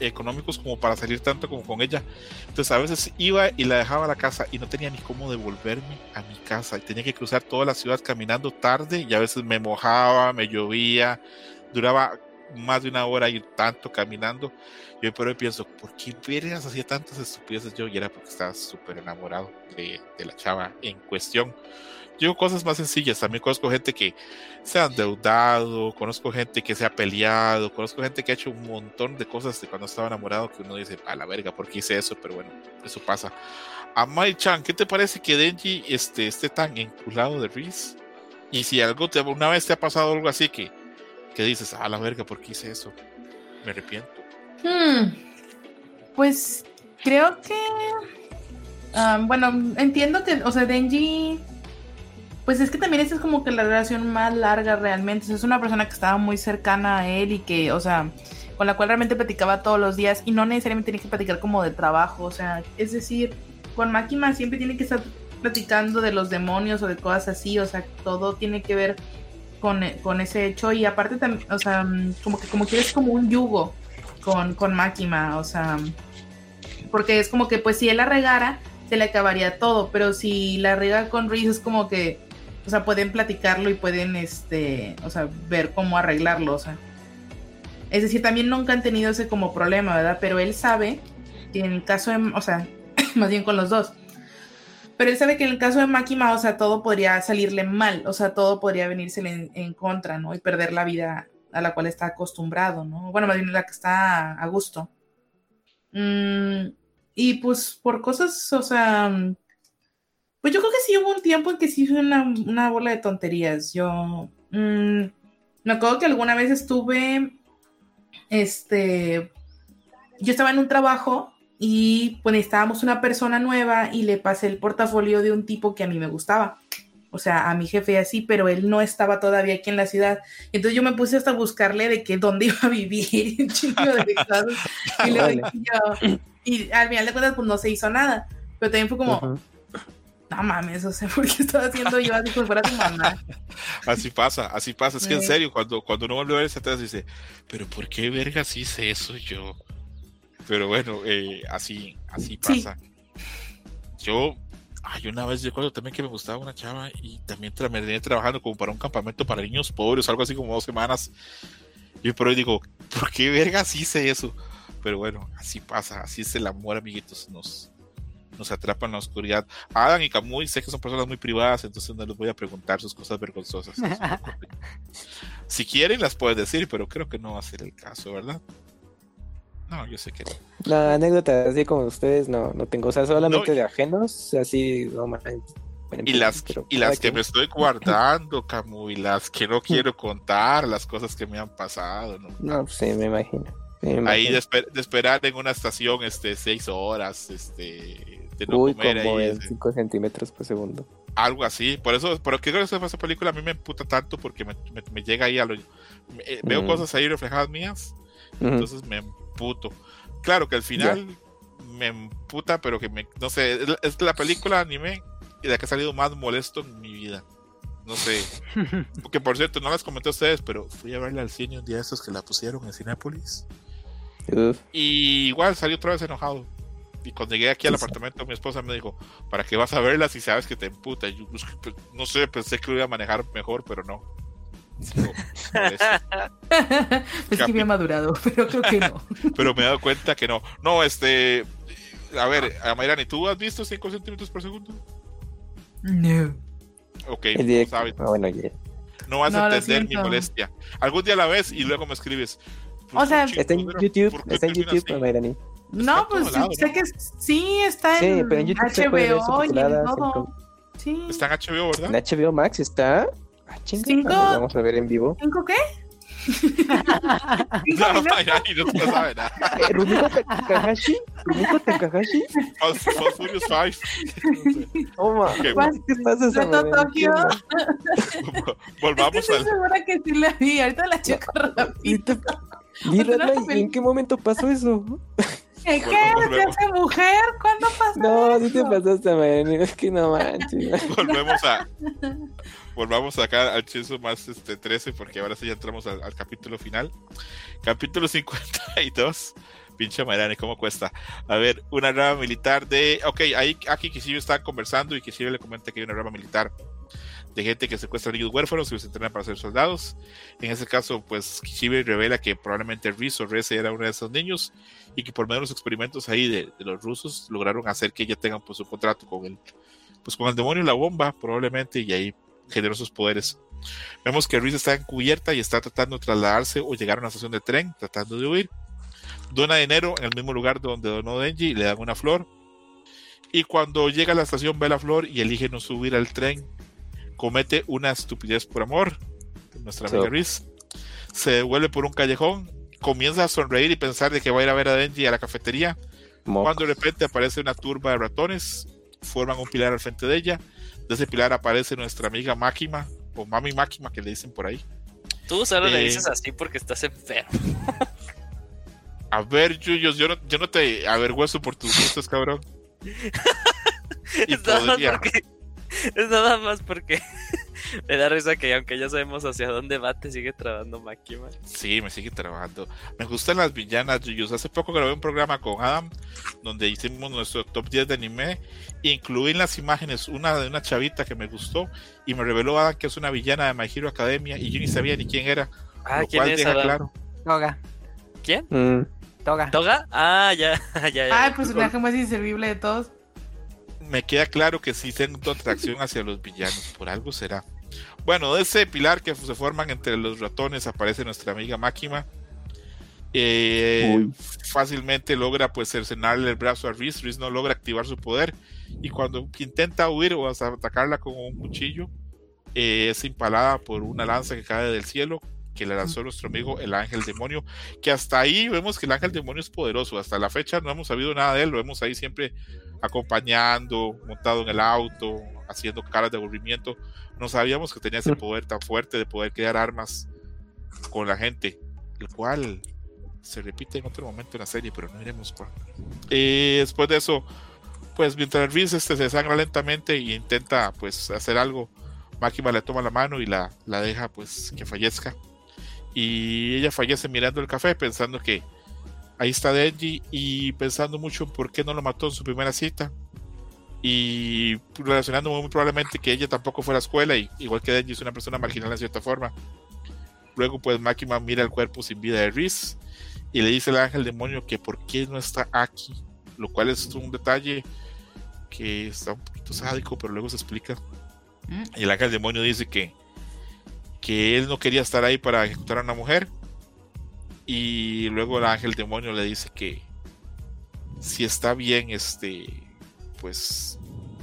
económicos como para salir tanto como con ella. Entonces a veces iba y la dejaba la casa y no tenía ni cómo devolverme a mi casa. Y tenía que cruzar toda la ciudad caminando tarde y a veces me mojaba, me llovía, duraba más de una hora y tanto caminando. Yo por hoy pienso, ¿por qué vergas hacía tantas estupideces yo? Y era porque estaba súper enamorado de la chava en cuestión. Yo cosas más sencillas, también conozco gente que se ha endeudado, conozco gente que se ha peleado, conozco gente que ha hecho un montón de cosas de cuando estaba enamorado que uno dice, a la verga, ¿por qué hice eso? Pero bueno, eso pasa. A Mai Chan, ¿qué te parece que Denji este, esté tan enculado de Reese? Y si algo te, una vez te ha pasado algo así que, que dices, a la verga, ¿por qué hice eso? Me arrepiento. Hmm, Pues creo que. ah, bueno, entiendo que, o sea, Denji. Pues es que también esta es como que la relación más larga realmente. O sea, es una persona que estaba muy cercana a él y que, o sea, con la cual realmente platicaba todos los días y no necesariamente tiene que platicar como de trabajo. O sea, es decir, con Máquina siempre tiene que estar platicando de los demonios o de cosas así. O sea, todo tiene que ver con, con ese hecho. Y aparte también, o sea, como que como que es como un yugo con, con Máquina, o sea, porque es como que pues si él la regara, se le acabaría todo, pero si la rega con Reese es como que, o sea, pueden platicarlo y pueden, este, o sea, ver cómo arreglarlo, o sea. Es decir, también nunca han tenido ese como problema, ¿verdad? Pero él sabe que en el caso de, o sea, más bien con los dos. Pero él sabe que en el caso de Máquina, o sea, todo podría salirle mal, o sea, todo podría venirse en, en contra, ¿no? Y perder la vida a la cual está acostumbrado, ¿no? Bueno, más bien la que está a gusto. Mm, y pues por cosas, o sea, pues yo creo que sí hubo un tiempo en que sí fue una, una bola de tonterías. Yo mm, me acuerdo que alguna vez estuve, este, yo estaba en un trabajo y pues necesitábamos una persona nueva y le pasé el portafolio de un tipo que a mí me gustaba o sea, a mi jefe así, pero él no estaba todavía aquí en la ciudad. Entonces yo me puse hasta a buscarle de que dónde iba a vivir, un chingo de cosas. Y, luego Órale. yo- y al final de cuentas, pues no se hizo nada. Pero también fue como, Ujú. No mames, o sea, ¿por qué estaba haciendo yo así como fuera tu mamá? Así pasa, así pasa. Es que en serio, cuando, cuando uno vuelve a ver ese atrás dice, pero ¿por qué vergas hice eso yo? Pero bueno, eh, así, así Sí. pasa. Yo, ay, una vez recuerdo también que me gustaba una chava y también tra- me venía trabajando como para un campamento para niños pobres, algo así como dos semanas. Y por hoy digo, ¿por qué vergas hice eso? Pero bueno, así pasa, así es el amor, amiguitos, nos, nos atrapa en la oscuridad. Adam y Camuy sé que son personas muy privadas, entonces no les voy a preguntar sus cosas vergonzosas. si quieren, las puedes decir, pero creo que no va a ser el caso, ¿verdad? No, yo sé que no. No, anécdotas así como ustedes no, no tengo. O sea, solamente No, de ajenos, así, no. Y las, Pero y las que me estoy guardando, Camu, y las que no quiero contar, las cosas que me han pasado, ¿no? No, pues sí, me imagino. Sí, Ahí de, esper- de esperar en una estación este, seis horas, este, de no Uy, comer como ahí, en este, 5 centímetros por segundo. algo así. Por eso, por qué creo que esa película a mí me emputa tanto porque me, me- me llega ahí a lo. me- eh, veo Mm. cosas ahí reflejadas mías, entonces me emputo. Claro que al final me emputa, pero que me. No sé, es, la- es la película anime de la que he salido más molesto en mi vida. No sé. Porque por cierto, no las comenté a ustedes, pero fui a verla al cine un día de esos que la pusieron en Cinépolis. Uf. Y igual salió otra vez enojado. Y cuando llegué aquí al Sí, apartamento, mi esposa me dijo, ¿para qué vas a verla si sabes que te emputa? Yo, pues, pues, no sé, pensé que lo iba a manejar mejor, pero no. Por eso. Pues que había madurado, pero creo que no. pero me he dado cuenta que no. No, este. A ver, Amairani, ¿tú has visto 5 centímetros por segundo? No. Ok, no directo. sabes. Ah, bueno, ya. No vas No, a entender mi molestia. Algún día la ves y luego me escribes. O sea, Pues, Está en YouTube, ¿por qué está en YouTube, así? Mayrani. No, pues lado, sé ¿no? que sí está Sí, en pero en YouTube se HBO y en todo. Sí. Está en HBO, ¿verdad? En HBO Max está. Ah, chinga, Cinco. Vamos a ver en vivo. ¿Cinco qué? ¿Cinco No, minutos? Amairani, no lo sabe nada. Eh, ¿Rumiko Takahashi? ¿Rumiko Takahashi? Fast, Furious 5. Toma. ¿Qué pasa, Reto? Tokio. Volvamos Estoy al. segura que sí la vi. Ahorita la checo rápido. Mírala, ¿y en qué momento pasó eso? ¿Qué? ¿Qué? Volvemos, ¿Me hace mujer? ¿Cuándo pasó No, sí te pasaste, Mayrani. Es que no manches. volvemos a volvamos acá al Chainsaw más este 13 porque ahora sí ya entramos al, al capítulo final capítulo 52 pinche Mayrani, ¿cómo cuesta? A ver, una rama militar de... Ok, ahí aquí Kishibe está conversando y Kishibe le comenta que hay una rama militar de gente que secuestra niños huérfanos y los entrenan para ser soldados. En ese caso, pues Kishibe revela que probablemente Riz o Reze era uno de esos niños y que por medio de los experimentos ahí de, de los rusos lograron hacer que ella tenga pues un contrato con el, pues con el demonio y la bomba probablemente y ahí generó sus poderes. Vemos que Riz está encubierta y está tratando de trasladarse o llegar a una estación de tren, tratando de huir. Dona dinero en el mismo lugar donde donó Denji y le dan una flor. Y cuando llega a la estación ve la flor y elige no subir al tren. Comete una estupidez por amor. Nuestra amiga So. Riz se devuelve por un callejón. Comienza a sonreír y pensar de que va a ir a ver a Denji a la cafetería. Cuando de repente aparece una turba de ratones, forman un pilar al frente de ella. De ese pilar aparece nuestra amiga Máquima, o Mami Máquima, que le dicen por ahí. Tú solo le Eh. dices así porque estás enfermo. A ver, Yuyos, yo no, yo no te avergüenzo por tus gustos, cabrón. Y podría. porque. Es nada más porque. Me da risa que aunque ya sabemos hacia dónde va, te sigue trabando Makima. Sí, me sigue trabajando. Me gustan las villanas, Yuyos. Hace poco grabé un programa con Adam donde hicimos nuestro top 10 de anime. Incluí en las imágenes una de una chavita que me gustó y me reveló Adam que es una villana de My Hero Academia y yo ni sabía ni quién era. Ah, lo ¿quién cual es deja Adam? claro. Toga, ¿Quién? Mm, toga. ¿Toga? Ah, ya, ya, ya. Ah, el personaje más inservible de todos. Me queda claro que sí siento atracción hacia los villanos, por algo será. Bueno, de ese pilar que se forman entre los ratones aparece nuestra amiga Máquima. Eh, fácilmente logra pues cercenarle el brazo a Riz. Riz no logra activar su poder y cuando intenta huir o atacarla con un cuchillo eh, es impalada por una lanza que cae del cielo que le lanzó nuestro amigo el ángel demonio que hasta ahí vemos que el ángel demonio es poderoso. Hasta la fecha no hemos sabido nada de él. Lo vemos ahí siempre acompañando montado en el auto haciendo caras de aburrimiento. No sabíamos que tenía ese poder tan fuerte de poder crear armas con la gente el cual se repite en otro momento en la serie pero no iremos por eh, después de eso pues mientras Reese este, se sangra lentamente y intenta pues hacer algo Máquima le toma la mano y la, la deja pues que fallezca y ella fallece mirando el café pensando que ahí está Denji y pensando mucho en por qué no lo mató en su primera cita. Y relacionando muy probablemente que ella tampoco fue a la escuela y igual que Denji es una persona marginal en cierta forma. Luego pues Máquima mira el cuerpo sin vida de Reese y le dice al ángel demonio que por qué no está aquí lo cual es un detalle que está un poquito sádico pero luego se explica. Mm. y el ángel demonio dice que que él no quería estar ahí para ejecutar a una mujer. Y luego el ángel demonio le dice que si está bien este pues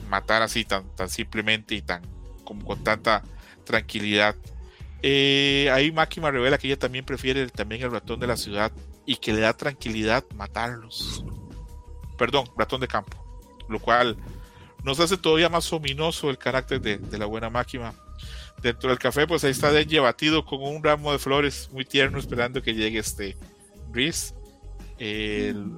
matar así tan tan simplemente y tan como con tanta tranquilidad. Eh, ahí Máquima revela que ella también prefiere también el ratón de la ciudad y que le da tranquilidad matarlos. Perdón ratón de campo. Lo cual nos hace todavía más ominoso el carácter de, de la buena máquina. Dentro del café, pues ahí está Denji abatido con un ramo de flores muy tierno, esperando que llegue este Reese. El-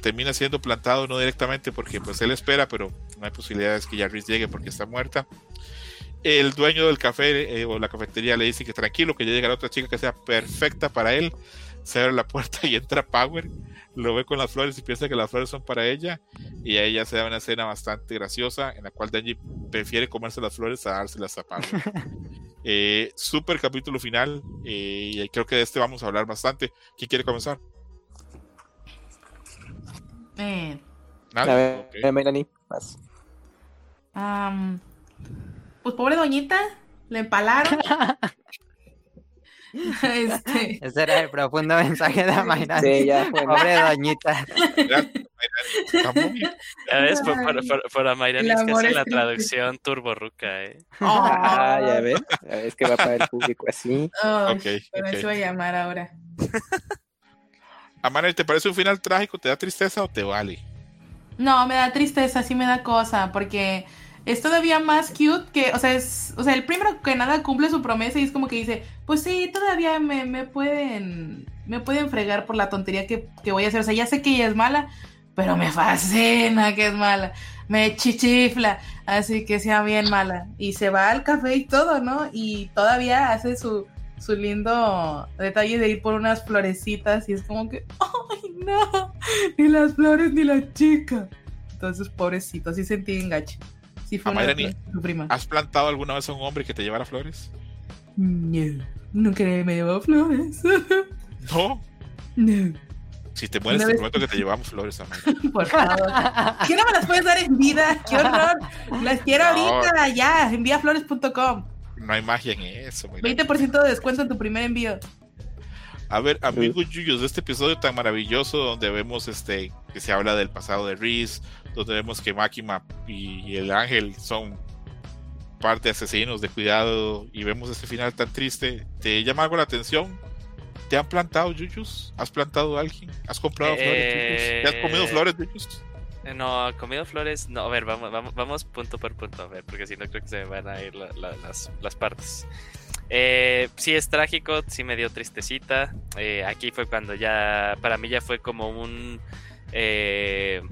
termina siendo plantado no directamente porque pues él espera, pero no hay posibilidades que ya Reese llegue porque está muerta. el dueño del café eh, o la cafetería le dice que tranquilo, que ya llegará otra chica que sea perfecta para él. Se abre la puerta y entra Power, lo ve con las flores y piensa que las flores son para ella. Y a ella se da una escena bastante graciosa en la cual Denji prefiere comerse las flores a dárselas a Power. eh, super capítulo final eh, y creo que de este vamos a hablar bastante. ¿Quién quiere comenzar? Eh, A ¿Nadie? ver, Ok. Melanie, vas. am, pues pobre doñita, le empalaron. este, Ese era el profundo mensaje de Mayra. Sí, ya, bueno. Pobre doñita. Ya ves, por, por, Ay, por, por Amairani el es que hace la traducción turborruca, ¿eh? Ah, ya ves. Ya ves que va para el público así. oh, Ok, pero ok. se va a llamar ahora. Amanda, ¿te parece un final trágico? ¿Te da tristeza o te vale? No, me da tristeza, sí me da cosa, porque es todavía más cute que, o sea, es, o sea, el primero que nada cumple su promesa y es como que dice, pues sí, todavía me, me pueden, me pueden fregar por la tontería que, que voy a hacer, o sea, ya sé que ella es mala, pero me fascina que es mala, me chichifla, así que sea bien mala, y se va al café y todo, ¿no? Y todavía hace su, su lindo detalle de ir por unas florecitas y es como que, ay, no, ni las flores ni la chica. Entonces, pobrecito, así sentí engache. Sí fue prima. ¿Has plantado alguna vez a un hombre que te llevara flores? No, nunca me llevó flores. No. No, Si te mueres, te vez- prometo que te llevamos flores, Amaira. por favor. ¿Qué no me las puedes dar en vida? ¡Qué horror! Las quiero No. ahorita, ya. Envíaflores.com. No hay magia en eso, Mayra. 20% de descuento en tu primer envío. A ver, amigos yuyos, de este episodio tan maravilloso donde vemos este que se habla del pasado de Reese, donde vemos que Máquina y el ángel son parte de asesinos de cuidado y vemos este final tan triste, ¿te llama algo la atención? ¿Te han plantado yuyos? ¿Has plantado a alguien? ¿Has comprado flores yuyos? ¿Te has comido Eh, flores yuyos? Eh, No, comido flores, no, a ver, vamos, vamos, vamos punto por punto, a ver, porque si no creo que se me van a ir la- la- las, las partes. Eh, sí es trágico, sí me dio tristecita. eh, aquí fue cuando ya, para mí ya fue como un, eh,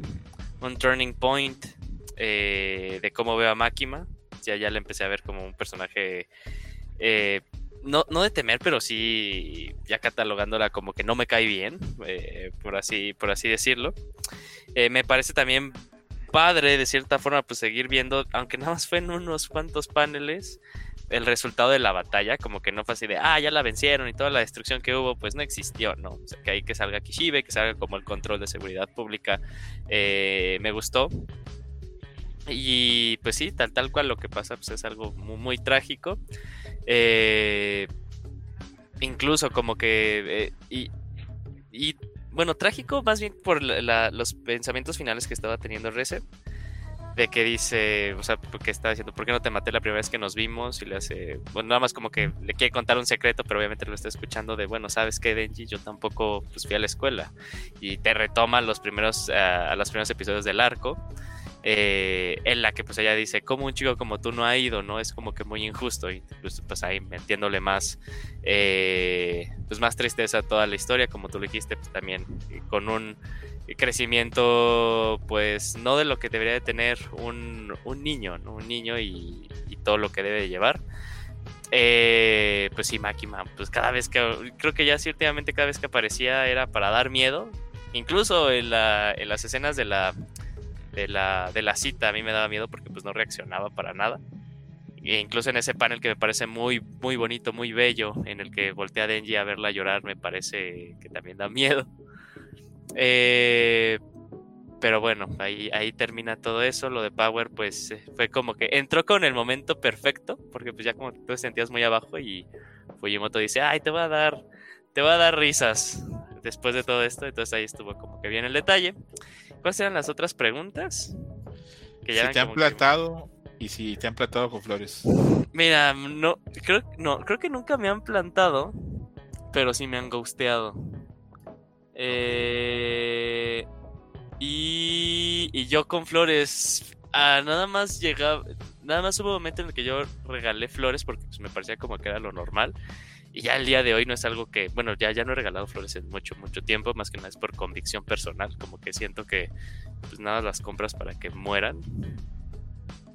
un turning point eh, de cómo veo a Máquina. Ya, ya le empecé a ver como un personaje, eh, no, no de temer, pero sí ya catalogándola como que no me cae bien, eh, por, así, por así decirlo. Eh, me parece también padre de cierta forma pues seguir viendo, aunque nada más fue en unos cuantos paneles, el resultado de la batalla, como que no fue así de, ah, ya la vencieron y toda la destrucción que hubo, pues no existió, ¿no? O sea, que ahí que salga Kishibe, que salga como el control de seguridad pública, eh, me gustó. Y pues sí, tal, tal cual lo que pasa pues es algo muy, muy trágico. Eh, incluso como que... eh, y, bueno, trágico más bien por los pensamientos finales que estaba teniendo Reset. De que dice, o sea, porque estaba diciendo, ¿por qué no te maté la primera vez que nos vimos? Y le hace, bueno, nada más como que le quiere contar un secreto, pero obviamente lo está escuchando de, bueno, ¿sabes qué, Denji? Yo tampoco pues, fui a la escuela. Y te retoma los primeros, ah, a los primeros episodios del arco. eh, en la que pues ella dice, como un chico como tú no ha ido, ¿no? Es como que muy injusto. Y pues, pues ahí metiéndole más, eh, pues más tristeza a toda la historia, como tú lo dijiste, pues también eh, con un crecimiento, pues no de lo que debería de tener un, un niño, ¿no? Un niño y, todo lo que debe de llevar. Eh, pues sí, Makima, pues cada vez que, creo que ya sí últimamente cada vez que aparecía era para dar miedo. Incluso en, la, en las escenas de la, de, la, de la cita a mí me daba miedo porque pues no reaccionaba para nada. E incluso en ese panel que me parece muy, muy bonito, muy bello, en el que voltea a Denji a verla llorar, me parece que también da miedo. Eh, pero bueno, ahí, ahí termina todo eso. Lo de Power, pues eh, fue como que entró con el momento perfecto, porque pues ya como tú te sentías muy abajo y Fujimoto dice, ay, te voy a dar, te voy a dar risas después de todo esto. Entonces ahí estuvo como que bien el detalle. ¿Cuáles eran las otras preguntas? Que Si te han que- plantado y si te han plantado con flores. Mira, no creo, no, creo que nunca me han plantado, pero sí me han ghosteado. Eh, y, y yo con flores, ah, nada más llegaba, nada más hubo un momento en el que yo regalé flores porque pues, me parecía como que era lo normal. Y ya el día de hoy no es algo que, bueno, ya, ya no he regalado flores en mucho, mucho tiempo, más que nada es por convicción personal, como que siento que pues nada las compras para que mueran.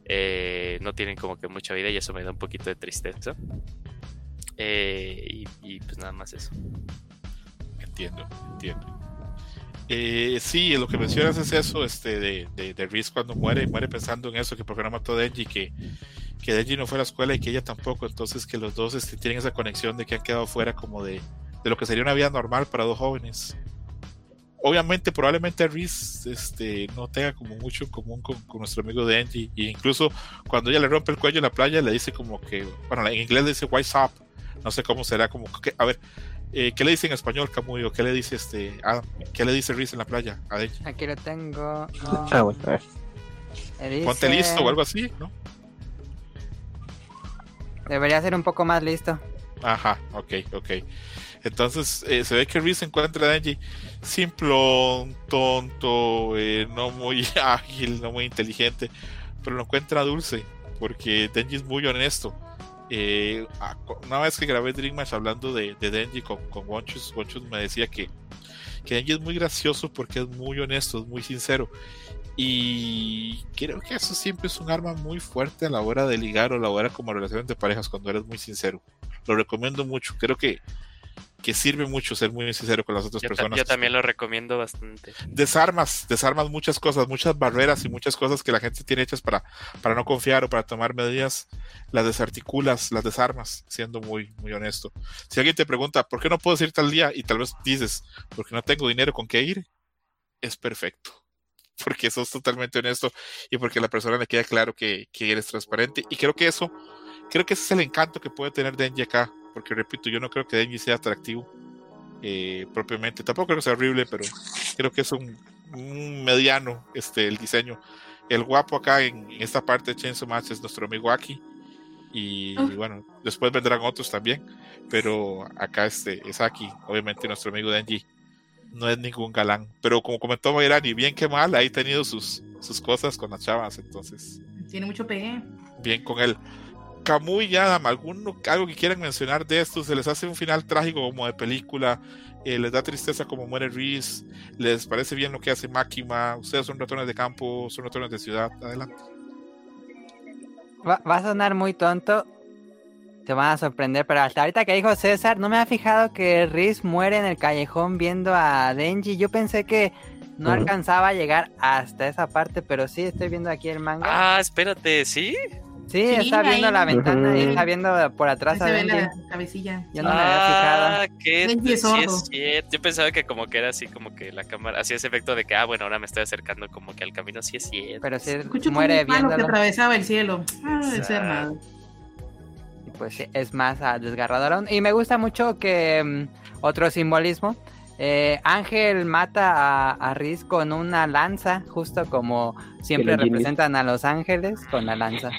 eh, no tienen como que mucha vida y eso me da un poquito de tristeza. Eh, y, y, pues nada más eso. Entiendo, entiendo. Eh, sí, lo que mencionas es eso, este, de, de, de Reese cuando muere, muere pensando en eso, que porque no mató a Denji, que, que Denji no fue a la escuela y que ella tampoco, entonces que los dos este, tienen esa conexión de que han quedado fuera como de, de lo que sería una vida normal para dos jóvenes. Obviamente, probablemente Reese este, no tenga como mucho en común con, con, nuestro amigo Denji, e incluso cuando ella le rompe el cuello en la playa, le dice como que, bueno, en inglés le dice wise up, no sé cómo será, como que, a ver, eh, ¿Qué le dice en español, Camuyo? ¿Qué le dice este Adam? ¿Qué le dice Reese en la playa a Denji? Aquí lo tengo. Ah, bueno, a ver. Dice... Ponte listo o algo así, ¿no? Debería ser un poco más listo. Ajá, ok, ok. Entonces eh, se ve que Reese encuentra a Denji simplón, tonto, eh, no muy ágil, no muy inteligente, pero lo encuentra dulce, porque Denji es muy honesto. Eh, una vez que grabé Dream Match hablando de, de Denji con, con Wonchus, Wonchus me decía que, que Denji es muy gracioso porque es muy honesto, es muy sincero. Y creo que eso siempre es un arma muy fuerte a la hora de ligar o a la hora como relaciones de parejas cuando eres muy sincero. Lo recomiendo mucho. Creo que, que sirve mucho ser muy sincero con las otras yo personas. Yo también lo recomiendo bastante. Desarmas, desarmas muchas cosas, muchas barreras y muchas cosas que la gente tiene hechas para, para no confiar o para tomar medidas, las desarticulas, las desarmas, siendo muy, muy honesto. Si alguien te pregunta, ¿por qué no puedo ir tal día? Y tal vez dices, porque no tengo dinero con qué ir, es perfecto. Porque sos totalmente honesto y porque a la persona le queda claro que, que eres transparente. Y creo que eso, creo que ese es el encanto que puede tener acá porque repito, yo no creo que Denji sea atractivo eh, propiamente. Tampoco creo que sea horrible, pero creo que es un, un mediano este, el diseño. El guapo acá en, en, esta parte de Chainsaw Match es nuestro amigo Aki. Y, Oh. y bueno, después vendrán otros también. Pero acá este es Aki, obviamente nuestro amigo Denji. No es ningún galán. Pero como comentó Mayrani, bien que mal, ha tenido sus, sus cosas con las chavas. Entonces, Tiene mucho pegue. bien con él. Camuy y Adam, ¿alguno, algo que quieran mencionar de esto? ¿Se les hace un final trágico como de película? Eh, ¿Les da tristeza como muere Reese? ¿Les parece bien lo que hace Máquima? ¿Ustedes son ratones de campo? ¿Son ratones de ciudad? Adelante. Va, va, a sonar muy tonto. Te van a sorprender, pero hasta ahorita que dijo César, no me ha fijado que Reese muere en el callejón viendo a Denji. Yo pensé que no uh -huh. alcanzaba a llegar hasta esa parte, pero sí, estoy viendo aquí el manga. Ah, espérate, ¿sí? Sí, sí está viendo ahí. la ventana uh -huh. y está viendo por atrás ahí se ve la cabecilla. Yo no ah, me había fijado. Ah, ¿qué? Sí, sordo. es cierto. Yo pensaba que como que era así, como que la cámara hacía ese efecto de que, ah, bueno, ahora me estoy acercando como que al camino, sí es cierto. Pero sí Escucho muere como un palo que viéndolo. atravesaba el cielo. Ah, de ser nada. Y pues sí, es más uh, desgarrador. Y me gusta mucho que um, otro simbolismo. Eh, Ángel mata a, a Riz con una lanza, justo como siempre representan a los ángeles con la lanza.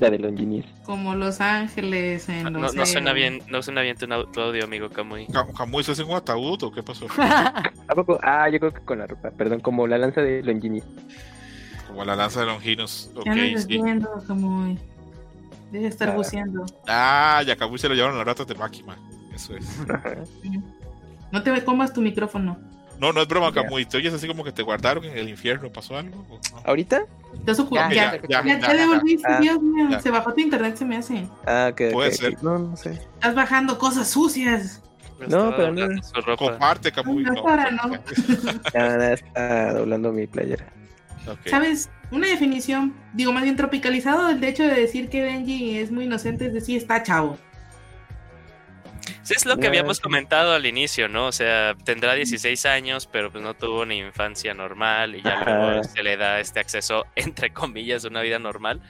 La de Longinis. Como Los Ángeles en no, los no, suena bien, no suena bien tu, tu audio, amigo Camuy. ¿Camuy estás en un ataúd o qué pasó? ¿A poco? Ah, yo creo que con la ropa, perdón, como la lanza de Longinis. Como la lanza de Longinos. Ok, ya sí. Viendo, Camuy. Deja de estar ah. buceando. Ah, ya Camuy se lo llevaron las ratas de Máquina. Eso es. no te comas tu micrófono. No, no es broma, Camuy. Te oyes así como que te guardaron en el infierno. ¿Pasó algo? No? ¿Ahorita? Ya, ya, ya, ya, ya, ya devolviste, ah, Dios mío. Se bajó tu internet, se me hace. Ah, que Puede okay, ser. Okay. No, no sé. Estás bajando cosas sucias. No, pero no. Comparte, Camuy. No, No, para, no. Ya está doblando mi playera. Okay. ¿Sabes? Una definición, digo más bien tropicalizado del hecho de decir que Benji es muy inocente, es decir, está chavo. Sí, es lo que habíamos comentado al inicio, ¿no? O sea, tendrá 16 años, pero pues no tuvo una infancia normal y ya luego se le da este acceso, entre comillas, a una vida normal.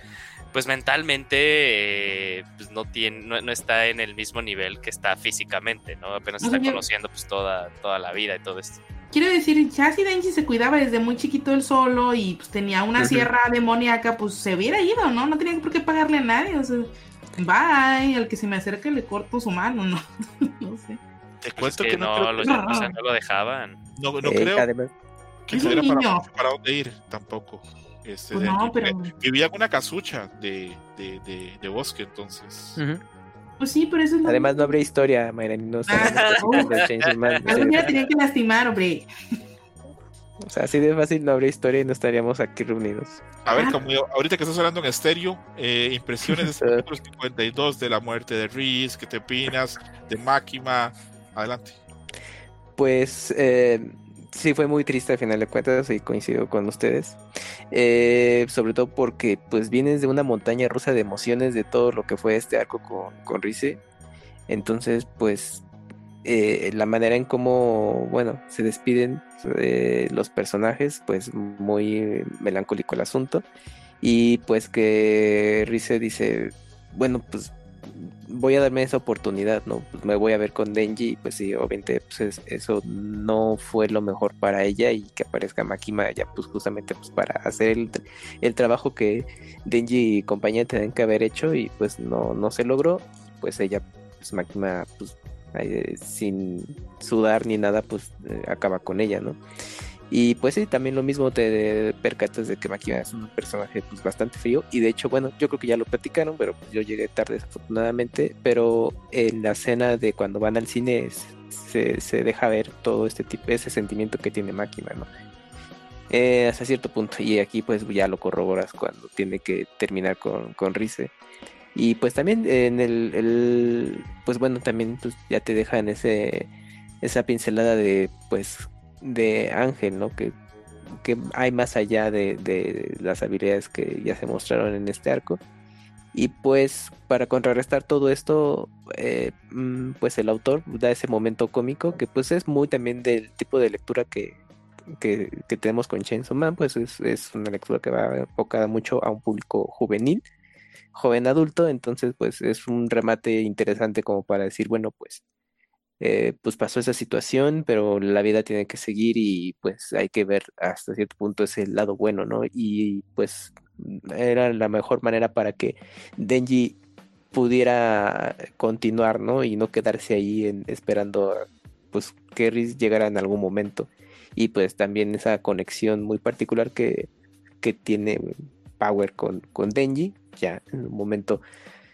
Pues mentalmente eh, pues no, tiene, no, no, está en el mismo nivel que está físicamente, ¿no? Apenas está Oye, conociendo pues toda, toda la vida y todo esto. Quiero decir, ya si Denji se cuidaba desde muy chiquito él solo y pues tenía una sierra demoníaca, pues se hubiera ido, ¿no? No tenía por qué pagarle a nadie, o sea, bye, al que se me acerque le corto su mano, ¿no? no sé. Te Pues cuento es que, que no, no, creo los que, no. o sea, no lo dejaban. no, no Eh, creo que tuviera para, para dónde ir tampoco. Este, Pues no, pero- Vivía en una casucha de, de, de, de bosque, entonces. Pues sí, pero eso es lo además no habría historia, Mayra, no no Algún sé. día tenían que lastimar, hombre. O sea, así de fácil no habría historia y no estaríamos aquí reunidos. A ver, como ahorita que estás hablando en estéreo, eh, impresiones de este capítulo 52 de la muerte de Reese, ¿qué te opinas? De Máquina, adelante. Pues eh, sí fue muy triste al final de cuentas y coincido con ustedes. Eh, sobre todo porque pues vienes de una montaña rusa de emociones de todo lo que fue este arco con, con Rize. Entonces, pues eh, la manera en cómo, bueno, se despiden eh, los personajes, pues muy melancólico el asunto. Y pues que Rize dice, bueno, pues voy a darme esa oportunidad, ¿no? Pues me voy a ver con Denji pues sí, obviamente pues eso no fue lo mejor para ella y que aparezca Makima ya pues justamente pues para hacer el, el trabajo que Denji y compañía tenían que haber hecho y pues no, no se logró, pues ella, pues Makima pues eh, sin sudar ni nada, pues eh, acaba con ella, ¿no? Y pues sí, también lo mismo te percatas de que Makima es un personaje pues bastante frío. Y de hecho, bueno, yo creo que ya lo platicaron, pero pues, yo llegué tarde desafortunadamente. Pero en la escena de cuando van al cine se, se deja ver todo este tipo, ese sentimiento que tiene Makima, ¿no? Eh, hasta cierto punto. Y aquí pues ya lo corroboras cuando tiene que terminar con, con Rize. Y pues también en el, pues bueno, también pues ya te dejan ese esa pincelada de pues de Ángel, ¿no? Que, que hay más allá de, de, las habilidades que ya se mostraron en este arco. Y pues para contrarrestar todo esto, eh, mm, pues el autor da ese momento cómico que pues es muy también del tipo de lectura que, que, que tenemos con Chainsaw Man, pues es, es, una lectura que va enfocada mucho a un público juvenil joven adulto, entonces pues es un remate interesante como para decir, bueno, pues, eh, pues pasó esa situación, pero la vida tiene que seguir y pues hay que ver hasta cierto punto ese lado bueno, ¿no? Y pues era la mejor manera para que Denji pudiera continuar, ¿no? Y no quedarse ahí en, esperando pues que Riz llegara en algún momento. Y pues también esa conexión muy particular que, que tiene Power con, con Denji, ya en un momento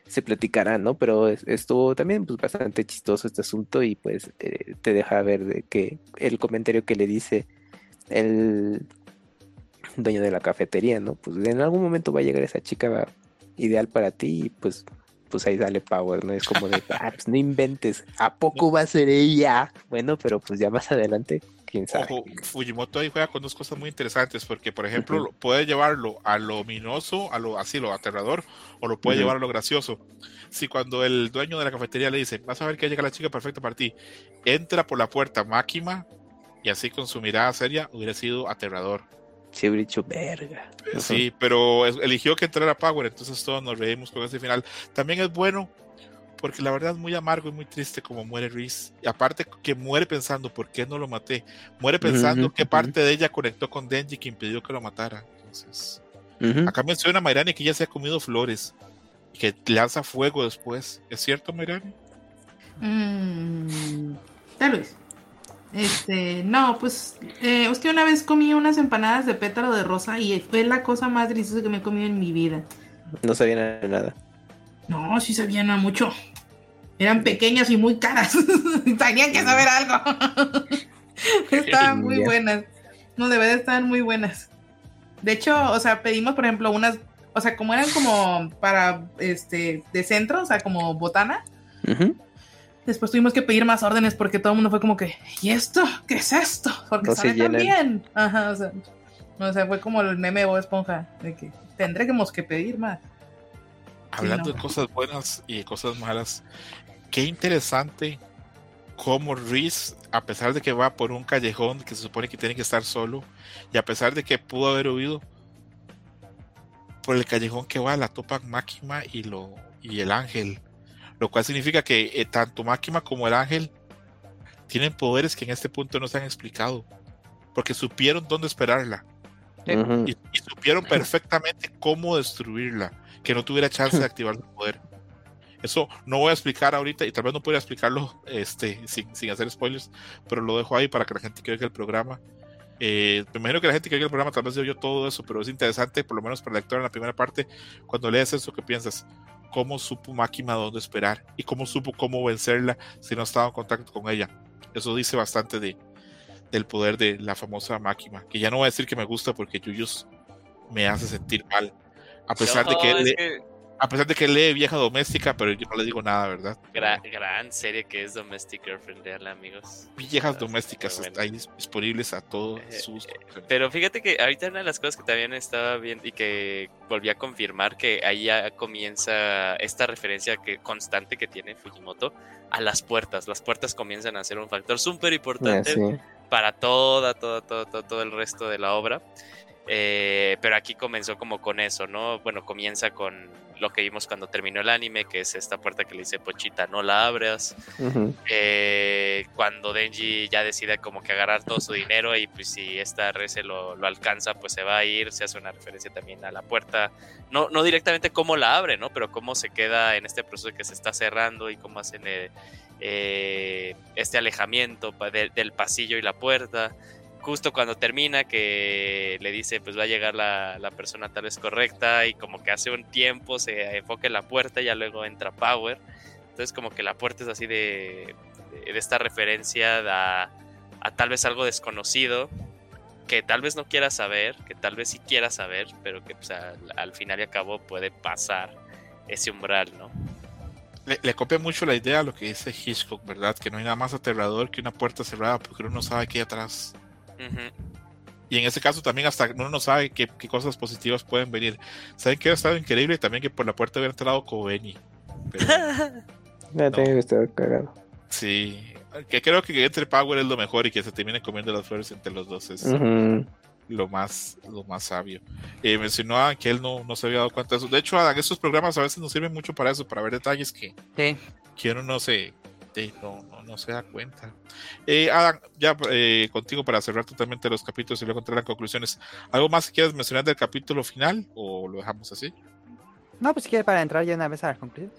se platicará, ¿no? Pero estuvo también pues, bastante chistoso este asunto y pues eh, te deja ver de que el comentario que le dice el dueño de la cafetería, ¿no? Pues en algún momento va a llegar esa chica ideal para ti y pues pues ahí sale Power, ¿no? Es como de, ah, pues no inventes, ¿a poco va a ser ella? Bueno, pero pues ya más adelante Ojo, Fujimoto ahí juega con dos cosas muy interesantes, porque por ejemplo puede llevarlo a lo ominoso, a lo así, lo aterrador, o lo puede llevar a lo gracioso. Si cuando el dueño de la cafetería le dice, vas a ver que llega la chica perfecta para ti, entra por la puerta Máquima y así con su mirada seria hubiera sido aterrador. Sí, hubiera dicho verga. Sí, pero eligió que entrara Power, entonces todos nos reímos con ese final. También es bueno porque la verdad es muy amargo y muy triste como muere Reese. Y aparte que muere pensando, ¿por qué no lo maté? Muere pensando qué parte de ella conectó con Denji que impidió que lo matara. Entonces, acá menciona Mayrani que ella se ha comido flores y que lanza fuego después. ¿Es cierto, Mayrani? Mm, tal vez. Este, no, pues eh, que una vez comí unas empanadas de pétalo de rosa y fue la cosa más deliciosa que me he comido en mi vida. No sabía nada. No, sí sabían a mucho. Eran pequeñas y muy caras. Tenían que saber algo. Estaban muy buenas. No, de verdad estaban muy buenas. De hecho, o sea, pedimos, por ejemplo, unas, o sea, como eran como para, este, de centro, o sea, como botana. Después tuvimos que pedir más órdenes porque todo el mundo fue como que, ¿y esto? ¿Qué es esto? Porque no sabe tan bien. Ajá, o sea, o sea, fue como el meme o Esponja, de que tendremos que pedir más. Hablando de cosas buenas y de cosas malas, qué interesante cómo Reese, a pesar de que va por un callejón que se supone que tiene que estar solo, y a pesar de que pudo haber huido por el callejón que va, la topa Máquina y, lo, y el ángel. Lo cual significa que eh, tanto Máquina como el ángel tienen poderes que en este punto no se han explicado, porque supieron dónde esperarla. y, supieron perfectamente cómo destruirla que no tuviera chance de activar su poder. Eso no voy a explicar ahorita y tal vez no podría explicarlo este, sin, sin hacer spoilers, pero lo dejo ahí para que la gente que oiga el programa. Eh, me imagino que la gente que oiga el programa tal vez yo todo eso, pero es interesante, por lo menos para el lector en la primera parte, cuando lees eso, que piensas? ¿Cómo supo Máquina dónde esperar? ¿Y cómo supo cómo vencerla si no estaba en contacto con ella? Eso dice bastante de, del poder de la famosa máquina, que ya no voy a decir que me gusta porque Yuyos me hace sentir mal. A pesar de que, es a pesar de que lee vieja doméstica, pero yo no le digo nada, ¿verdad? gra- gran serie que es Domestic Girlfriend, veanla, amigos. Viejas domésticas están ahí disponibles a todos Eh, sus. Pero fíjate que ahorita una de las cosas que también estaba viendo y que volví a confirmar que ahí ya comienza esta referencia que constante que tiene Fujimoto a las puertas. Las puertas comienzan a ser un factor súper importante sí. para toda, todo, todo, todo, todo el resto de la obra. Eh, pero aquí comenzó como con eso, ¿no? Bueno, comienza con lo que vimos cuando terminó el anime, que es esta puerta que le dice Pochita, no la abras. Eh, cuando Denji ya decide como que agarrar todo su dinero y pues si esta red se lo, lo alcanza, pues se va a ir, se hace una referencia también a la puerta, no, no directamente cómo la abre, ¿no? Pero cómo se queda en este proceso que se está cerrando y cómo hacen eh, eh, este alejamiento de- del pasillo y la puerta. Justo cuando termina, que le dice, pues va a llegar la, la persona tal vez correcta y como que hace un tiempo se enfoca en la puerta y ya luego entra Power. Entonces como que la puerta es así de, de, esta referencia a, a tal vez algo desconocido que tal vez no quiera saber, que tal vez sí quiera saber, pero que pues, al, al final y al puede pasar ese umbral, ¿no? Le, le copia mucho la idea a lo que dice Hitchcock, ¿verdad? Que no hay nada más aterrador que una puerta cerrada porque uno no sabe qué hay atrás. Y en ese caso también hasta uno no sabe qué, qué cosas positivas pueden venir. ¿Saben qué ha estado increíble? También que por la puerta hubiera entrado. Pero, Ya tengo que estar cagado. sí, que creo que entre Power es lo mejor y que se termine comiendo las flores entre los dos es lo más lo más sabio. Eh, mencionó a que él no, no se había dado cuenta de eso. De hecho, Adam, estos programas a veces nos sirven mucho para eso, para ver detalles que, Sí. que uno no se, no, no, no se da cuenta. Eh, Adam, ya eh, contigo para cerrar totalmente los capítulos y luego entrar a conclusiones. ¿Algo más que quieras mencionar del capítulo final o lo dejamos así? No, pues si quiere para entrar ya una vez a la conclusión.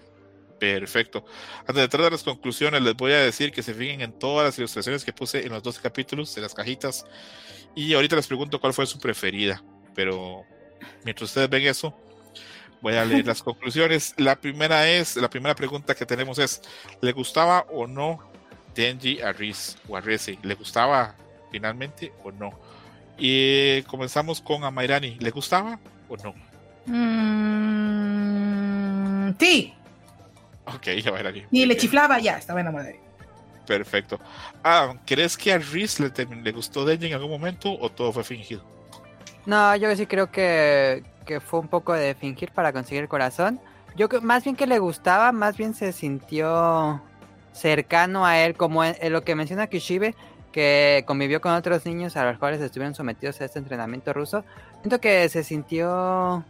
Perfecto. Antes de entrar a las conclusiones, les voy a decir que se fijen en todas las ilustraciones que puse en los 12 capítulos, en las cajitas. Y ahorita les pregunto cuál fue su preferida. Pero mientras ustedes ven eso, voy a leer las conclusiones. La primera es, la primera pregunta que tenemos es, ¿le gustaba o no Denji a Riz o a Reze? ¿Le gustaba finalmente o no? Y comenzamos con Amairani. ¿Le gustaba o no? Mm, sí, Ok, Amairani. y le chiflaba, ya, estaba enamorada. Perfecto. Ah, ¿crees que a Reese le, le gustó Denji en algún momento o todo fue fingido? No, yo sí creo que, que fue un poco de fingir para conseguir el corazón. Yo más bien que le gustaba, más bien se sintió cercano a él, como en, lo que menciona Kishibe, que convivió con otros niños a los cuales estuvieron sometidos a este entrenamiento ruso. Siento que se sintió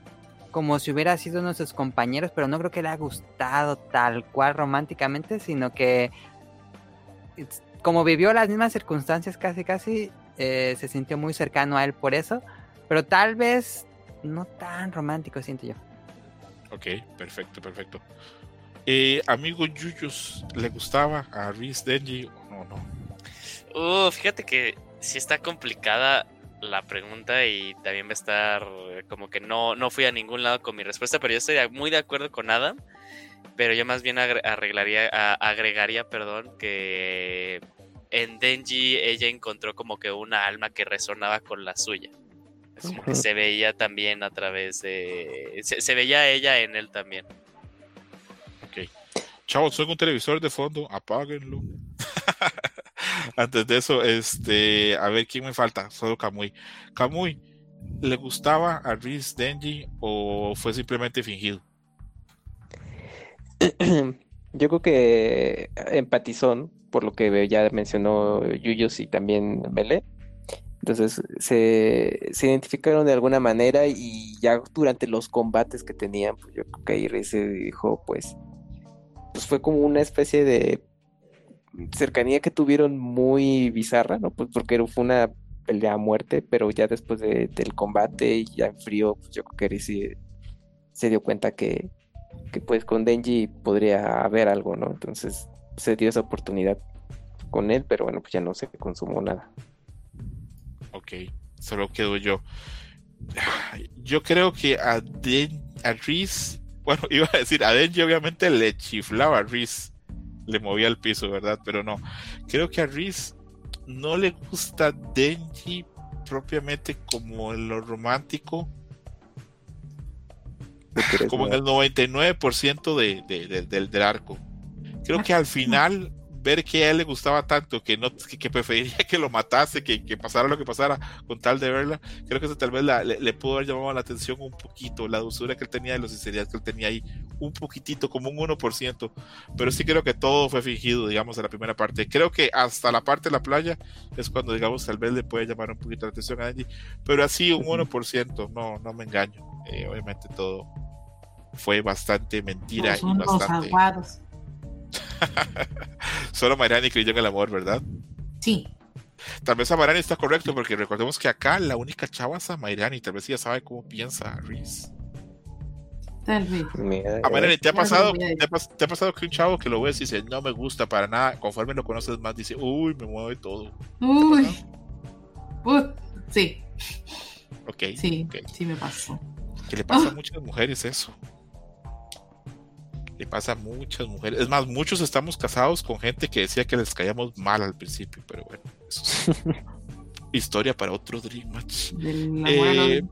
como si hubiera sido uno de sus compañeros, pero no creo que le haya gustado tal cual románticamente, sino que como vivió las mismas circunstancias casi casi, eh, se sintió muy cercano a él por eso, pero tal vez no tan romántico, siento yo. Ok, perfecto, perfecto. Eh, amigo Yuyos, ¿le gustaba a Reese Denji o no? no? Uh, fíjate que sí está complicada la pregunta y también va a estar como que no, no fui a ningún lado con mi respuesta, pero yo estoy muy de acuerdo con Adam. Pero yo más bien arreglaría, a- agregaría, perdón, que en Denji ella encontró como que una alma que resonaba con la suya. Como que se veía también a través de... Se, se veía ella en él también. Ok. Chavos, soy un televisor de fondo, apáguenlo. Antes de eso, este, a ver quién me falta, solo Kamui. Kamui, ¿le gustaba a Reese Denji o fue simplemente fingido? Yo creo que empatizó por lo que ya mencionó Yuyos y también Mele. Entonces se, se identificaron de alguna manera y ya durante los combates que tenían, pues yo creo que ahí se dijo, pues, pues fue como una especie de cercanía que tuvieron muy bizarra, ¿no? Pues porque fue una pelea a muerte, pero ya después de- del combate y ya en frío, pues yo creo que Risi se dio cuenta que, que pues con Denji podría haber algo, ¿no? Entonces se dio esa oportunidad con él, pero bueno, pues ya no se consumó nada. Ok, solo quedo yo. Yo creo que a, Den, a Reese, bueno, iba a decir, a Denji obviamente le chiflaba a Reese, le movía el piso, ¿verdad? Pero no, creo que a Reese no le gusta Denji propiamente como en lo romántico, como en el 99% de, de, de, del, del arco. Creo que al final ver que a él le gustaba tanto que no que, preferiría que lo matase, que, que, pasara lo que pasara con tal de verla, creo que eso tal vez la, le, le, pudo haber llamado la atención un poquito, la dulzura que él tenía y la sinceridad que él tenía ahí, un poquitito, como un 1%, pero sí creo que todo fue fingido, digamos, en la primera parte. Creo que hasta la parte de la playa es cuando, digamos, tal vez le puede llamar un poquito la atención a Angie, pero así un 1%, no, no me engaño. Eh, obviamente todo fue bastante mentira y bastante... Solo Mayrani creyó en el amor, ¿verdad? Sí. Tal vez a Mayrani está correcto, porque recordemos que acá la única chava es a Mayrani. Tal vez ella sabe cómo piensa Reese. Tal vez. A Mayrani, ¿te ha, pasado, te, ha, ¿te ha pasado que un chavo que lo ves y dice, no me gusta para nada? Conforme lo conoces más, dice, uy, me mueve todo. Uy. Uh, sí. Ok. Sí, okay. sí me pasó. Que le pasa oh. a muchas mujeres eso le pasa a muchas mujeres. Es más, muchos estamos casados con gente que decía que les caíamos mal al principio, pero bueno, eso es historia para otro Dream Match. Del amor, eh, eh,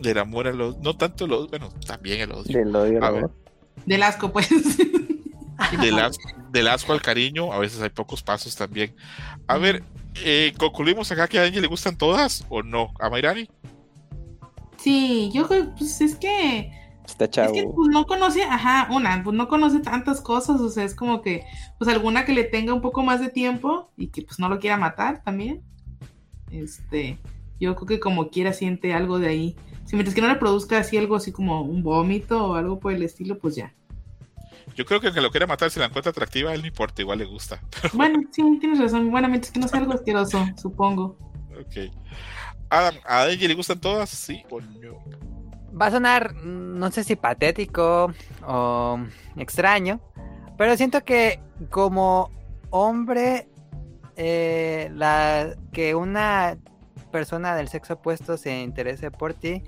del amor a los. No tanto los. Bueno, también el odio. Del odio a ver, Del asco, pues. del, asco, del asco al cariño, a veces hay pocos pasos también. A ver, eh, concluimos acá que a Angie le gustan todas o no. ¿A Mayrani? Sí, yo creo, pues es que Está chavo. Es que pues, no conoce, ajá, una, pues no conoce tantas cosas, o sea, es como que, pues alguna que le tenga un poco más de tiempo y que pues no lo quiera matar también. Este, yo creo que como quiera siente algo de ahí. Si mientras que no le produzca así algo así como un vómito o algo por el estilo, pues ya. Yo creo que aunque lo quiera matar, si la encuentra atractiva, él no importa, igual le gusta. Pero... Bueno, sí, tienes razón. Bueno, mientras que no sea algo asqueroso, supongo. Ok. Adam, ¿a Angie le gustan todas? Sí o no? Va a sonar, no sé si patético o extraño, pero siento que como hombre, eh, la, que una persona del sexo opuesto se interese por ti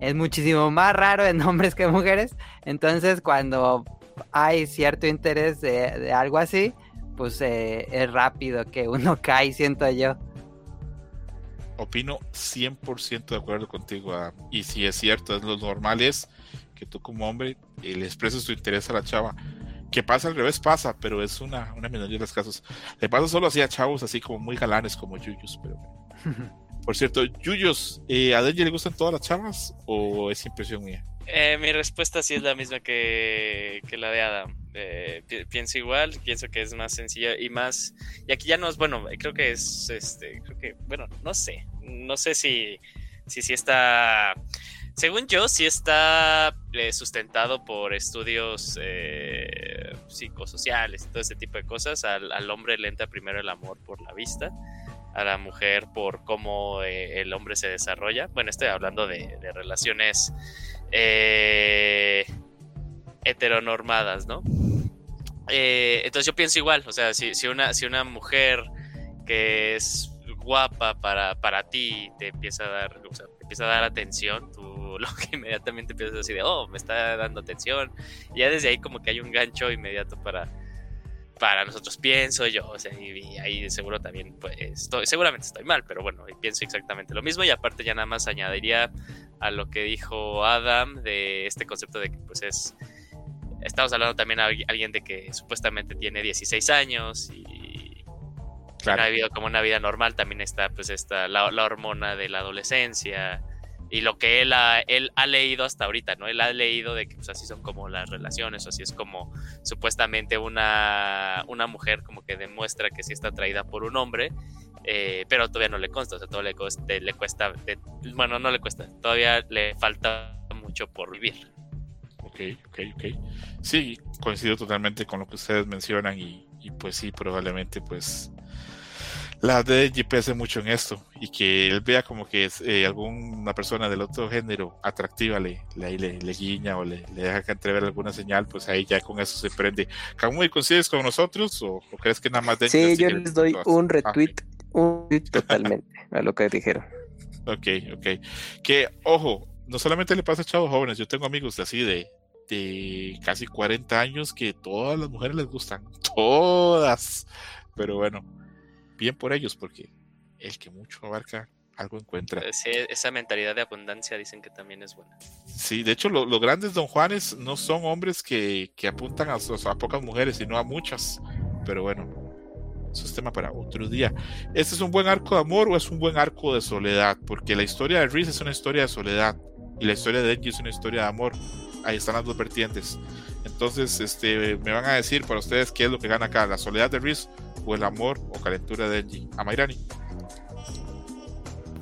es muchísimo más raro en hombres que mujeres. Entonces, cuando hay cierto interés de, de algo así, pues eh, es rápido que uno cae, siento yo opino 100% de acuerdo contigo. Adam. Y si es cierto, es lo normal es que tú como hombre eh, le expreses tu interés a la chava. Que pasa al revés, pasa, pero es una, una minoría de los casos. Le pasa solo así a chavos, así como muy galanes como Yuyos. Pero Por cierto, Yuyos, eh, ¿a Denji le gustan todas las chavas o es impresión mía? Eh, mi respuesta sí es la misma que, la de Adam. Eh, pi pienso igual, pienso que es más sencilla y más. Y aquí ya no es, bueno, creo que es, este, creo que, bueno, no sé, no sé si, si, está. Según yo, sí está eh, sustentado por estudios eh, psicosociales y todo ese tipo de cosas. Al, al, hombre le entra primero el amor por la vista, a la mujer por cómo eh, el hombre se desarrolla. Bueno, estoy hablando de relaciones eh, heteronormadas, ¿no? Eh, entonces yo pienso igual, o sea, si, una, si una mujer que es guapa para, para ti te empieza a dar, o sea, te empieza a dar atención, tú lo que inmediatamente empiezas a decir de, oh, me está dando atención, y ya desde ahí como que hay un gancho inmediato para, para nosotros, pienso yo, o sea, y, y ahí seguro también, pues, estoy, seguramente estoy mal, pero bueno, pienso exactamente lo mismo, y aparte ya nada más añadiría a lo que dijo Adam de este concepto de que pues es estamos hablando también a alguien de que supuestamente tiene 16 años y claro. ha vivido como una vida normal, también está pues esta, la, la, hormona de la adolescencia y lo que él ha, él ha leído hasta ahorita, ¿no? Él ha leído de que pues así son como las relaciones, o así es como supuestamente una, una mujer como que demuestra que sí está atraída por un hombre, eh, pero todavía no le consta, o sea, todo le, le cuesta, bueno, no le cuesta, todavía le falta mucho por vivir. Ok, ok, ok. Sí, coincido totalmente con lo que ustedes mencionan y, y pues sí, probablemente pues la DJ pese mucho en esto y que él vea como que es, eh, alguna persona del otro género atractiva le, le, le, le guiña o le, le, deja que entrever alguna señal, pues ahí ya con eso se prende. ¿Camuy coincides con nosotros o, o, crees que nada más de Sí, yo les doy un retweet, ah, un retweet totalmente a lo que dijeron. Ok, ok. Que, ojo, no solamente le pasa a chavos jóvenes, yo tengo amigos así de, de casi 40 años que todas las mujeres les gustan, todas. Pero bueno, bien por ellos, porque el que mucho abarca, algo encuentra. Eh, Sí, esa mentalidad de abundancia dicen que también es buena. Sí, de hecho, lo- los grandes Don Juanes no son hombres que, que apuntan a, a pocas mujeres, sino a muchas. Pero bueno, eso es tema para otro día. ¿Este es un buen arco de amor o es un buen arco de soledad? Porque la historia de Reese es una historia de soledad y la historia de Denji es una historia de amor. Ahí están las dos vertientes. Entonces, este, me van a decir para ustedes qué es lo que gana acá, la soledad de Reese o el amor o calentura de Denji. A Mayrani.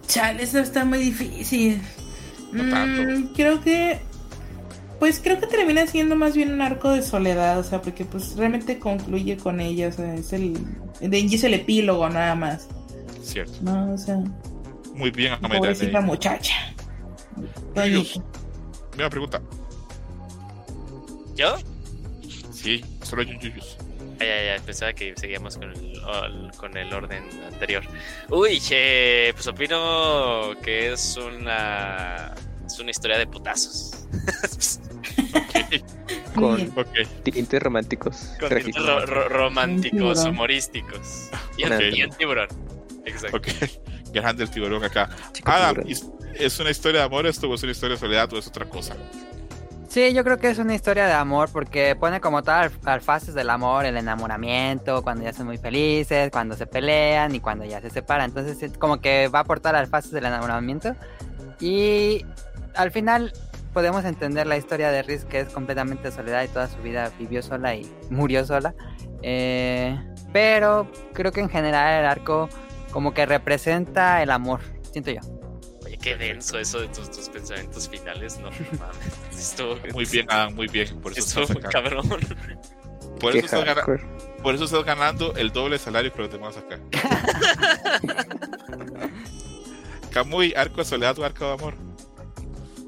Chale, eso está muy difícil. No tanto. Mm, creo que. Pues creo que termina siendo más bien un arco de soledad, o sea, porque pues realmente concluye con ella, o sea, es el. Denji es el epílogo nada más, Cierto. ¿no? O sea, Muy bien, a pobrecita muchacha. Misma pregunta. ¿Yo? Sí, solo hay un. Ay, ay, ay, pensaba que seguíamos con el, con el orden anterior. Uy, eh, pues opino que es una es una historia de putazos. Con Ok. tintes románticos. Con trágicos. ro- ro- románticos, humorísticos. Y un, Ok. y un tiburón. Exacto. Ok, grande el tiburón acá. Chico Adam, tiburón. ¿es- ¿es una historia de amor esto o es una historia de soledad o es otra cosa? Sí, yo creo que es una historia de amor porque pone como todas las fases del amor, el enamoramiento, cuando ya son muy felices, cuando se pelean y cuando ya se separan. Entonces es como que va por todas las fases del enamoramiento y al final podemos entender la historia de Riz que es completamente soledad y toda su vida vivió sola y murió sola. Eh, pero creo que en general el arco como que representa el amor, siento yo. Qué denso eso de tus, tus pensamientos finales, no mames. Estuvo, Muy bien, Adam, muy bien. Por eso, Estuvo muy cabrón. Eso estás por eso estás ganando el doble salario que los demás acá. Kamui, arco de soledad o arco de amor.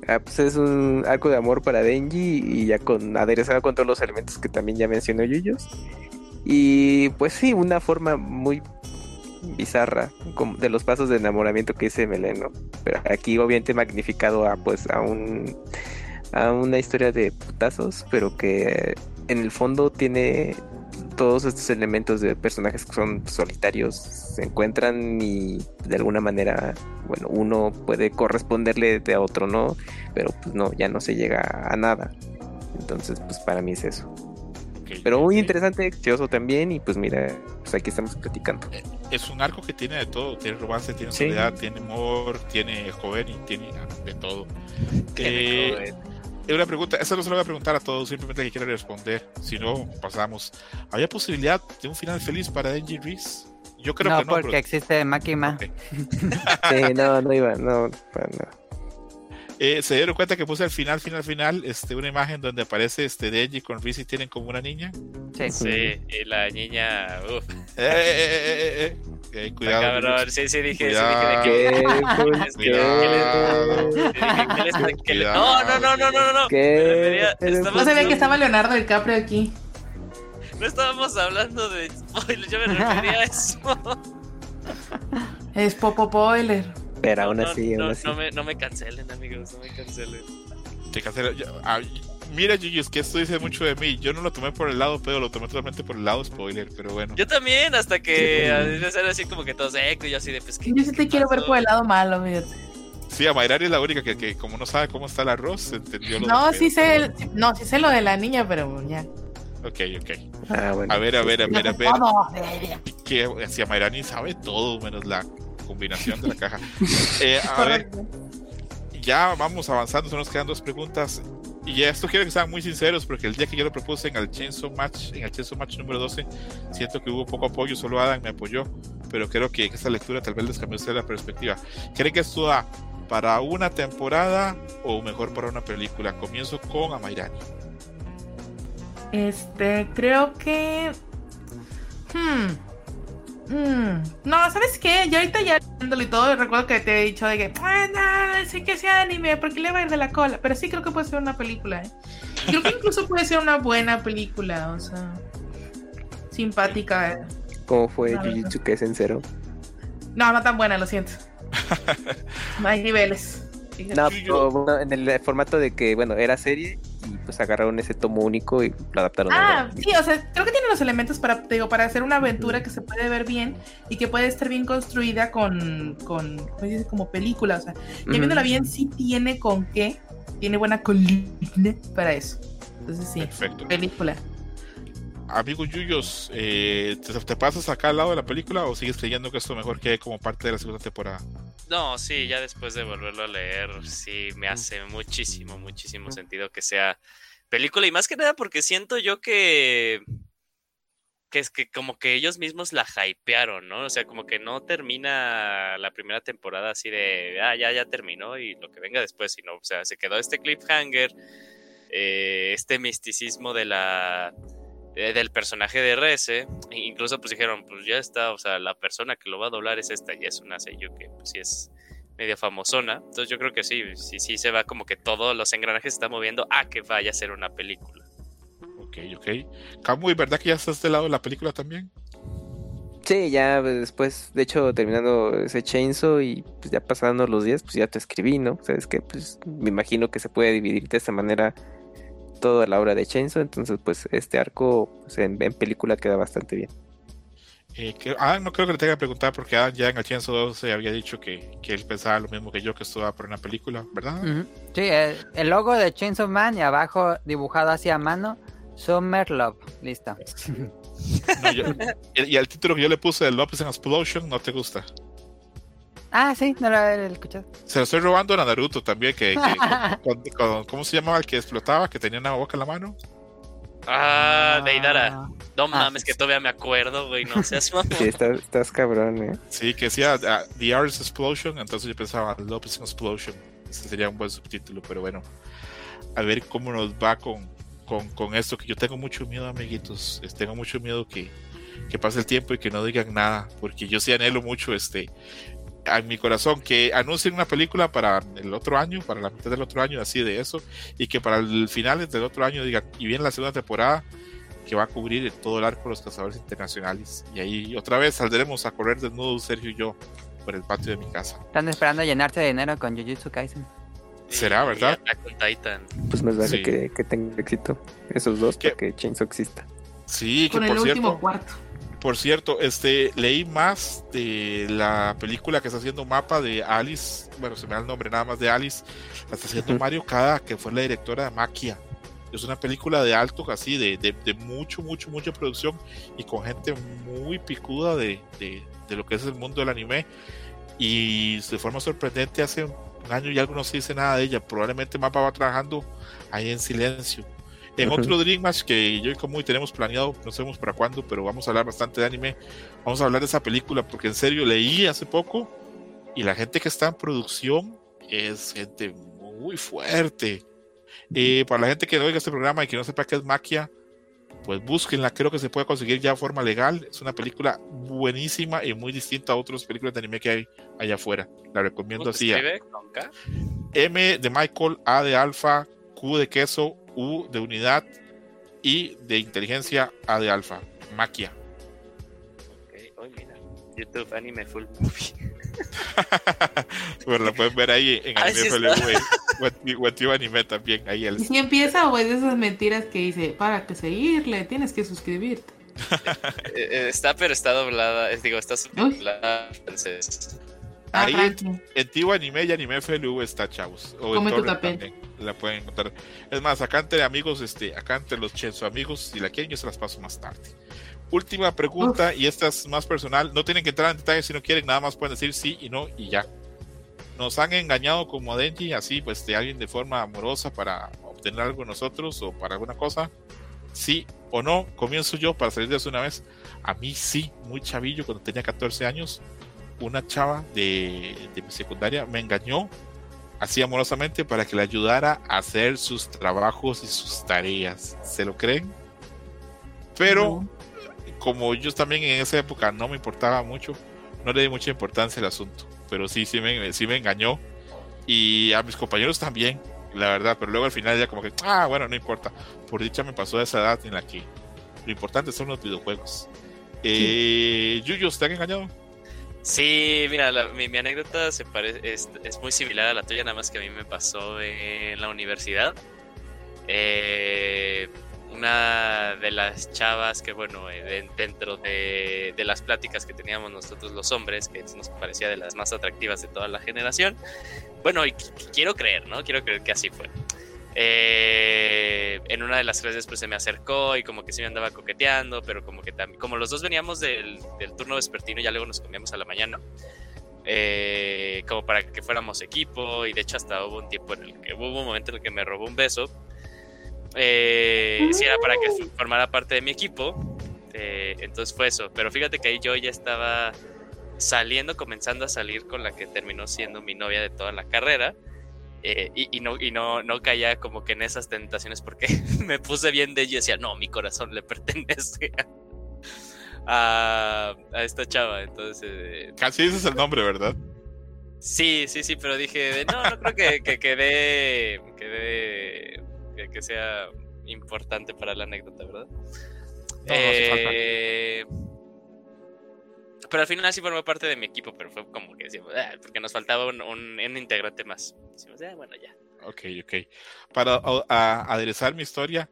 Ah, pues es un arco de amor para Denji y ya con aderezado con todos los elementos que también ya mencionó Yuyos. Y pues sí, una forma muy bizarra de los pasos de enamoramiento que dice Meleno. Pero aquí obviamente magnificado a pues a un a una historia de putazos, pero que en el fondo tiene todos estos elementos de personajes que son solitarios se encuentran y de alguna manera, bueno, uno puede corresponderle de a otro, ¿no? Pero pues no, ya no se llega a nada. Entonces, pues para mí es eso. Ok, Pero muy ok. interesante, curioso también y pues mira, pues aquí estamos platicando. Es un arco que tiene de todo. Tiene romance, tiene Sí. soledad, tiene amor, tiene joven y tiene de todo. Qué Eh, una pregunta, esa no se la voy a preguntar a todos, simplemente que quiero responder. Si no, pasamos. ¿Había posibilidad de un final feliz para Denji Reese? Yo creo no, que no. porque pero- existe Makima. Ok. Sí, no, no iba, no, nada. Eh, se dieron cuenta que puse al final, final, final, este, una imagen donde aparece este Denji con Reese y tienen como una niña. Sí. Sí, y la niña, uff, Eh, eh, eh, eh, eh, eh. Eh, cuidado. cabrón. Sí, sí, dije, sí, Cuidado. dije de ¿Qué? que. Pues, Cuidado. Sí, dije, ¿qué le está- qué le- Cuidado. No, no, no, no, no, no. ¿Qué? No estamos- sabía que estaba Leonardo DiCaprio aquí. No estábamos hablando de spoilers, yo me refería a eso. Es Popo Boiler. Pero aún No, así, no, aún así. no me, no me cancelen, amigos, no me cancelen. Te cancela- ya- ah, mira, Yuyu, es que esto dice mucho de mí. Yo no lo tomé por el lado pedo, lo tomé totalmente por el lado spoiler, pero bueno. Yo también, hasta Sí, que a era así como que todos eco y yo así de pues que. Yo sí te quiero ver por el lado malo, fíjate. Sí, a Mayrari es la única que, que como no sabe cómo está el arroz, entendió lo No, sí pedo, sé, el- no, sí sé lo de la niña, pero ya. Ok, ok. Ah, bueno. A ver, a ver, a ver, a ver. Que si a Mayrani sabe todo menos la combinación de la caja. Eh, a ver, ya vamos avanzando, solo nos quedan dos preguntas. Y esto quiero que sean muy sinceros, porque el día que yo lo propuse en el Chainsaw Match, en el Chainsaw Match número 12, siento que hubo poco apoyo, solo Adam me apoyó, pero creo que esta lectura tal vez les cambió la perspectiva. ¿Creen que esto da para una temporada o mejor para una película? Comienzo con Amairani. Este, creo que. Hmm. Hmm. No, ¿sabes qué? Yo ahorita ya viéndolo y todo, recuerdo que te he dicho de que, ah, no, sí que sea anime, porque le va a ir de la cola. Pero sí creo que puede ser una película, ¿eh? Creo que incluso puede ser una buena película, o sea, simpática. ¿eh? ¿Cómo fue verdad. Jujutsu Kaisen Zero? No, no tan buena, lo siento. No hay niveles. No, pero bueno, en el formato de que, bueno, era serie y pues agarraron ese tomo único y lo adaptaron. Ah, sí, o sea, creo que tiene los elementos para, te digo, para hacer una aventura que se puede ver bien y que puede estar bien construida con, con ¿cómo se dice? como película. O sea, ya viéndola bien, sí tiene con qué, tiene buena columna para eso. Entonces sí, Perfecto. película. Amigos Yuyos, eh, ¿te, te pasas acá al lado de la película o sigues creyendo que esto mejor quede como parte de la segunda temporada? No, sí, ya después de volverlo a leer, sí me hace muchísimo, muchísimo sentido que sea película y más que nada porque siento yo que que es que como que ellos mismos la hypearon, ¿no? O sea, como que no termina la primera temporada así de, ah, ya, ya terminó y lo que venga después, sino, o sea, se quedó este cliffhanger, eh, este misticismo de la eh, del personaje de Reze, e incluso pues dijeron, pues ya está, o sea, la persona que lo va a doblar es esta, y es una sello que pues sí es medio famosona, entonces yo creo que sí, sí, sí se va como que todos los engranajes se están moviendo a que vaya a ser una película. Ok, ok. Camu, ¿y verdad que ya estás del lado de la película también? Sí, ya después, de hecho, terminando ese chainsaw y pues ya pasando los días, pues ya te escribí, ¿no? Sabes que pues me imagino que se puede dividir de esta manera toda la obra de Chainsaw, entonces pues este arco pues, en, en película queda bastante bien. Eh, que- ah, no creo que le tenga que preguntar porque Adam ya en el Chainsaw 2 se había dicho que, que él pensaba lo mismo que yo, que esto va por una película, ¿verdad? Sí, el, el logo de Chainsaw Man y abajo dibujado así a mano, Summer Love. Listo. No, yo- y, y el título que yo le puse de Lopez en Explosion no te gusta. Ah, sí, no lo he escuchado. Se lo estoy robando a Naruto también, que, que- con- con- ¿cómo se llamaba el que explotaba, que tenía una boca en la mano? Ah, Deidara. No Ah, mames, sí, que todavía me acuerdo, güey, no seas mamón. Sí, estás, estás cabrón, ¿eh? Sí, que decía ah, The Artist Explosion, entonces yo pensaba Lopez Explosion. Ese sería un buen subtítulo, pero bueno, a ver cómo nos va con, con, con esto, que yo tengo mucho miedo, amiguitos. Tengo mucho miedo que, que pase el tiempo y que no digan nada, porque yo sí anhelo mucho este a mi corazón que anuncien una película para el otro año, para la mitad del otro año, así de eso, y que para el final del otro año digan, y viene la segunda temporada que va a cubrir todo el arco de los cazadores internacionales. Y ahí otra vez saldremos a correr desnudos, Sergio y yo, por el patio de mi casa. Están esperando llenarse de dinero con Jujutsu Kaisen. ¿Será, verdad? Pues más vale Sí. que, que tenga éxito esos dos que Chainsaw exista. Sí, que Con el por último cierto, cuarto. Por cierto, este leí más de la película que está haciendo Mapa de Alice, bueno, se me da el nombre nada más de Alice, la está haciendo. Mario Kada, que fue la directora de Maquia. Es una película de alto, así, de, de, de mucho, mucho, mucha producción y con gente muy picuda de, de, de lo que es el mundo del anime. Y de forma sorprendente, hace un año y algo no se dice nada de ella. Probablemente Mapa va trabajando ahí en silencio. En otro Dream Match que yo y como tenemos planeado, no sabemos para cuándo, pero vamos a hablar bastante de anime. Vamos a hablar de esa película porque en serio leí hace poco y la gente que está en producción es gente muy fuerte. Eh, para la gente que no oiga este programa y que no sepa qué es Maquia, pues búsquenla, creo que se puede conseguir ya de forma legal. Es una película buenísima y muy distinta a otras películas de anime que hay allá afuera. La recomiendo ¿Cómo se así. M de Michael, A de alfa, Q de queso, U de unidad y de inteligencia A de alfa. Maquia. Ok, oh, mira. YouTube Anime Full Movie. bueno, la pueden ver ahí en Anime FLV. Wet- Wetio Anime también. Ahí el, ¿Y si empieza o es de esas mentiras que dice, para que seguirle, tienes que suscribirte? Eh, eh, está, pero está doblada. digo, está subtitulada en francés. Ah, Ahí Frankie. en Tivo Anime y Anime FLV está, chavos. O en también La pueden encontrar. Es más, acá entre amigos, este, acá entre los Chenso amigos, si la quieren, yo se las paso más tarde. Última pregunta, y esta es más personal. No tienen que entrar en detalles si no quieren, nada más pueden decir sí y no y ya. Nos han engañado como a Denji, así, pues, de alguien de forma amorosa para obtener algo de nosotros o para alguna cosa. Sí o no, comienzo yo para salir de eso una vez. A mí sí, muy chavillo, cuando tenía 14 años, una chava de, de mi secundaria me engañó así amorosamente para que le ayudara a hacer sus trabajos y sus tareas. ¿Se lo creen? Pero No. como yo también en esa época no me importaba mucho, no le di mucha importancia al asunto. Pero sí, sí me, sí me engañó. Y a mis compañeros también, la verdad. Pero luego al final ya como que, ah, bueno, no importa. Por dicha me pasó a esa edad en la que lo importante son los videojuegos. Eh, Yuyos, ¿te han engañado? Sí, mira, la- mi, anécdota se parece, es, es muy similar a la tuya, nada más que a mí me pasó en la universidad. Eh, una de las chavas que, bueno, eh, de- dentro de, las pláticas que teníamos nosotros los hombres, que nos parecía de las más atractivas de toda la generación, bueno, y qu- qu- quiero creer, ¿no? Quiero creer que así fue. Eh, en una de las clases pues se me acercó y como que sí me andaba coqueteando, pero como que también, como los dos veníamos del, del turno vespertino, ya luego nos comíamos a la mañana, eh, como para que fuéramos equipo y de hecho hasta hubo un tiempo en el que hubo un momento en el que me robó un beso. Eh, si era para que fu- formara parte de mi equipo, eh, entonces fue eso, pero fíjate que ahí yo ya estaba saliendo, comenzando a salir con la que terminó siendo mi novia de toda la carrera. Eh, y, y no, y no, no caía como que en esas tentaciones porque me puse bien de ella y decía, no, mi corazón le pertenece a, a esta chava. Entonces, eh, Casi ese es el nombre, ¿verdad? sí, sí, sí, pero dije, de, no, no creo que, que, que dé- que dé- que, que sea importante para la anécdota, ¿verdad? no hace falta. Pero al final sí formó parte de mi equipo, pero fue como que decíamos, "Ah", porque nos faltaba un, un- un integrante más. "Ah, bueno, ya. Ok, ok. Para a- a- aderezar mi historia,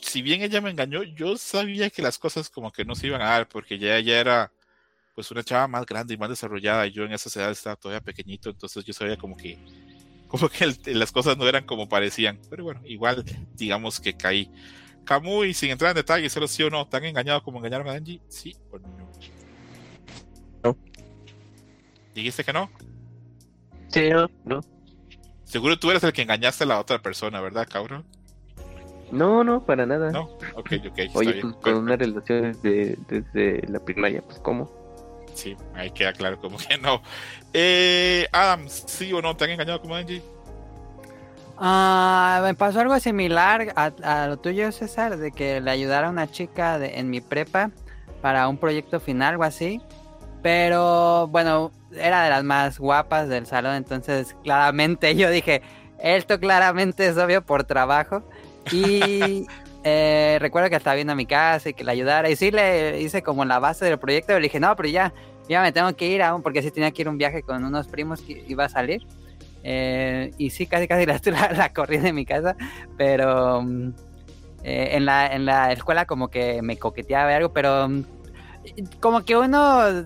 si bien ella me engañó, yo sabía que las cosas como que no se iban a dar, porque ya ella era pues una chava más grande y más desarrollada, y yo en esa edad estaba todavía pequeñito, entonces yo sabía como que como que el- las cosas no eran como parecían, pero bueno, igual digamos que caí. Camuy, sin entrar en detalles, solo sí o no, ¿tan engañado como engañaron a Denji? ¿Sí o? No. ¿Dijiste que no? Sí, no, no. Seguro tú eres el que engañaste a la otra persona, ¿verdad, cabrón? No, no, para nada. No, ok, ok. está Oye, bien. pues con una relación desde, desde la primaria, pues ¿cómo? Sí, ahí queda claro como que no. Eh, Adam, ¿sí o no te han engañado como Angie? Ah, me pasó algo similar a, a lo tuyo, César, de que le ayudara a una chica de- en mi prepa para un proyecto final, algo así. Pero bueno, era de las más guapas del salón, entonces claramente yo dije, esto claramente es obvio por trabajo. Y eh, recuerdo que estaba viendo a mi casa y que le ayudara. Y sí le hice como la base del proyecto, pero le dije, no, pero ya, ya me tengo que ir aún, porque sí tenía que ir a un viaje con unos primos que iba a salir. Eh, y sí, casi casi la, la, la corrí de mi casa, pero mm, eh, en, la, en la escuela como que me coqueteaba algo, pero mm, como que uno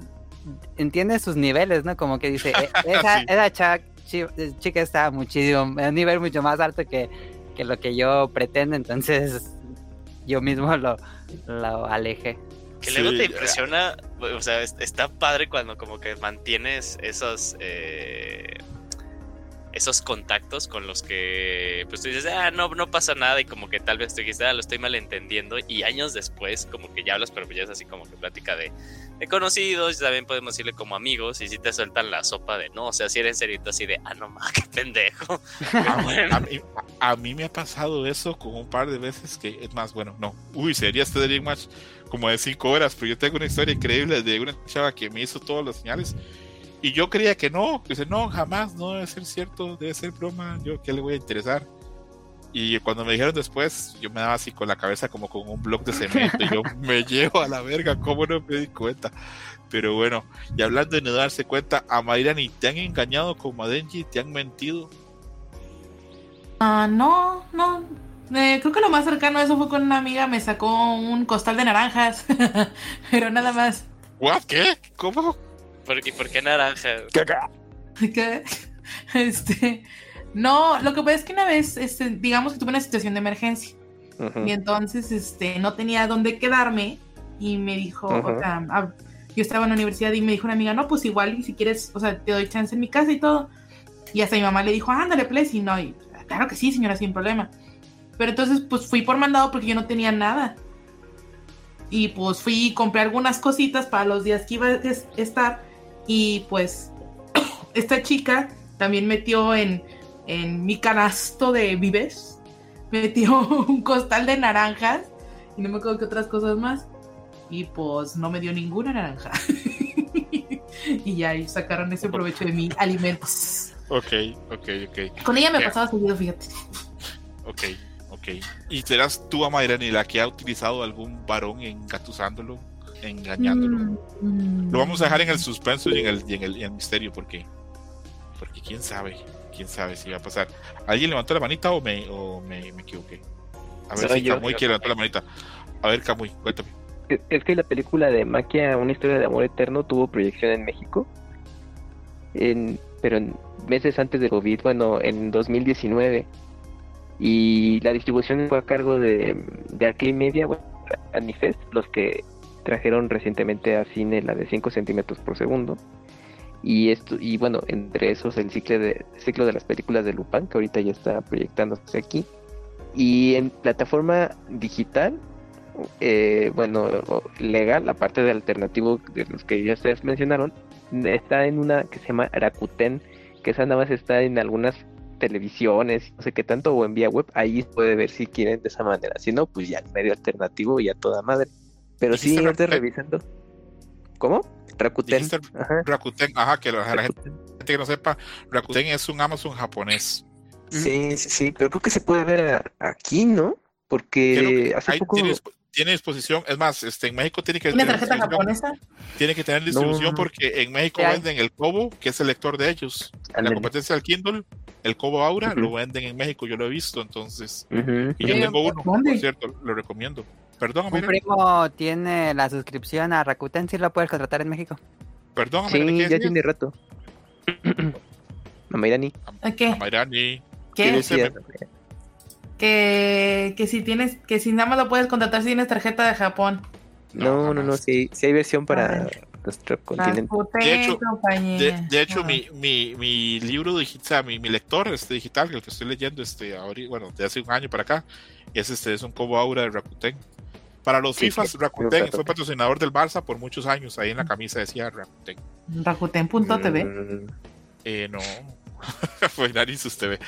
entiende sus niveles, ¿no? Como que dice, "Eh, esa, Sí. esa chica está muchísimo, a un nivel mucho más alto que, que lo que yo pretendo, entonces yo mismo lo, lo alejé. Que luego Sí, te impresiona, o sea, es- está padre cuando como que mantienes esos eh, esos contactos con los que pues tú dices, ah, no, no pasa nada y como que tal vez tú dijiste, ah, lo estoy malentendiendo y años después como que ya hablas, pero ya es así como que plática de, de conocidos también podemos decirle como amigos y si te sueltan la sopa de no, o sea, si eres serito así de, ah, no más, qué pendejo. A, bueno. a mí, a mí me ha pasado eso con un par de veces que es más, bueno, no. Uy, sería este Dream Match como de 5 horas, pero yo tengo una historia increíble de una chava que me hizo todas las señales y yo creía que no, que dice, no, jamás, no debe ser cierto, debe ser broma, yo qué le voy a interesar. Y cuando me dijeron después, yo me daba así con la cabeza como con un bloque de cemento y yo me llevo a la verga, ¿cómo no me di cuenta? Pero bueno, y hablando de no darse cuenta, a Mayrani, ¿te han engañado como a Denji? ¿Te han mentido? Ah, no, no. Eh, creo que lo más cercano a eso fue con una amiga, me sacó un costal de naranjas, pero nada más. ¿What? ¿Qué? ¿Cómo? ¿Por, ¿Y por qué naranja? ¿Qué? Este, no, lo que pasa es que una vez, este, digamos que tuve una situación de emergencia y entonces, este, no tenía dónde quedarme y me dijo, o Ujú. sea, ah, yo estaba en la universidad y me dijo una amiga, no, pues igual si quieres, o sea, te doy chance en mi casa y todo. Y hasta mi mamá le dijo, ándale, please, y no, y claro que sí, señora, sin problema. Pero entonces, pues fui por mandado porque yo no tenía nada. Y pues fui y compré algunas cositas para los días que iba a es- estar. Y pues esta chica también metió en, en mi canasto de vives, metió un costal de naranjas y no me acuerdo qué otras cosas más. Y pues no me dio ninguna naranja. y ya y sacaron ese provecho de mi alimentos. Ok, ok, ok, Con ella me Ya. pasaba seguido, fíjate. ok, ok. ¿Y serás tú, Amairani, la que ha utilizado algún varón engatusándolo, engañándolo? Mm, Lo vamos a dejar en el suspenso y en el, y en el, y en el misterio, porque Porque quién sabe, quién sabe si va a pasar. ¿Alguien levantó la manita o me, o me, me equivoqué? A ver Soy si. Camuy quiere levantar la manita. A ver, Camuy, cuéntame. Es- que la película de Maquia, una historia de amor eterno, tuvo proyección en México, en, pero en meses antes de COVID, bueno, en 2019. Y la distribución fue a cargo de, de Arcade Media, bueno, Anifest, los que trajeron recientemente a cine la de 5 centímetros por segundo. Y esto, y bueno, entre esos el ciclo de, ciclo de las películas de Lupin, que ahorita ya está proyectándose aquí. Y en plataforma digital, eh, bueno, legal, aparte de alternativo de los que ya ustedes mencionaron, está en una que se llama Rakuten, que esa nada más está en algunas televisiones, no sé qué tanto, o en vía web, ahí puede ver si quieren de esa manera. Si no, pues ya medio alternativo y a toda madre. Pero sí, ¿Dijiste ahorita revisando. ¿Cómo? Rakuten. Ajá. Rakuten, ajá, que la, la gente que no sepa, Rakuten es un Amazon japonés. Sí, sí, sí, pero creo que se puede ver aquí, ¿no? Porque hace poco... tiene, disp- tiene disposición, es más, este, en México tiene que ¿Tiene tener tarjeta japonesa? tiene que tener distribución No. porque en México venden el Kobo, que es el lector de ellos. La Ándale. competencia del Kindle, el Kobo Aura, lo venden en México, yo lo he visto, entonces. Y yo tengo uno, ¿dónde? por cierto, lo recomiendo. Perdón, Un primo tiene la suscripción a Rakuten, si lo puedes contratar en México. perdón, Sí, ¿qué ya tiene rato. ¿A ¿Qué? Amairani, ¿Qué? ¿Qué decías? Que, que si tienes, que si nada más lo puedes contratar si tienes tarjeta de Japón. No, no, no, sí, sí hay versión A para nuestro continente. Rakuten, De hecho- compañía. De, de hecho, Ah. mi, mi, mi libro digital, mi, mi lector este digital, el que estoy leyendo este ahorita, bueno, de hace un año para acá, es este es un Kobo Aura de Rakuten. Para los Sí, FIFAs, sí, Rakuten sí, fue patrocinador del Barça por muchos años. Ahí en la camisa decía Rakuten. Rakuten.tv. Mm, Eh, no. Fue Nariz TV.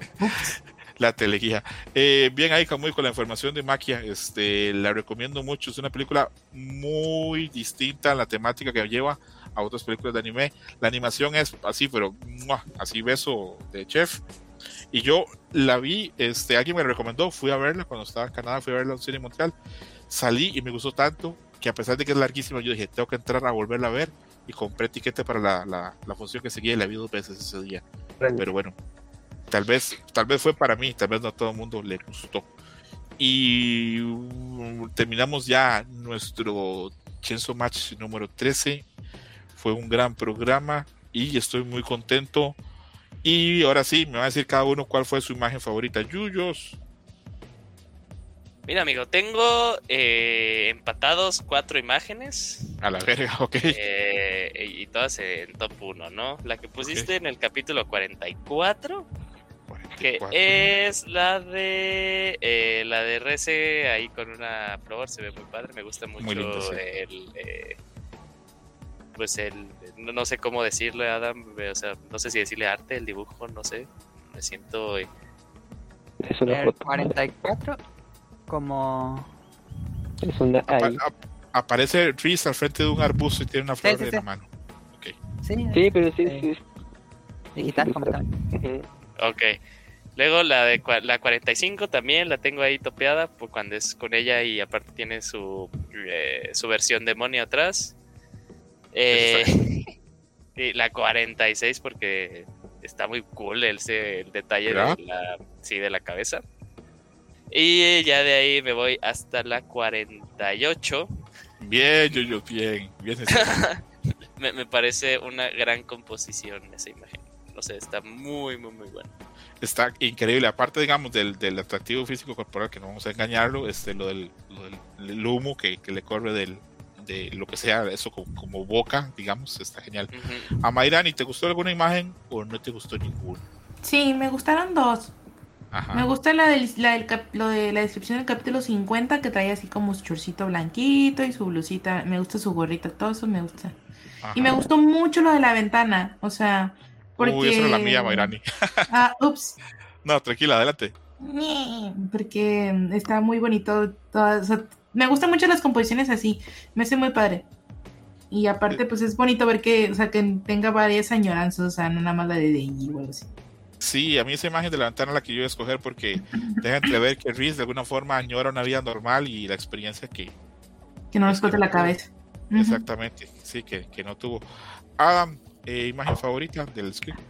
la teleguía. Eh, bien ahí, Camuy, con la información de Maquia. Este, la recomiendo mucho. Es una película muy distinta en la temática que lleva a otras películas de anime. La animación es así, pero ¡mua! así beso de chef. Y yo la vi, este, alguien me la recomendó, fui a verla cuando estaba en Canadá, fui a verla en cine en Montreal. Salí y me gustó tanto que a pesar de que es larguísima, yo dije, tengo que entrar a volverla a ver y compré etiquete para la, la, la función que seguía y la vi dos veces ese día. Pero bueno, tal vez, tal vez fue para mí, tal vez no a todo el mundo le gustó. Y terminamos ya nuestro Chainsaw Match número 13. Fue un gran programa y estoy muy contento. Y ahora sí, me va a decir cada uno cuál fue su imagen favorita. Yuyos. Mira, amigo, tengo eh, empatados cuatro imágenes A la verga, ok. eh, y todas en top 1, ¿no? La que pusiste en el capítulo 44, que 44. es la de eh, la de Rece ahí con una flor, se ve muy padre, me gusta mucho Muy lindo, sí. el eh, pues el no, no sé cómo decirle Adam, o sea, no sé si decirle arte, el dibujo, no sé. Me siento eh, Es una El foto. 44, como... Es una Apa- ahí. ap- aparece Reese al frente de un arbusto y tiene una flor sí, en sí. la mano. Sí, Sí, pero sí, Eh, sí. digital completamente. Ok. Luego la de cua- la 45 también la tengo ahí topeada por cuando es con ella y aparte tiene su, eh, su versión demonio atrás. Eh, y la 46 porque está muy cool el, detalle de la, sí, de la cabeza. Y ya de ahí me voy hasta la 48. Bien, Yuyos, bien. bien Me, me parece una gran composición esa imagen. No sé, está muy, muy, muy buena. está increíble. Aparte, digamos, del, del atractivo físico corporal, que no vamos a engañarlo, este, lo del, lo del- el humo que, que le corre del, de lo que sea, eso como, como boca, digamos, está genial. A Mayrani, ¿te gustó alguna imagen o no te gustó ninguna? Sí, me gustaron dos. Ajá. Me gusta la, del, la, del cap- lo de la descripción del capítulo 50 que trae así como su chorcito blanquito y su blusita. Me gusta su gorrita, todo eso me gusta. ajá. Y me gustó mucho lo de la ventana. O sea, porque... Uy, esa era la mía, Mayrani. Ah, ups. No, tranquila, adelante. Porque está muy bonito. todo, o sea, me gustan mucho las composiciones así. Me hace muy padre. Y aparte, pues es bonito ver que, o sea, que tenga varias añoranzas, o sea, no nada más la de Deji o algo así. Sí, a mí esa imagen de la ventana es la que yo iba a escoger porque deja entrever que Reese de alguna forma añora una vida normal y la experiencia que, Que no nos corte la cabeza. Exactamente, sí, que, que no tuvo. Adam, eh, imagen favorita del script.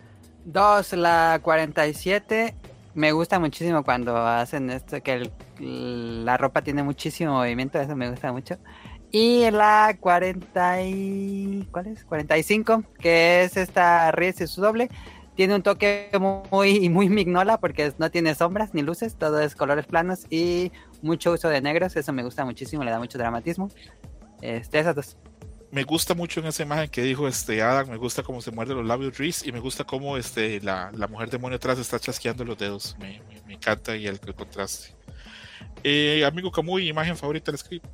Dos, la 47. Me gusta muchísimo cuando hacen esto, que la ropa tiene muchísimo movimiento, eso me gusta mucho. Y la 40 y... ¿Cuál es? 45, que es esta Ries y su doble. Tiene un toque muy, muy mignola porque no tiene sombras ni luces, todo es colores planos y mucho uso de negros, eso me gusta muchísimo, le da mucho dramatismo. Este, esas dos. Me gusta mucho en esa imagen que dijo este Adam, me gusta cómo se muerde los labios Reese y me gusta cómo este, la, la mujer demonio atrás está chasqueando los dedos. Me, me- encanta y el, el contraste. Eh, amigo Camuy, imagen favorita del script.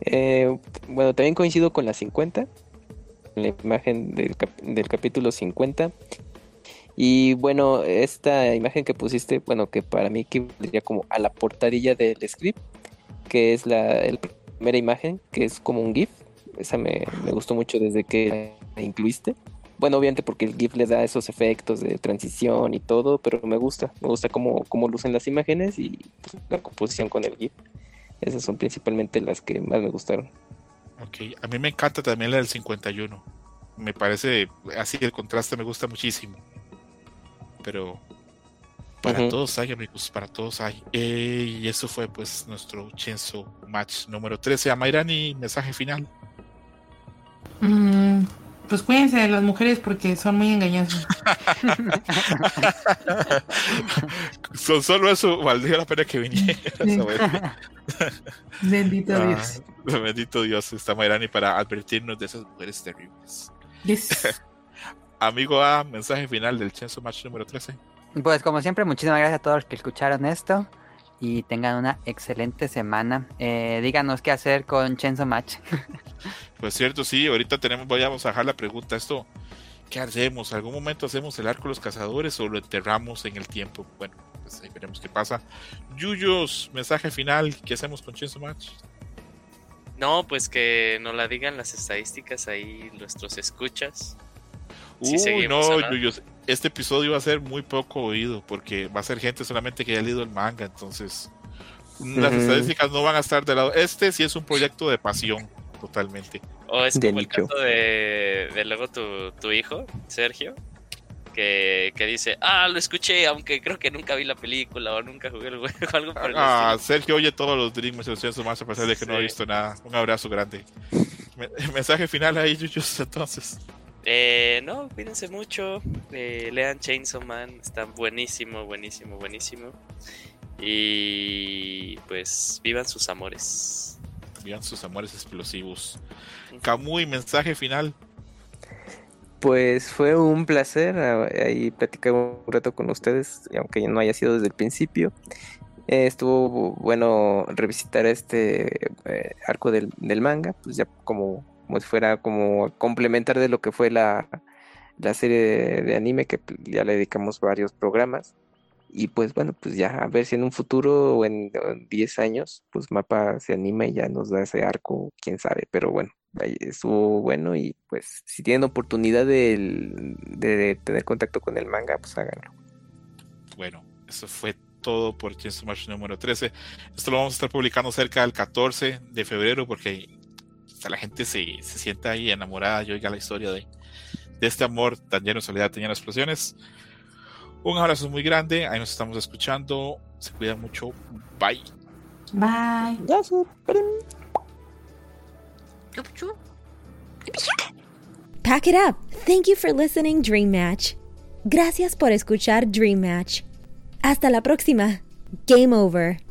Eh, bueno, también coincido con la 50, la imagen del, cap- del capítulo 50. Y bueno, esta imagen que pusiste, bueno, que para mí equivaldría como a la portadilla del script, que es la primera imagen, que es como un GIF. Esa me, me gustó mucho desde que la incluiste. Bueno, obviamente porque el GIF le da esos efectos de transición y todo, pero me gusta, me gusta cómo, cómo lucen las imágenes y pues, la composición con el GIF. Esas son principalmente las que más me gustaron. Ok, a mí me encanta también la del 51. Me parece, así el contraste me gusta muchísimo. Pero para todos hay, amigos, para todos hay. Eh, y eso fue pues nuestro Chenso Match número 13. A Mayrani, mensaje final. Mm, pues cuídense de las mujeres porque son muy engañosas. Son solo eso, valdría la pena que vinieras Sí. a ver. Bendito Ah, Dios. bendito Dios, está Mayrani para advertirnos de esas mujeres terribles. Yes. Amigo A, mensaje final del Chenso Match número 13. Pues como siempre, muchísimas gracias a todos los que escucharon esto y tengan una excelente semana. Eh, díganos qué hacer con Chenzo Match. Pues cierto, sí, ahorita tenemos, vayamos a dejar la pregunta, esto, ¿qué hacemos? ¿Algún momento hacemos el arco de los cazadores o lo enterramos en el tiempo? Bueno, pues ahí veremos qué pasa. Yuyos, mensaje final, ¿qué hacemos con Chainsaw Match? No, pues que nos la digan las estadísticas ahí nuestros escuchas. Sí, Uy, seguimos, no, ¿o no? Yuyos, este episodio va a ser muy poco oído porque va a ser gente solamente que haya leído el manga, entonces las Ujú. estadísticas no van a estar de lado. Este sí es un proyecto de pasión, totalmente. O es De como el caso de, de luego tu, tu hijo, Sergio, que, que dice, ah, lo escuché, aunque creo que nunca vi la película o nunca jugué el juego, algo por el Ah, estilo. Sergio oye todos los Dreams Chainsaw Match a pesar de que no ha Sí. visto nada. Un abrazo grande. Me- mensaje final ahí, Yuyos, entonces. Eh, no, cuídense mucho, eh, lean Chainsaw Man, está buenísimo, buenísimo, buenísimo. Y pues vivan sus amores. Vivan sus amores explosivos. Camuy, mensaje final. Pues fue un placer ah, ahí platicar un rato con ustedes, aunque no haya sido desde el principio. Eh, estuvo bueno revisitar este eh, arco del, del manga, pues ya como, como si fuera como complementar de lo que fue la, la serie de, anime, que ya le dedicamos varios programas. Y pues bueno, pues ya a ver si en un futuro o en, o en 10 años, pues Mapa se anima y ya nos da ese arco, quién sabe, pero bueno estuvo bueno y pues si tienen oportunidad de, de tener contacto con el manga, pues háganlo. Bueno, eso fue todo por Chainsaw Match número 13. Esto lo vamos a estar publicando cerca del 14 de febrero porque hasta la gente se, se sienta ahí enamorada y oiga la historia de, de este amor tan lleno de soledad, tan lleno de explosiones. Un abrazo muy grande, ahí nos estamos escuchando. Se cuidan mucho. Bye. Bye. Pack it up. Thank you for listening, Dream Match. Gracias por escuchar Dream Match. Hasta la próxima. Game over.